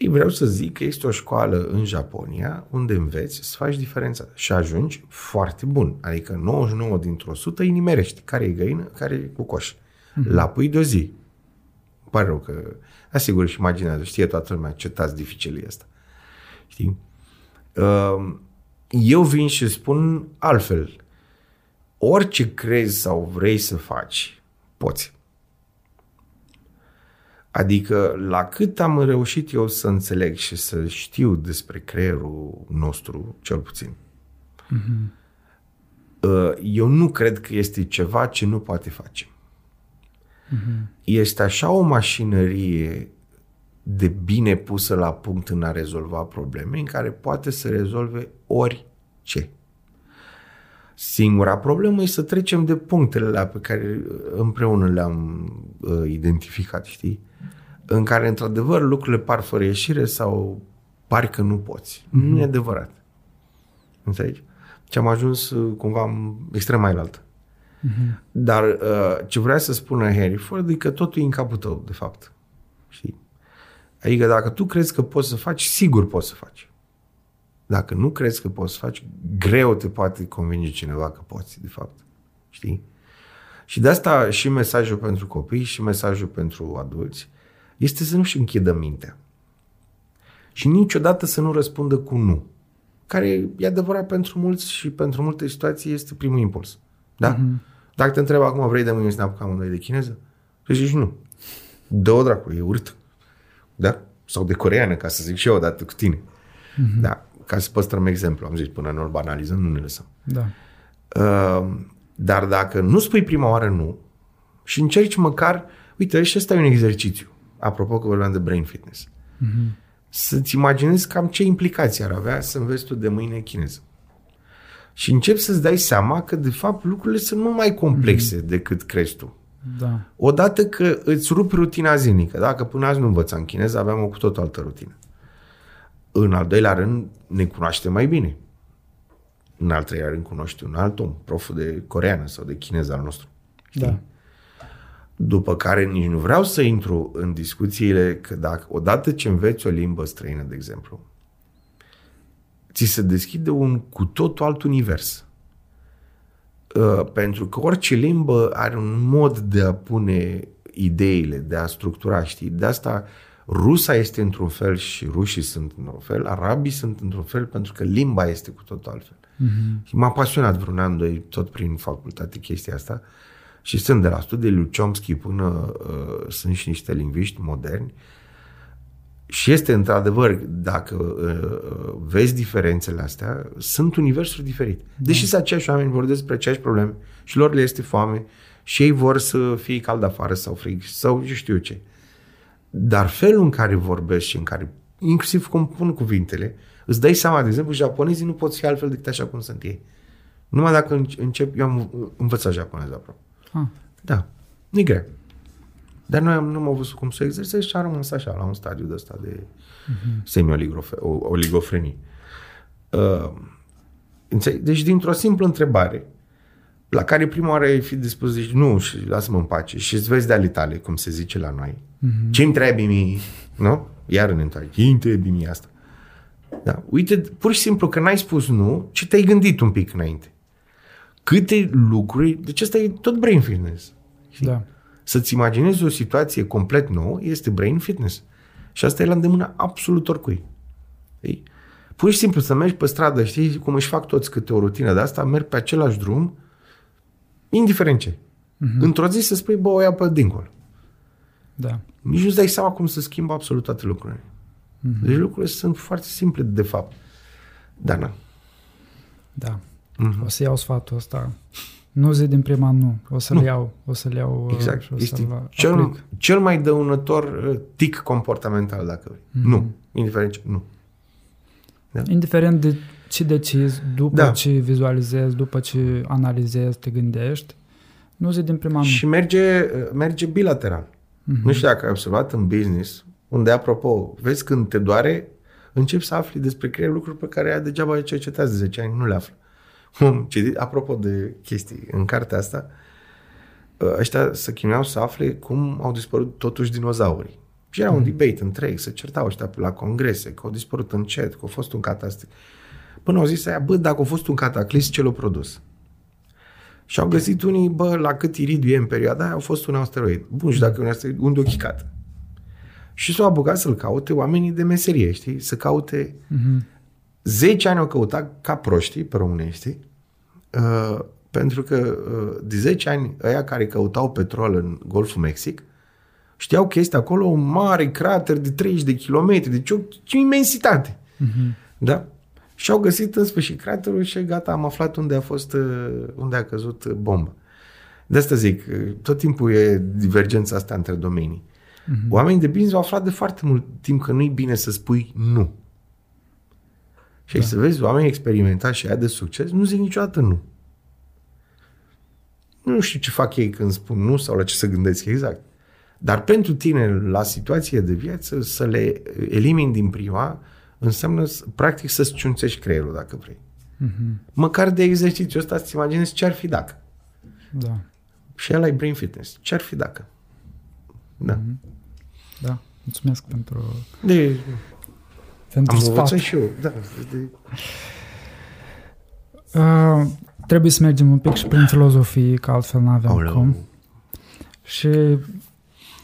Ei, vreau să zic că este o școală în Japonia unde înveți să faci diferența și ajungi foarte bun. Adică 99 dintr-o 100 îi nimerești. Care e găină, care e cu coș. La pui de o zi. Îmi pare rău că... Asigur și imaginează, știe toată lumea ce tați dificil e asta. Știi? Uh, Eu vin și spun altfel. Orice crezi sau vrei să faci, poți. Adică la cât am reușit eu să înțeleg și să știu despre creierul nostru, cel puțin, uh, eu nu cred că este ceva ce nu poate face. Este așa o mașinărie de bine pusă la punct în a rezolva probleme, în care poate să rezolve orice. Singura problemă e să trecem de punctele alea pe care împreună le-am uh, identificat, știi? În care, într-adevăr, lucrurile par fără ieșire sau parcă nu poți. Mm-hmm. Nu e adevărat. Înțelegi? Și am ajuns uh, cumva în extrema ailaltă. Mm-hmm. Dar uh, ce vrea să spună Harry Ford e că totul e în capul tău, de fapt. Știi? Adică dacă tu crezi că poți să faci, sigur poți să faci. Dacă nu crezi că poți să faci, greu te poate convinge cineva că poți, de fapt. Știi? Și de asta și mesajul pentru copii și mesajul pentru adulți este să nu-și închidă mintea. Și niciodată să nu răspundă cu nu. Care e adevărat pentru mulți și pentru multe situații este primul impuls. Da? Mm-hmm. Dacă te întreb acum, vrei de mâine să ne apucăm amândoi de chineză? Și zici nu. Dă-o dracu, e urât. Da? Sau de coreană, ca să zic și eu odată cu tine. Mm-hmm. Da? Ca să păstrăm exemplu, am zis, până nu-l banalizăm, nu ne lăsăm. Da. Uh, dar dacă nu spui prima oară nu și încerci măcar, uite, și ăsta e un exercițiu, apropo că vorbeam de brain fitness, mm-hmm. să-ți imaginezi cam ce implicații ar avea să înveți tu de mâine chineză. Și începi să-ți dai seama că, de fapt, lucrurile sunt mult mai complexe mm-hmm. decât crezi tu. Da. Odată că îți rupi rutina zilnică, dacă până azi nu învățam chineză, aveam o cu tot altă rutină. În al doilea rând, ne cunoaștem mai bine. În al treilea rând, cunoști un alt om, proful de coreană sau de chineză al nostru. Știi? Da. După care nici nu vreau să intru în discuțiile că dacă odată ce înveți o limbă străină, de exemplu, ți se deschide un cu totul alt univers. Uh, pentru că orice limbă are un mod de a pune ideile, de a structura, știi? De asta rusa este într-un fel și rușii sunt într-un fel, arabii sunt într-un fel pentru că limba este cu totul altfel. Mm-hmm. Și m-a pasionat vreun an, doi, tot prin facultate chestia asta și sunt de la studii lui Chomsky până uh, sunt și niște lingviști moderni și este într-adevăr, dacă uh, vezi diferențele astea, sunt universuri diferite. Deși sunt aceiași oameni, vorbesc despre aceeași probleme și lor le este foame și ei vor să fie cald afară sau frig sau eu știu ce. Dar felul în care vorbesc și în care, inclusiv cum pun cuvintele, îți dai seama, de exemplu, japonezii nu pot fi altfel decât așa cum sunt ei. Numai dacă încep, eu am învățat japoneză aproape. Ah. Da, nu e greu. Dar noi am, nu am văzut cum să exersez și am rămas așa, la un stadiu de ăsta de uh-huh. semi-oligofrenie. Uh, înțeleg? deci, dintr-o simplă întrebare, la care prima oară ai fi dispus să zici nu și lasă-mă în pace și îți vezi de ale tale, cum se zice la noi. Uh-huh. Ce-mi trebuie mie? Nu? Iar ne întoarce. Ce-mi trebuie mie asta? Da. Uite, pur și simplu că n-ai spus nu, ci te-ai gândit un pic înainte. Câte lucruri, deci asta e tot brain fitness. Da. Să-ți imaginezi o situație complet nouă este brain fitness. Și asta e la îndemână absolut oricui. Ei? Pur și simplu să mergi pe stradă, știi cum își fac toți câte o rutină de asta, merg pe același drum, indiferent ce. Uh-huh. Într-o zi să spui, bă, o ia pe dincolo. Da. Nici nu-ți dai seama cum să schimbă absolut toate lucrurile. Uh-huh. Deci lucrurile sunt foarte simple, de fapt. Dar na. Da. Uh-huh. O să iau sfatul ăsta. Nu zi din prima nu. O să-l Nu. iau. O să-l iau uh, Exact. și o Este să-l cel, aplic. cel mai dăunător uh, tic comportamental, dacă vrei. Mhm. Nu. Indiferent ce. Nu. Indiferent de ce decizi, după Da. ce vizualizezi, după ce analizezi, te gândești, nu zi din prima nu. Și merge, uh, merge bilateral. Mhm. Nu știu dacă ai observat în business, unde, apropo, vezi când te doare, începi să afli despre creier lucruri pe care ea degeaba cercetează de 10 ani, nu le află. [LAUGHS] Am citit, apropo de chestii, în cartea asta, ăștia se chinuiau să afle cum au dispărut totuși dinozaurii. Și era un debate întreg, se certau ăștia la congrese, că au dispărut încet, că a fost un catastроf. Până au zis aia, bă, dacă a fost un cataclism, ce l-a produs? Și au găsit unii, bă, la cât iridiu e în perioada aia, au fost un asteroid. Bun, și dacă e un asteroid, unde o chicat? Și s-au apucat să-l caute oamenii de meserie, știi? Să caute... Uh-huh. 10 ani au căutat ca proștii, pe românești, uh, pentru că uh, de 10 ani ăia care căutau petrol în Golful Mexic știau că este acolo un mare crater de 30 de kilometri, deci o, o imensitate. Uh-huh. Da? Și au găsit în sfârșit craterul și gata, am aflat unde a fost, uh, unde a căzut bomba. De asta zic, uh, tot timpul e divergența asta între domenii. Uh-huh. Oamenii de business au aflat de foarte mult timp că nu e bine să spui nu. Și da. să vezi, oamenii experimentați și aia de succes nu zic niciodată nu. Nu știu ce fac ei când spun nu sau la ce să gândesc exact. Dar pentru tine, la situație de viață, să le elimini din prima, înseamnă practic să-ți ciunțești creierul, dacă vrei. Mm-hmm. Măcar de exercițiul ăsta să-ți imaginezi ce ar fi dacă. Da. Și el ai brain fitness. Ce ar fi dacă? Da. Mm-hmm. Da. Mulțumesc pentru... De... Pentru Am sfat. învățat și eu. Da. De... Uh, trebuie să mergem un pic și prin filozofie, că altfel nu avem Aoleu. cum. Și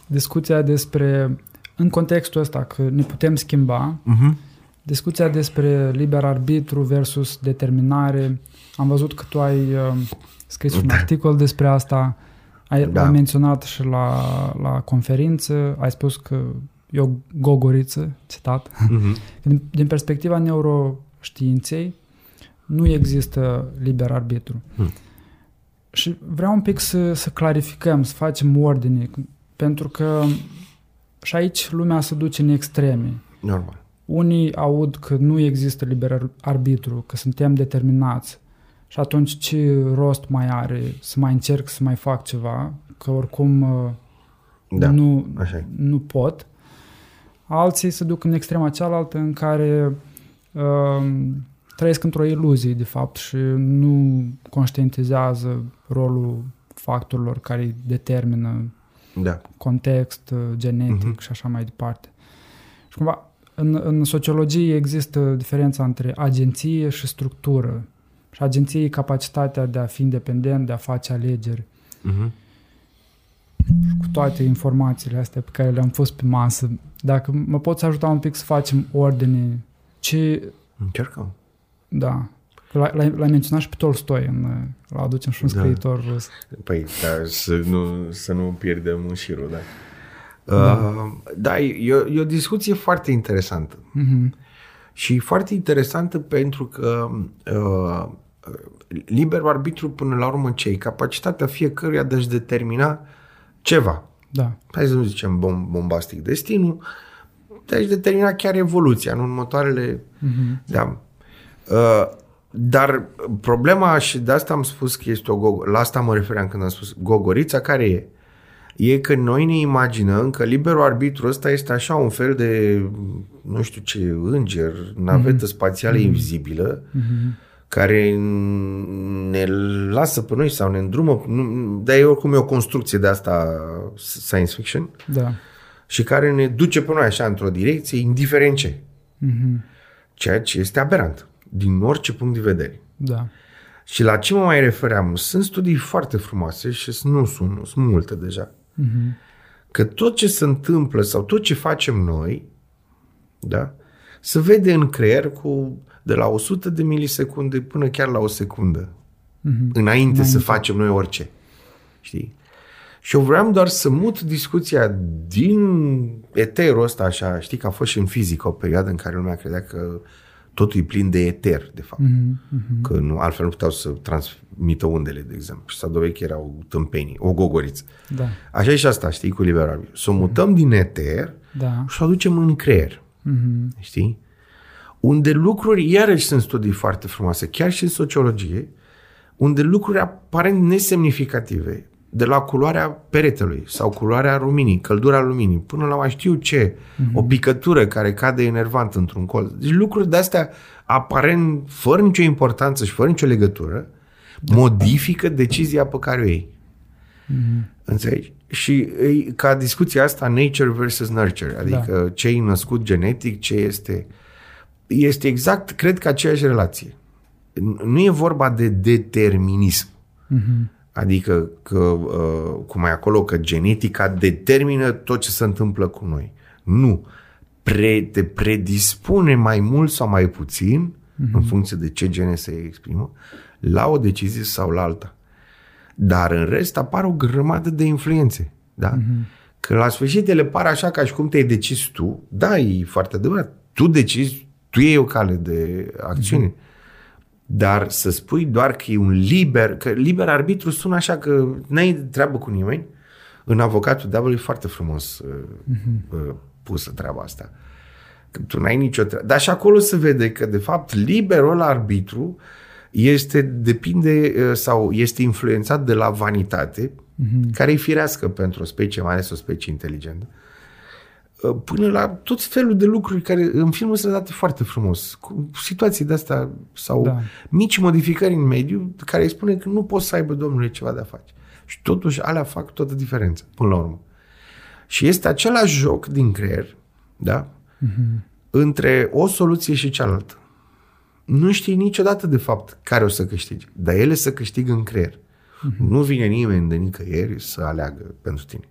discuția despre, în contextul ăsta, că ne putem schimba, Uh-huh. discuția despre liber arbitru versus determinare. Am văzut că tu ai uh, scris un Da. articol despre asta, ai, Da. ai menționat și la, la conferință, ai spus că e o gogoriță, citat. Uh-huh. Din, din perspectiva neuroștiinței, nu există liber arbitru. Hmm. Și vreau un pic să, să clarificăm, să facem ordine, pentru că și aici lumea se duce în extreme. Normal. Unii aud că nu există liber ar- arbitru, că suntem determinați și atunci ce rost mai are să mai încerc să mai fac ceva, că oricum uh, Da. nu, Așa e. nu pot. Alții se duc în extrema cealaltă în care uh, trăiesc într-o iluzie, de fapt, și nu conștientizează rolul factorilor care îi determină Da. context uh, genetic Mhm. și așa mai departe. Și cumva, în, în sociologie există diferența între agenție și structură. Și agenție e capacitatea de a fi independent, de a face alegeri. Uh-huh. Cu toate informațiile astea pe care le-am pus pe masă, dacă mă poți ajuta un pic să facem ordine, ce, Încercăm. da, Că l-ai, l-ai l-ai menționat și pe Tolstoi, în, l aducem și un Da. scriitor rus. Păi, da, să nu, să nu pierdem în șirul, da. Uh, da, e, o- e o discuție foarte interesantă. Mhm. Și foarte interesantă pentru că uh, liberul arbitru până la urmă ce e? Capacitatea fiecăruia de a-și determina ceva. Da, Hai să nu zicem bom- bombastic destinul, de a-și determina chiar evoluția în următoarele... Mhm. Da. Uh, dar problema, și de asta am spus că este o go- la asta mă refeream când am spus gogorița, care e? E că noi ne imaginăm că liberul arbitru ăsta este așa un fel de, nu știu ce, înger, navetă spațială invizibilă, care ne lasă pe noi sau ne îndrumă, nu- dar e oricum e o construcție de asta science fiction, da. și care ne duce pe noi așa într-o direcție, indiferent ce. Mhm. Ceea ce este aberant, din orice punct de vedere. Da. Și la ce mă mai refeream? Sunt studii foarte frumoase și nu sunt, sunt multe deja. Mhm. Că tot ce se întâmplă sau tot ce facem noi, da, se vede în creier cu de la 100 de milisecunde până chiar la o secundă. Mhm. Înainte să facem noi orice. Știi? Și eu vreau doar să mut discuția din eterul ăsta așa, știi că a fost și în fizică o perioadă în care lumea credea că totul e plin de eter, de fapt. Mhm. Mhm. Că nu, altfel nu puteau să transmită undele, de exemplu. Și s-a dovedit că erau tâmpenii, o gogoriță. Da. Așa e și asta, știi, cu liber arbitru. Să o mutăm din eter Da. și o aducem în creier. Mhm. Știi? Unde lucruri, iarăși sunt studii foarte frumoase, chiar și în sociologie, unde lucruri aparent nesemnificative, de la culoarea peretelui sau culoarea luminii, căldura luminii, până la mai știu ce, mm-hmm. o picătură care cade enervant într-un colț. Deci lucruri de astea aparent fără nicio importanță și fără nicio legătură, da. modifică decizia pe care o iei. Mm-hmm. Înțelegi? Și e, ca discuția asta, nature versus nurture, adică da. ce e născut genetic, ce este... Este exact, cred că aceeași relație. Nu e vorba de determinism. Mm-hmm. Adică, că, uh, cum e acolo, că genetica determină tot ce se întâmplă cu noi. Nu. Pre, te predispune mai mult sau mai puțin, mm-hmm. în funcție de ce gene se exprimă, la o decizie sau la alta. Dar în rest apar o grămadă de influențe. Da? Mm-hmm. Că la sfârșit ele par așa ca și cum te-ai decis tu. Da, e foarte adevărat. Tu decizi, tu iei o cale de acțiune. Mm-hmm. Dar să spui doar că e un liber, că liber arbitru sună așa că n-ai treabă cu nimeni. În avocatul diavolului e foarte frumos mm-hmm. pusă treaba asta. Că tu n-ai nicio treabă. Dar și acolo se vede că, de fapt, liberul arbitru este, depinde uh, sau este influențat de la vanitate, mm-hmm. care e firească pentru o specie, mai ales o specie inteligentă. Uh, Uh, până la tot felul de lucruri care în filmul sunt date foarte frumos. Cu situații de astea sau da. mici modificări în mediu care îi spune că nu poți să aibă domnule ceva de a face. Și totuși alea fac toată diferența, până la urmă. Și este același joc din creier, da? Mm-hmm. Între o soluție și cealaltă. Nu știi niciodată, de fapt, care o să câștige. Dar ele să câștigă în creier. Mm-hmm. Nu vine nimeni de nicăieri să aleagă pentru tine.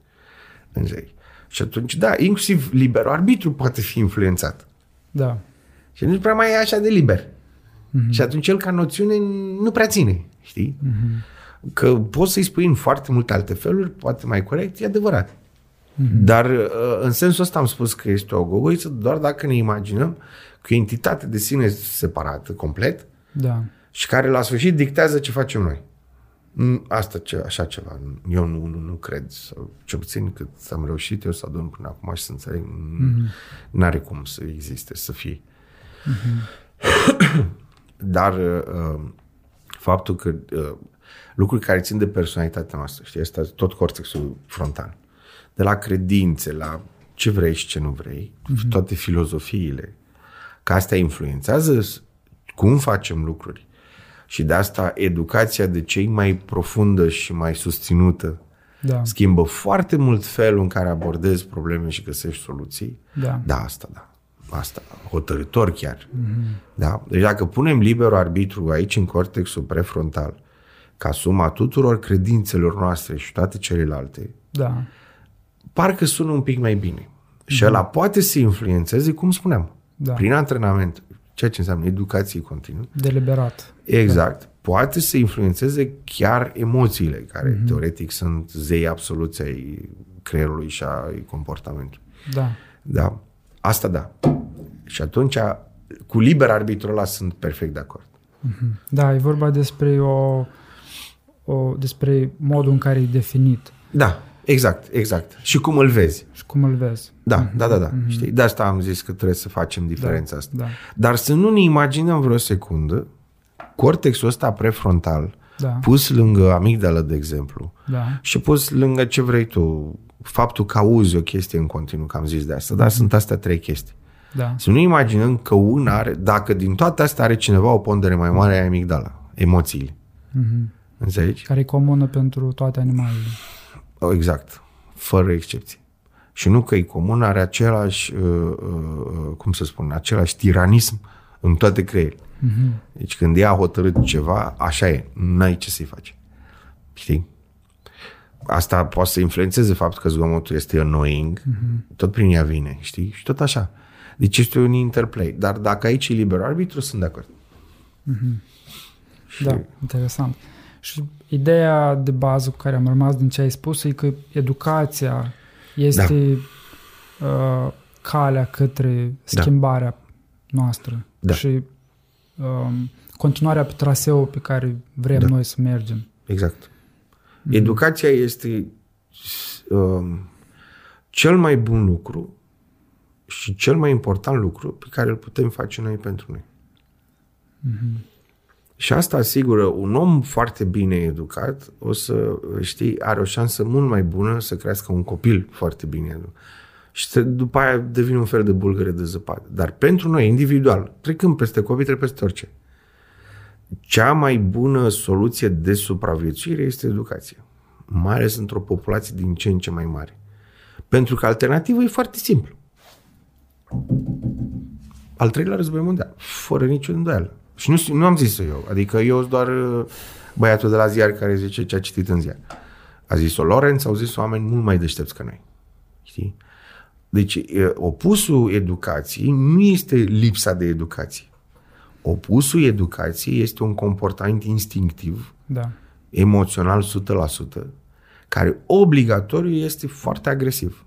Înțelegi? Și atunci, da, inclusiv liberul arbitru poate fi influențat. Da. Și nu prea mai e așa de liber. Mm-hmm. Și atunci el ca noțiune nu prea ține, știi? Mm-hmm. Că poți să-i spui în foarte multe alte feluri, poate mai corect, e adevărat. Mm-hmm. Dar uh, în sensul ăsta am spus că este o gogoiță doar dacă ne imaginăm că e entitate de sine separată, complet, da. și care la sfârșit dictează ce facem noi. Mm, asta, ce, așa ceva. Eu nu, nu, nu cred. Sau, ce puțin cât am reușit eu să adun până acum și să înțeleg, mm-hmm. n-are cum să existe, să fie. Mm-hmm. [CLEARS THROAT] Dar uh, faptul că uh, lucruri care țin de personalitatea noastră, știi, asta tot cortexul frontal, de la credințe, la ce vrei și ce nu vrei, mm-hmm. toate filozofiile, că astea influențează cum facem lucruri, și de asta educația de cei mai profundă și mai susținută da. schimbă foarte mult felul în care abordezi probleme și găsești soluții. Da, da asta da. Asta, hotărător chiar. Mm-hmm. Da? Deci dacă punem liberul arbitru aici în cortexul prefrontal, ca suma tuturor credințelor noastre și toate celelalte, da. parcă sună un pic mai bine. Mm-hmm. Și ăla poate să influențeze, cum spuneam, da. prin antrenament, ceea ce înseamnă educație continuă. Deliberat. Exact. Da. Poate să influențeze chiar emoțiile, care mm-hmm. teoretic sunt zei absoluți ai creierului și a comportamentului. Da. Da. Asta da. Și atunci, cu liber arbitru ăla sunt perfect de acord. Mm-hmm. Da, e vorba despre o, o despre modul în care e definit. Da. Exact, exact. Și cum îl vezi. Și cum îl vezi. Da, mm-hmm. da, da, da. Mm-hmm. Știi? De asta am zis că trebuie să facem diferența da, asta. Da. Dar să nu ne imaginăm vreo secundă cortexul ăsta prefrontal da. pus lângă amigdală, de exemplu, da. și pus lângă ce vrei tu, faptul că auzi o chestie în continuu, că am zis de asta, dar mm-hmm. sunt astea trei chestii. Da. Să nu imaginăm că una are, dacă din toate astea are cineva o pondere mai mare a amigdala, emoțiile. Mm-hmm. Înțelegi? Care e comună pentru toate animalele. Exact. Fără excepție. Și nu că e comun, are același, uh, uh, uh, cum să spun, același tiranism în toate creierile. Mm-hmm. Deci când ea a hotărât ceva, așa e, n-ai ce să-i faci. Știi? Asta poate să influențeze faptul că zgomotul este annoying, mm-hmm. tot prin ea vine, știi? Și tot așa. Deci este un interplay. Dar dacă aici e liber arbitru, sunt de acord. Mm-hmm. Și... Da, interesant. Și ideea de bază cu care am rămas din ce ai spus e că educația este da. uh, calea către da. schimbarea da. noastră da. și um, continuarea pe traseul pe care vrem da. noi să mergem. Exact. Mm-hmm. Educația este um, cel mai bun lucru și cel mai important lucru pe care îl putem face noi pentru noi. Mm-hmm. Și asta asigură un om foarte bine educat, o să, știi, are o șansă mult mai bună să crească un copil foarte bine educat. Și să, după aia devine un fel de bulgăre de zăpadă. Dar pentru noi, individual, trecând peste copii, trebuie peste orice. Cea mai bună soluție de supraviețuire este educația. Mai ales într-o populație din ce în ce mai mare. Pentru că alternativa e foarte simplu. Al treilea război mondial, fără nicio îndoială. Și nu, nu am zis-o eu. Adică eu sunt doar uh, băiatul de la ziar care zice ce a citit în ziar. A zis-o Lorenz, au zis oameni mult mai deștepți ca noi. Știi? Deci opusul educației nu este lipsa de educație. Opusul educației este un comportament instinctiv, Da. emoțional 100%, care obligatoriu este foarte agresiv.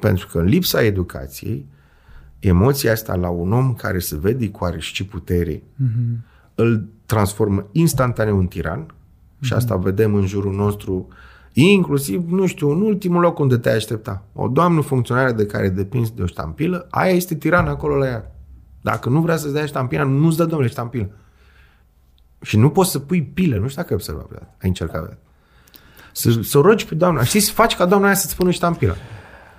Pentru că în lipsa educației, emoția asta la un om care se vede cu are și putere, mm-hmm. îl transformă instantaneu în tiran mm-hmm. și asta vedem în jurul nostru, inclusiv, nu știu, în ultimul loc unde te-ai aștepta. O doamnă funcționară de care depinzi de o ștampilă, aia este tiran acolo la ea. Dacă nu vrea să-ți dea ștampila, nu-ți dă, domnule, ștampilă. Și nu poți să pui pile, nu știu dacă ai observat vreodată. Ai încercat vreodată. Să, să o rogi pe doamna. Știi, să faci ca doamna aia să-ți pună ștampila.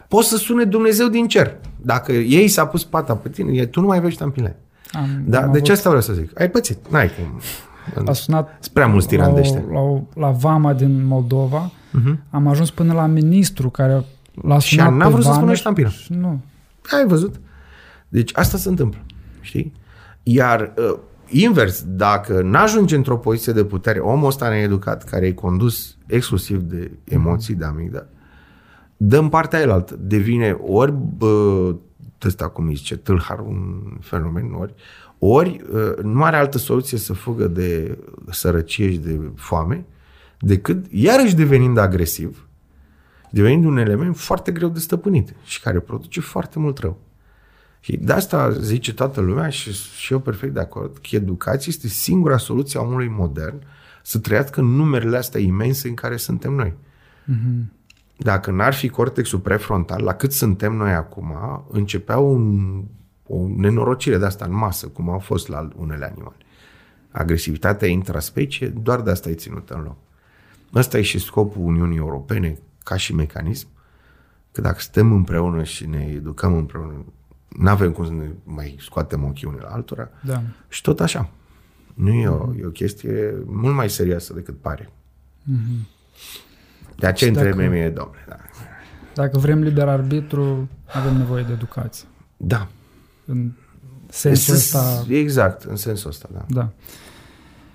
Poți să sune Dumnezeu din cer. Dacă ei s-a pus pata pe tine, tu nu mai vezi ștampile. Am, Da, am de avut- ce asta vreau să zic? Ai pățit, n-ai cum. A sunat Sunt prea mulți tirani la, de o- ăștia. la, o- la Vama din Moldova. Mhm. Am ajuns până la ministru care l-a Și sunat n-a pe vrut să spună Vameș ștampila. și Nu. Ai văzut? Deci asta se întâmplă, știi? Iar uh, invers, dacă n-ajunge într-o poziție de putere, omul ăsta needucat, care e condus exclusiv de emoții, de amigdala, dă în partea elaltă. Devine ori, bă, ăsta cum îi zice, tâlhar, un fenomen, ori, ori uh, nu are altă soluție să fugă de sărăcie și de foame, decât, iarăși devenind agresiv, devenind un element foarte greu de stăpânit și care produce foarte mult rău. Și de asta zice toată lumea și, și eu perfect de acord că educația este singura soluție a omului modern să trăiască în numerele astea imense în care suntem noi. Dacă n-ar fi cortexul prefrontal, la cât suntem noi acum, începea un, o nenorocire de asta în masă, cum au fost la unele animale. Agresivitatea intraspecie, doar de asta e ținută în loc. Ăsta e și scopul Uniunii Europene ca și mecanism, că dacă stăm împreună și ne educăm împreună, nu avem cum să ne mai scoatem ochii unul la altora Da. și tot așa. Nu e o, e o chestie mult mai serioasă decât pare. De aceea Și întreb dacă- mie, domnule, da. Dacă vrem liber arbitru, avem nevoie de educație. Da. În sensul S- ăsta, Exact, în sensul ăsta, da. da,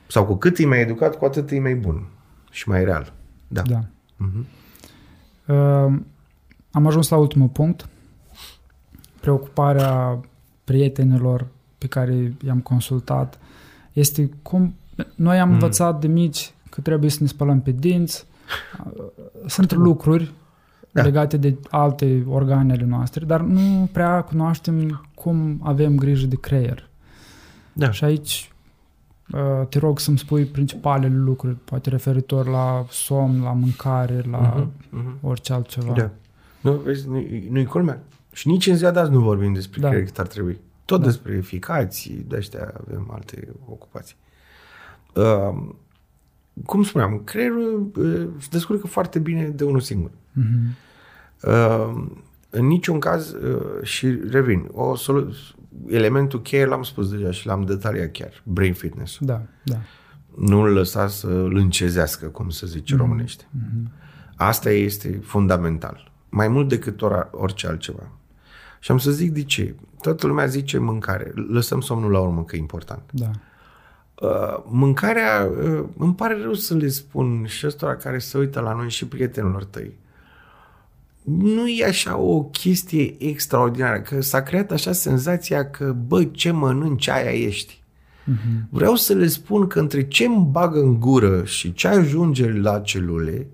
Sau cu cât e mai educat, cu atât e mai bun și mai real. Da. da. Uh, am ajuns la ultimul punct. Preocuparea prietenilor pe care i-am consultat este cum noi am învățat de mici că trebuie să ne spălăm pe dinți. Uh, Sunt lucruri Da. legate de alte organe ale noastre, dar nu prea cunoaștem cum avem grijă de creier. Da. Și aici uh, te rog să-mi spui principalele lucruri, poate referitor la somn, la mâncare, la Mhm, mhm. orice altceva. Da. Nu, vezi, nu, nu-i culmea. Și nici în ziua de azi nu vorbim despre Da. da. cât ar trebui. Tot Da. da. despre eficații, de ăștia avem alte ocupații. Uh, cum spuneam, creierul uh, se descurcă foarte bine de unul singur. Mhm. Uh, în niciun caz, uh, și revin, o solu- elementul cheie l-am spus deja și l-am detaliat chiar, brain fitness. Da, da. Nu-l lăsa să îl încezească, cum se zice mm-hmm. românește. Asta este fundamental. Mai mult decât ora, orice altceva. Și am să zic de ce. Toată lumea zice mâncare. Lăsăm somnul la urmă, că e important. Da. Uh, mâncarea, uh, îmi pare rău să le spun și ăstora care se uită la noi și prietenilor tăi. Nu e așa o chestie extraordinară, că s-a creat așa senzația că, bă, ce mănânci, aia ești. Mhm. Vreau să le spun că între ce îmi bagă în gură și ce ajunge la celule,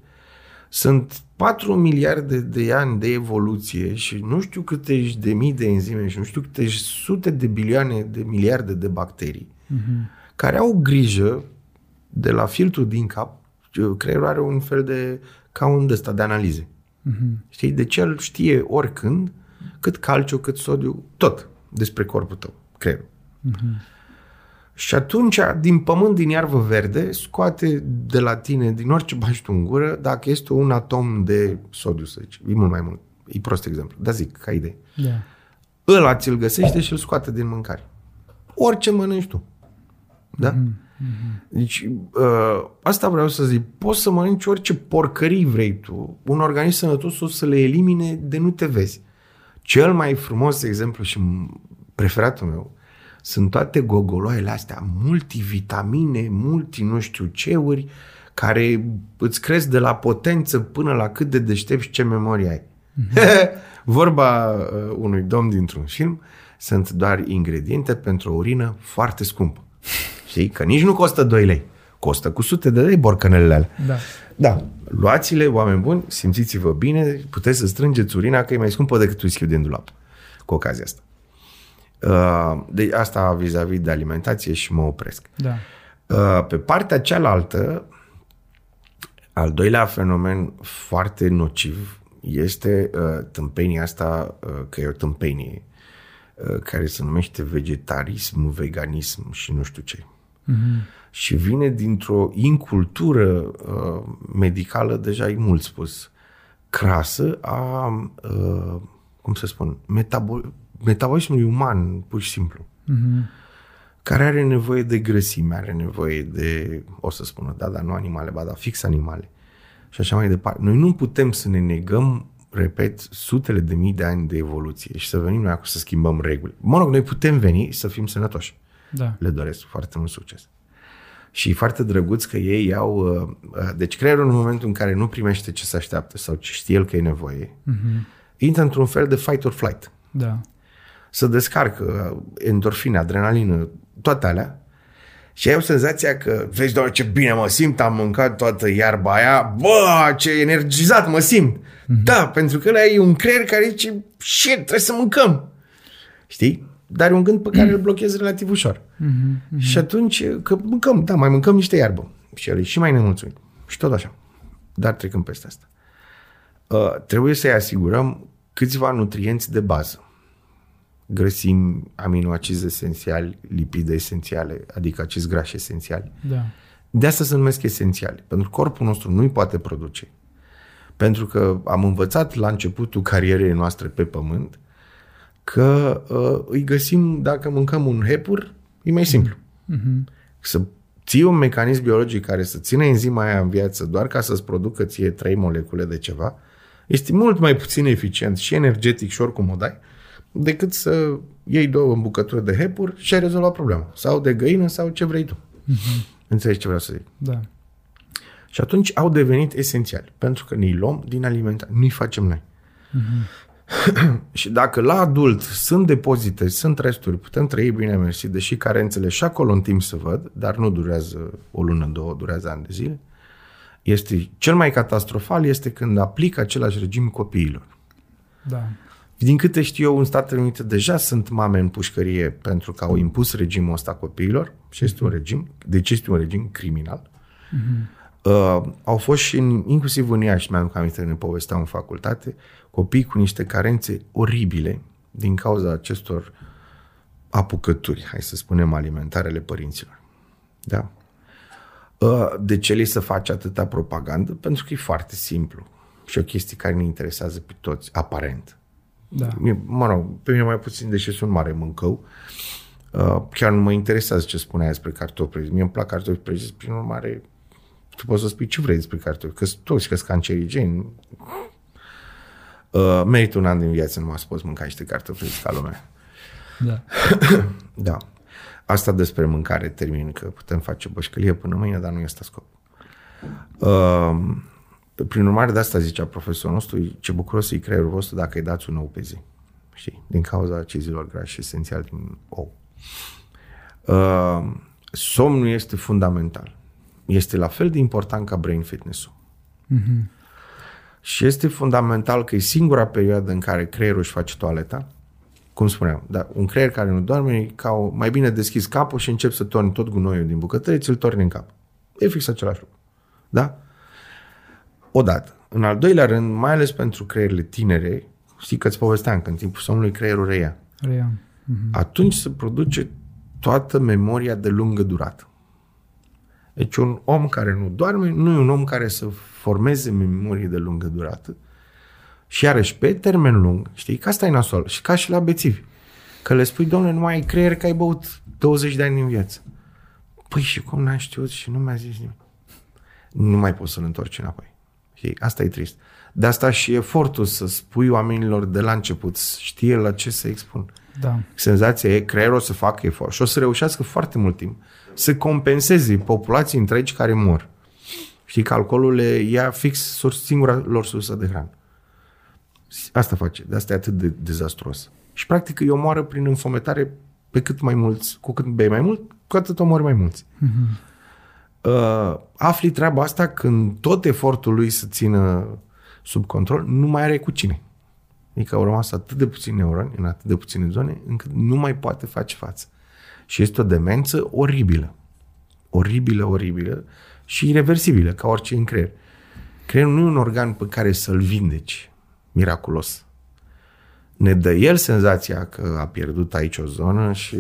sunt 4 miliarde de ani de evoluție și nu știu câte de mii de enzime și nu știu câte sute de bilioane de miliarde de bacterii Mhm. care au grijă de la filtrul din cap, creierul are un fel de, ca un de ăsta de analize. Mhm. Știi? Deci el știe oricând cât calciu, cât sodiu, tot despre corpul tău, creierul. Și atunci, din pământ, din iarbă verde, scoate de la tine, din orice bași tu în gură, dacă este un atom de sodiu, să zici. E mult mai mult. E prost exemplu. Dar zic, ca idee. Da. Ăla ți-l găsește și îl scoate din mâncare. Orice mănânci tu. Da? Mm-hmm. Deci, uh, asta vreau să zic. Poți să mănânci orice porcării vrei tu. Un organism sănătos o să le elimine de nu te vezi. Cel mai frumos exemplu și preferatul meu sunt toate gogoloaiele astea, multivitamine, multi nu știu ceuri, care îți cresc de la potență până la cât de deștept și ce memorie ai. Mm-hmm. [LAUGHS] Vorba uh, unui domn dintr-un film, sunt doar ingrediente pentru o urină foarte scumpă. Știi? Că nici nu costă 2 lei. Costă cu sute de lei borcanelele alea. Da. Da. Luați-le, oameni buni, simțiți-vă bine, puteți să strângeți urina că e mai scumpă decât whisky din dulap. Cu ocazia asta. Uh, de asta vis-a-vis de alimentație și mă opresc. Da. Uh, pe partea cealaltă, al doilea fenomen foarte nociv este uh, tâmpenia asta, uh, că e o tâmpenie, uh, care se numește vegetarism, veganism și nu știu ce. Mm-hmm. Și vine dintr-o incultură uh, medicală, deja e mult spus, crasă a, uh, cum să spun, metabol- metabolismului uman, pur și simplu. Mm-hmm. Care are nevoie de grăsime, are nevoie de, o să spună, da, dar nu animale, ba da, fix animale. Și așa mai departe. Noi nu putem să ne negăm, repet, sutele de mii de ani de evoluție și să venim noi acum să schimbăm reguli. Mă rog, noi putem veni să fim sănătoși. Da. Le doresc foarte mult succes. Și e foarte drăguț că ei iau... Uh, deci creierul în momentul în care nu primește ce se așteaptă sau ce știe el că e nevoie, mm-hmm. intră într-un fel de fight or flight. Da. Să descarcă endorfine, adrenalină, toate alea. Și ai o senzația că, vezi, doar ce bine mă simt, am mâncat toată iarba aia, bă, ce energizat mă simt. Mm-hmm. Da, pentru că ăla e un creier care zice, shit, trebuie să mâncăm. Știi? Dar e un gând pe care îl blochezi relativ ușor. Mm-hmm. Și atunci, că mâncăm, da, mai mâncăm niște iarbă. Și el e și mai nemulțumit. Și tot așa. Dar trecând peste asta. Uh, trebuie să-i asigurăm câțiva nutrienți de bază. Grăsimi, aminoacizi esențiali, lipide esențiale, adică acizi grași esențiali. Da. De asta se numesc esențiali. Pentru că corpul nostru nu îi poate produce. Pentru că am învățat la începutul carierei noastre pe pământ că uh, îi găsim dacă mâncăm un hepur, e mai simplu. Mm-hmm. Să ții un mecanism biologic care să țină enzima aia în viață doar ca să-ți producă ție trei molecule de ceva, este mult mai puțin eficient și energetic și oricum o dai, decât să iei două bucături de hepur și ai rezolvat problema. Sau de găină sau ce vrei tu. Mm-hmm. Înțelegi ce vreau să zic? Da. Și atunci au devenit esențiali, pentru că ne luăm din alimentare, nu-i facem noi. Mm-hmm. [CLEARS THROAT] și dacă la adult sunt depozite, sunt resturi, putem trăi bine, mersi, deși carențele și acolo în timp se văd, dar nu durează o lună, două, durează ani de zile, este cel mai catastrofal este când aplică același regim copiilor. Da. Din câte știu eu, în Statele Unite deja sunt mame în pușcărie pentru că au impus regimul ăsta copiilor și este un regim, deci este un regim criminal. Uh-huh. Uh, au fost și în, inclusiv în Iași, mi-am aminte, ne povesteau în facultate, copii cu niște carențe oribile din cauza acestor apucături, hai să spunem, alimentarele părinților. Da? Uh, de ce li să face atâta propagandă? Pentru că e foarte simplu și o chestie care ne interesează pe toți, aparent. Da. Mă rog, pe mine mai puțin, deși sunt mare mâncău, uh, chiar nu mă interesează ce spunea despre cartofi Mie îmi plac cartofi prăjiți, prin urmare, tu poți să spui ce vrei despre cartofi, că toți că sunt cancerigeni. Uh, merită un an din viață numai să poți mânca niște cartofi ca lumea. Da. [COUGHS] da. Asta despre mâncare termin, că putem face bășcălie până mâine, dar nu este scop. Uh, prin urmare, de asta zicea profesorul nostru, ce bucuros e creierul vostru dacă îi dați un ou pe zi. Știi? Din cauza acizilor grași esențial din ou. Uh, somnul este fundamental. Este la fel de important ca brain fitness-ul. Mm-hmm. Și este fundamental că e singura perioadă în care creierul își face toaleta. Cum spuneam, da, un creier care nu doarme e ca o, mai bine deschis capul și încep să torni tot gunoiul din bucătărie, ți-l torni în cap. E fix același lucru. Da? Odată. În al doilea rând, mai ales pentru creierile tinere, știi că îți povesteam că în timpul somnului creierul reia. Reia. Mm-hmm. Atunci se produce toată memoria de lungă durată. Deci un om care nu doarme nu e un om care să formeze memorie de lungă durată. Și iarăși, pe termen lung, știi, că asta e nasol. Și ca și la bețivi. Că le spui, domnule, nu mai ai creier că ai băut 20 de ani în viață. Păi și cum n-am știut și nu mi-a zis nimic. Nu mai poți să-l întorci înapoi. Știi? Asta e trist. De asta și efortul să spui oamenilor de la început, știe la ce să expun. Da. Senzația e creierul o să facă efort și o să reușească foarte mult timp să compenseze populații întregi care mor. Știi că alcoolul le ia fix singura lor sursă de hrană. Asta face. De asta e atât de dezastruos. Și practic îi omoară prin înfometare pe cât mai mulți, cu cât bei mai mult, cu atât omori mai mulți. Mm-hmm. Uh, afli treaba asta când tot efortul lui să țină sub control nu mai are cu cine. Adică au rămas atât de puțini neuroni în atât de puține zone încât nu mai poate face față. Și este o demență oribilă. Oribilă, oribilă și irreversibilă, ca orice în creier. Creierul nu e un organ pe care să-l vindeci miraculos. Ne dă el senzația că a pierdut aici o zonă și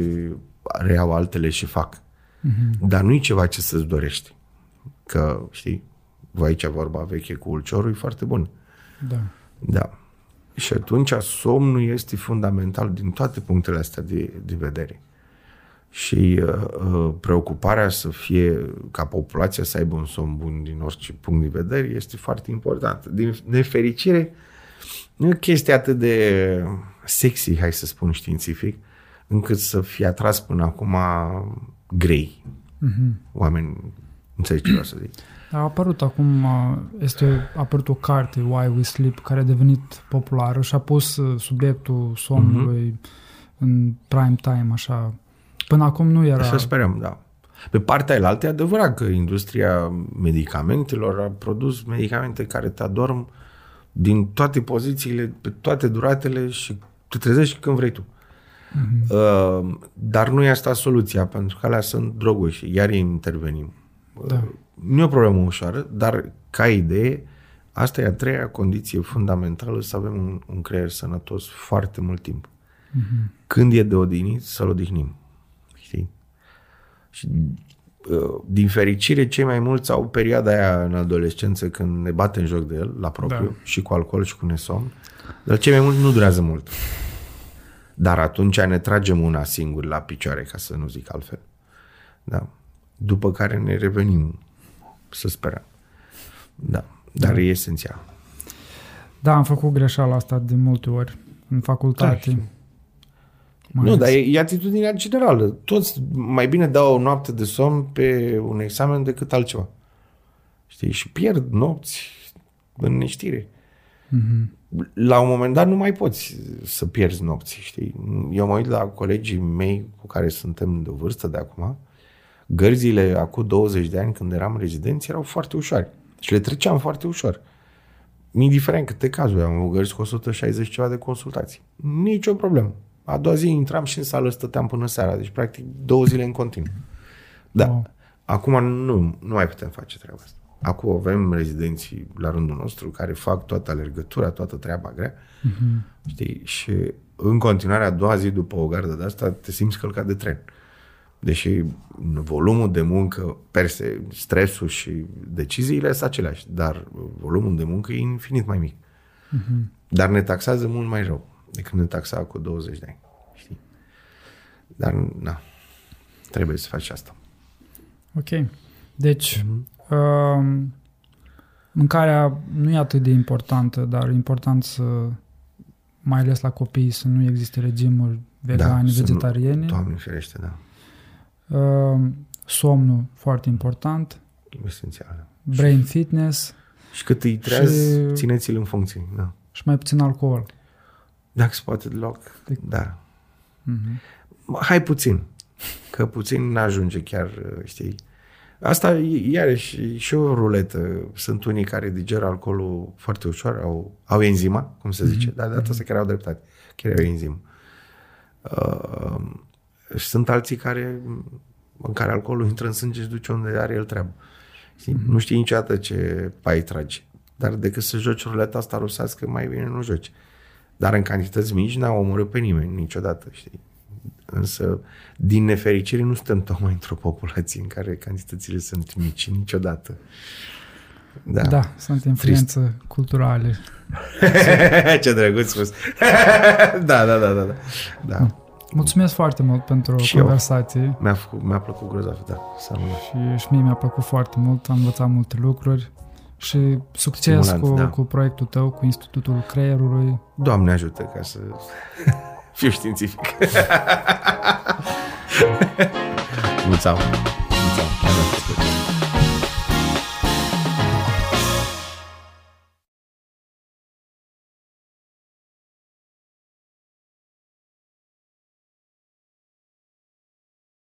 reiau altele și fac. Mm-hmm. Dar nu e ceva ce să-ți dorești. Că, știi, vă aici vorba veche cu ulciorul e foarte bun. Da. Da. Și atunci somnul este fundamental din toate punctele astea de, de vedere. Și uh, uh, preocuparea să fie ca populația să aibă un somn bun din orice punct de vedere este foarte importantă. Din nefericire, nu e o chestie atât de sexy, hai să spun științific, încât să fie atras până acum grei. Mm-hmm. Oameni, înțelegi ce vreau să zic. A apărut acum, este a apărut o carte, Why We Sleep, care a devenit populară și a pus uh, subiectul somnului mm-hmm. în prime time, așa. Până acum nu era... Să sperăm, da. Pe partea elaltă e adevărat că industria medicamentelor a produs medicamente care te adorm din toate pozițiile, pe toate duratele și te trezești când vrei tu. Mm-hmm. Uh, dar nu e asta soluția, pentru că alea sunt droguri și iar intervenim. Da. Uh, nu e o problemă ușoară, dar ca idee, asta e a treia condiție fundamentală să avem un, un creier sănătos foarte mult timp. Mm-hmm. Când e de odinit, să-l odihnim. Știi? Și uh, din fericire, cei mai mulți au perioada aia în adolescență când ne bate în joc de el, la propriu, da. și cu alcool și cu nesomn, dar cei mai mulți nu durează mult. Dar atunci ne tragem una singur la picioare, ca să nu zic altfel. Da. După care ne revenim, să sperăm. Da. Dar da. e esențial. Da, am făcut greșeala asta de multe ori în facultate. Da, mai nu, dar e, e atitudinea generală. Toți mai bine dau o noapte de somn pe un examen decât altceva. Știi? Și pierd nopți în neștire. Mm-hmm. La un moment dat nu mai poți să pierzi nopți, știi? Eu mă uit la colegii mei cu care suntem de vârstă de acum, gărzile acum 20 de ani când eram rezidenți erau foarte ușoare și le treceam foarte ușor. Indiferent câte cazuri am avut gărzi cu 160 ceva de consultații. Nici o problemă. A doua zi intram și în sală stăteam până seara, deci practic două zile în continuu. Da. Wow. Acum nu, nu mai putem face treaba asta. Acum avem rezidenții la rândul nostru care fac toată alergătura, toată treaba grea. Uh-huh. Știi? Și în continuare, a doua zi după o gardă de asta, te simți călcat de tren. Deși volumul de muncă, perse, stresul și deciziile sunt aceleași, dar volumul de muncă e infinit mai mic. Uh-huh. Dar ne taxează mult mai rău decât ne taxa cu 20 de ani. Știi? Dar, na, trebuie să faci asta. Ok. Deci, uh-huh. uh, mâncarea nu e atât de importantă, dar e important să, mai ales la copii, să nu existe regimuri vegane, da, vegetariene. Nu, Doamne ferește, da. Uh, somnul, foarte important. Esențial. Brain și, fitness. Și cât îi trezi, și, țineți-l în funcție. Da. Și mai puțin alcool. Dacă se poate deloc, de... da. Mm-hmm. Hai puțin, că puțin n-ajunge chiar, știi. Asta e iarăși și o ruletă. Sunt unii care digeră alcoolul foarte ușor, au, au enzima, cum se zice, mm-hmm. dar de data asta chiar au dreptate. Chiar au enzim. Uh, și sunt alții care în care alcoolul intră în sânge și duce unde are el treabă. Mm-hmm. Nu știi niciodată ce pai tragi. Dar decât să joci ruleta asta rusească, mai bine nu joci. Dar în cantități mici n-au omorât pe nimeni niciodată, știi? Însă, din nefericire, nu stăm tocmai într-o populație în care cantitățile sunt mici niciodată. Da, da sunt influențe Trist. culturale. [LAUGHS] Ce drăguț spus. [LAUGHS] da, da, da, da, da. da. Mulțumesc foarte mult pentru și conversație. Mi-a, făcut, mi-a plăcut grozav, da. Și, și mie mi-a plăcut foarte mult, am învățat multe lucruri și succes Stimulant, cu, da. cu proiectul tău, cu Institutul Creierului. Doamne ajută ca să [LAUGHS] fiu științific. [LAUGHS] Mulțumesc! Mulțumesc!